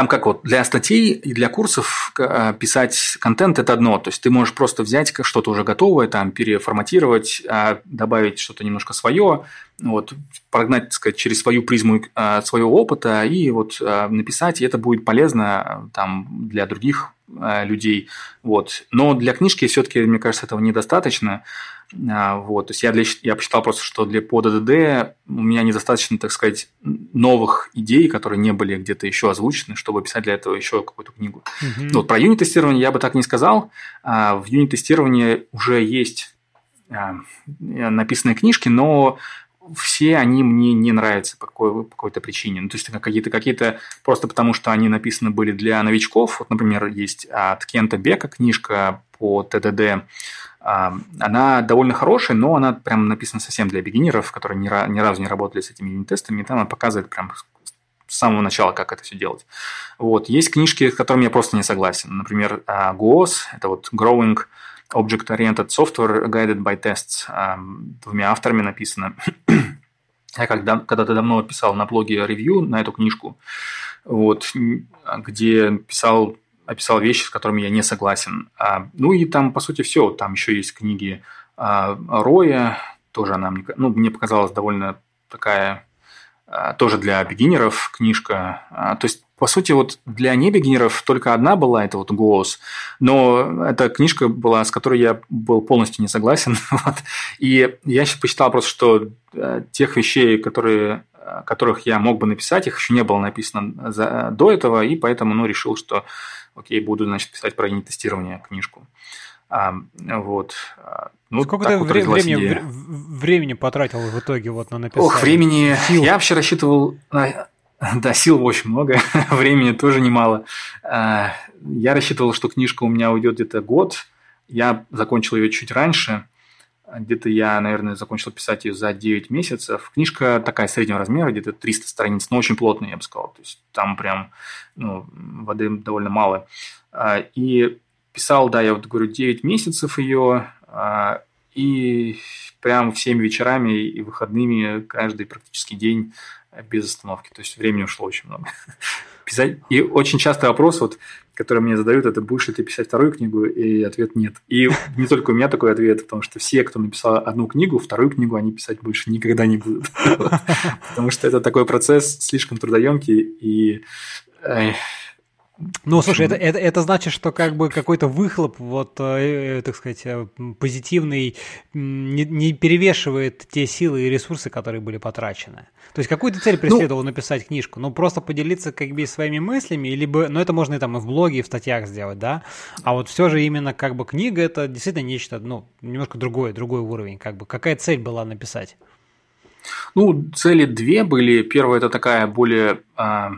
там как вот для статей и для курсов э, писать контент – это одно. То есть ты можешь просто взять что-то уже готовое, там, переформатировать, а, добавить что-то немножко свое, вот, прогнать, так сказать, через свою призму э, своего опыта и вот э, написать, и это будет полезно там, для других людей. Вот. Но для книжки все-таки, мне кажется, этого недостаточно. А, вот, то есть я, для, я посчитал просто, что для по ДДД у меня недостаточно, так сказать, новых идей, которые не были где-то еще озвучены, чтобы писать для этого еще какую-то книгу. Угу. Вот, про юнит-тестирование я бы так не сказал. А, в юнит-тестировании уже есть а, написанные книжки, но все они мне не нравятся по, какой, по какой-то причине. Ну, то есть какие-то, какие-то просто потому, что они написаны были для новичков. Вот, например, есть от Кента Бека книжка по ТДД, она довольно хорошая, но она прям написана совсем для бигинеров, которые ни, ни разу не работали с этими юнит-тестами, и там она показывает прям с самого начала, как это все делать. Вот. Есть книжки, с которыми я просто не согласен. Например, GOS, это вот Growing Object Oriented Software Guided by Tests, двумя авторами написано. Я когда, когда-то давно писал на блоге ревью на эту книжку, вот, где писал описал вещи, с которыми я не согласен. А, ну и там, по сути, все. Там еще есть книги а, Роя, тоже она мне, ну, мне показалась довольно такая, а, тоже для бигинеров книжка. То есть, по сути, вот для небигинеров только одна была, это вот «Голос», но эта книжка была, с которой я был полностью не согласен. вот. И я сейчас посчитал просто, что а, тех вещей, которые которых я мог бы написать, их еще не было написано за, до этого, и поэтому ну, решил, что окей, буду, значит, писать про тестирование книжку. А, вот. Ну, Сколько ты вот вре- времени, времени потратил в итоге вот на написание? Ох, времени... Сил. Я вообще рассчитывал... Да, сил очень много, времени тоже немало. А, я рассчитывал, что книжка у меня уйдет где-то год. Я закончил ее чуть раньше. Где-то я, наверное, закончил писать ее за 9 месяцев. Книжка такая среднего размера, где-то 300 страниц, но очень плотная, я бы сказал. То есть там прям ну, воды довольно мало. А, и писал, да, я вот говорю, 9 месяцев ее, а, и прям всеми вечерами и выходными каждый практически день без остановки. То есть времени ушло очень много. Писать. И очень часто вопрос, вот, который мне задают, это будешь ли ты писать вторую книгу, и ответ нет. И не только у меня такой ответ, потому что все, кто написал одну книгу, вторую книгу они писать больше никогда не будут. Потому что это такой процесс слишком трудоемкий, и ну, слушай, это, это, это значит, что как бы какой-то выхлоп, вот, э, э так сказать, э, позитивный, не, не перевешивает те силы и ресурсы, которые были потрачены. То есть какую то цель ну, преследовал ну, написать книжку? Ну, просто поделиться как бы своими мыслями, либо, ну, это можно и там и в блоге, и в статьях сделать, да? А вот все же именно как бы книга, это действительно нечто, ну, немножко другое, другой уровень, как бы. Какая цель была написать? Ну, цели две были. Первая – это такая более а,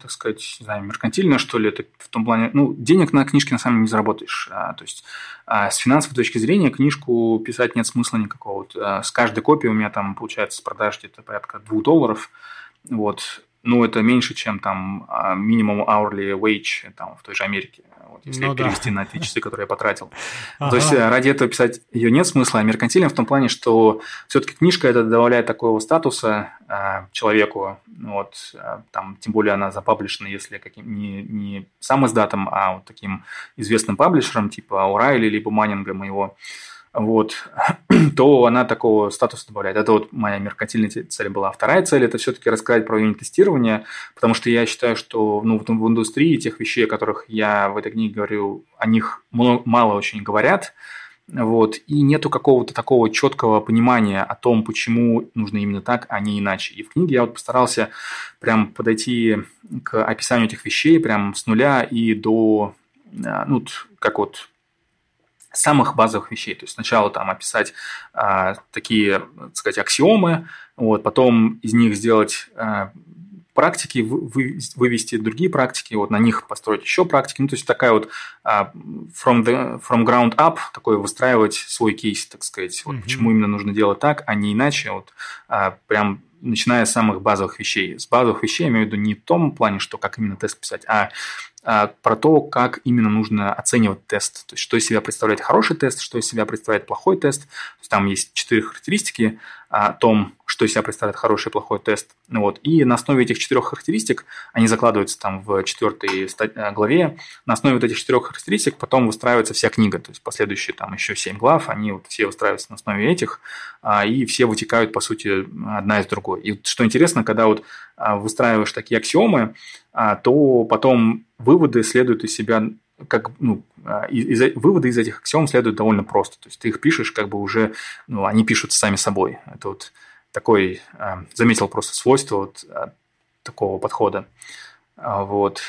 так сказать, не знаю, меркантильно, что ли, это в том плане, ну, денег на книжке на самом деле не заработаешь. А, то есть а с финансовой точки зрения книжку писать нет смысла никакого. Вот, а, с каждой копии у меня там получается с продаж где-то порядка двух долларов. Вот, ну, это меньше, чем там а, минимум hourly wage там, в той же Америке вот, если ну, перевести да. на те часы, которые я потратил. Ага. То есть э, ради этого писать ее нет смысла, а меркантильным в том плане, что все-таки книжка это добавляет такого статуса э, человеку, вот, э, там, тем более она запаблишена, если каким, не, не сам издатом, а вот таким известным паблишером, типа Аурайли, либо Маннинга моего, вот, то она такого статуса добавляет. Это вот моя меркантильная цель была. Вторая цель – это все-таки рассказать про юнит-тестирование, потому что я считаю, что ну, в индустрии тех вещей, о которых я в этой книге говорю, о них мало очень говорят, вот, и нету какого-то такого четкого понимания о том, почему нужно именно так, а не иначе. И в книге я вот постарался прям подойти к описанию этих вещей прям с нуля и до, а, ну, как вот самых базовых вещей. То есть сначала там описать а, такие, так сказать, аксиомы, вот, потом из них сделать а, практики, вы, вывести другие практики, вот на них построить еще практики. Ну, то есть такая вот from, the, from ground up, такой выстраивать свой кейс, так сказать. Вот mm-hmm. почему именно нужно делать так, а не иначе. Вот uh, прям начиная с самых базовых вещей. С базовых вещей я имею в виду не в том плане, что как именно тест писать, а а, про то, как именно нужно оценивать тест. То есть, что из себя представляет хороший тест, что из себя представляет плохой тест. То есть, там есть четыре характеристики о том, что из себя представляет хороший и плохой тест. Вот. И на основе этих четырех характеристик, они закладываются там в четвертой э, главе, на основе вот этих четырех характеристик потом выстраивается вся книга. То есть, последующие там еще семь глав, они вот все выстраиваются на основе этих, а, и все вытекают, по сути, одна из другой. И что интересно, когда вот а, выстраиваешь такие аксиомы, а, то потом выводы следуют из себя как ну, из, выводы из этих аксиом следуют довольно просто. То есть ты их пишешь, как бы уже, ну, они пишут сами собой. Это вот такой, заметил просто свойство вот такого подхода. Вот.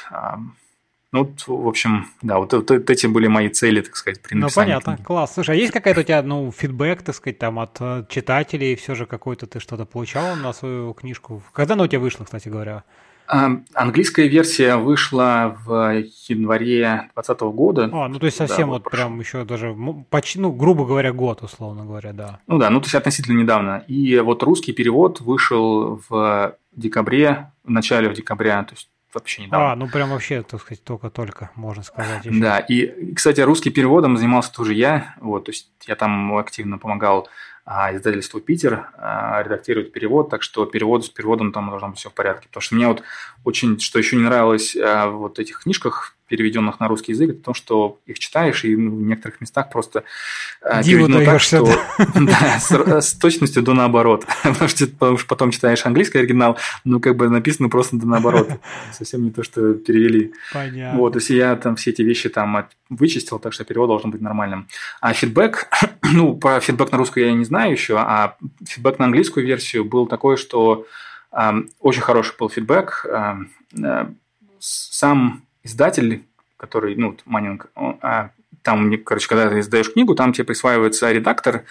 Э, ну, в общем, да, вот, вот, эти были мои цели, так сказать, при Ну, понятно, книги. класс. Слушай, а есть какая-то у тебя, ну, фидбэк, так сказать, там от читателей, все же какой-то ты что-то получал на свою книжку? Когда она у тебя вышла, кстати говоря? Английская версия вышла в январе 2020 года. А, ну то есть совсем да, вот, вот прям еще даже, почти, ну, грубо говоря, год, условно говоря, да. Ну да, ну то есть относительно недавно. И вот русский перевод вышел в декабре, в начале декабря, то есть вообще недавно. А, ну прям вообще, так сказать, только-только, можно сказать. Еще. Да, и, кстати, русским переводом занимался тоже я, вот, то есть я там активно помогал а издательство «Питер» а, редактирует перевод, так что перевод с переводом там должно быть все в порядке. Потому что мне вот очень, что еще не нравилось а, вот этих книжках, переведенных на русский язык, это то, что их читаешь, и ну, в некоторых местах просто э, переведено так, что да, с, с точностью до наоборот. потому, что, потому что потом читаешь английский оригинал, ну, как бы написано просто до наоборот. Совсем не то, что перевели. Понятно. Вот, то есть я там все эти вещи там вычистил, так что перевод должен быть нормальным. А фидбэк, ну, про фидбэк на русскую я не знаю еще, а фидбэк на английскую версию был такой, что э, очень хороший был фидбэк. Э, э, сам издатель, который, ну, Маннинг, а, там, короче, когда ты издаешь книгу, там тебе присваивается редактор,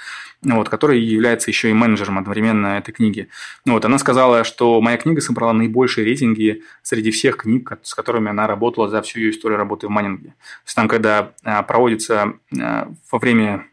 вот, который является еще и менеджером одновременно этой книги. Ну, вот, она сказала, что моя книга собрала наибольшие рейтинги среди всех книг, с которыми она работала за всю ее историю работы в Маннинге. То есть там, когда а, проводится а, во время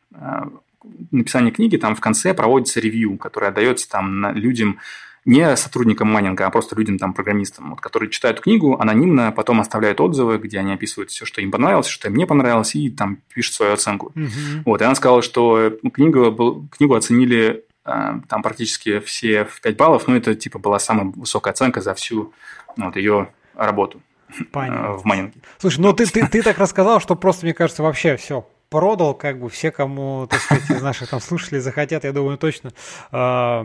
написания книги, там в конце проводится ревью, которое отдается там людям, не сотрудникам майнинга, а просто людям, там, программистам, вот, которые читают книгу анонимно, потом оставляют отзывы, где они описывают все, что им понравилось, что им не понравилось, и там пишут свою оценку. Угу. Вот, и она сказала, что книгу, был, книгу оценили э, там практически все в 5 баллов, но это типа была самая высокая оценка за всю ну, вот, ее работу. Понятно. в майнинге. Слушай, ну ты, ты, ты так рассказал, что просто, мне кажется, вообще все продал, как бы все, кому, так сказать, из наших там слушателей захотят, я думаю, точно э,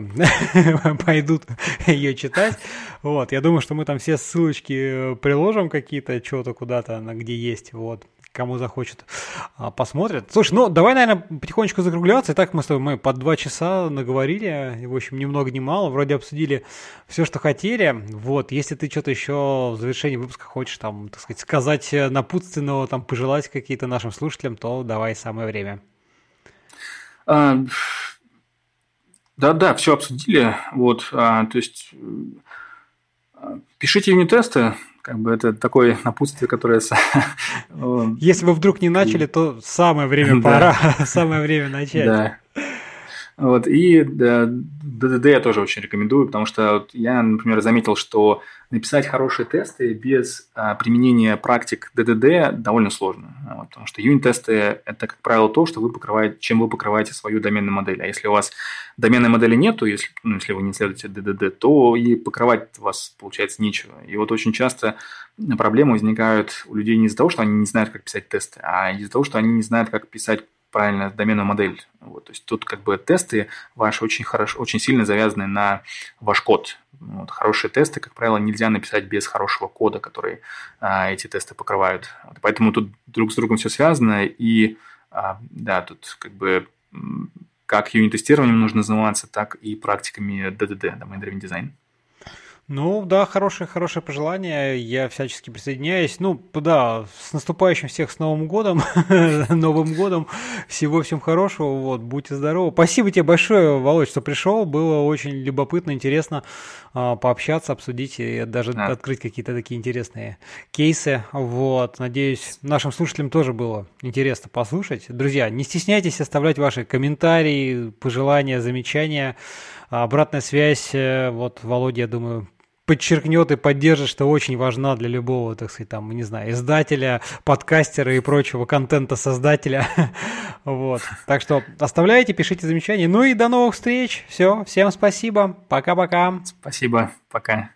пойдут ее читать. Вот, я думаю, что мы там все ссылочки приложим какие-то, что-то куда-то, где есть, вот кому захочет, а, посмотрят. Слушай, ну давай, наверное, потихонечку закругляться. И так мы с тобой мы по два часа наговорили, в общем, ни много ни мало. Вроде обсудили все, что хотели. Вот, если ты что-то еще в завершении выпуска хочешь, там, так сказать, сказать напутственного, там, пожелать какие-то нашим слушателям, то давай, самое время. А, да-да, все обсудили. Вот, а, то есть пишите юнит-тесты, как бы это такое напутствие, которое... Если вы вдруг не начали, то самое время пора, самое время начать. Да. Вот, и ДДД я тоже очень рекомендую, потому что я, например, заметил, что написать хорошие тесты без а, применения практик ДДД довольно сложно. Вот, потому что юнит-тесты – это, как правило, то, что вы покрываете, чем вы покрываете свою доменную модель. А если у вас доменной модели нету, если, ну, если вы не следуете ДДД, то и покрывать вас, получается, нечего. И вот очень часто проблемы возникают у людей не из-за того, что они не знают, как писать тесты, а из-за того, что они не знают, как писать правильно доменную модель. Вот, то есть тут как бы тесты ваши очень хорошо, очень сильно завязаны на ваш код. Вот, хорошие тесты, как правило, нельзя написать без хорошего кода, который а, эти тесты покрывают. Вот, поэтому тут друг с другом все связано, и А, да, тут как бы как юнит-тестированием нужно заниматься, так и практиками DDD, Domain Driven Design. Ну, да, хорошее, хорошее пожелание. Я всячески присоединяюсь. Ну, да, с наступающим всех с Новым годом, Новым годом. Всего всем хорошего. Вот, будьте здоровы. Спасибо тебе большое, Володь, что пришел. Было очень любопытно, интересно а, пообщаться, обсудить и даже да. открыть какие-то такие интересные кейсы. Вот, надеюсь, нашим слушателям тоже было интересно послушать. Друзья, не стесняйтесь оставлять ваши комментарии, пожелания, замечания. Обратная связь, э, вот Володя, я думаю, подчеркнет и поддержит, что очень важна для любого, так сказать, там, не знаю, издателя, подкастера и прочего контента создателя. вот. Так что оставляйте, пишите замечания. Ну и до новых встреч. Все, всем спасибо. Пока-пока. Спасибо. Пока.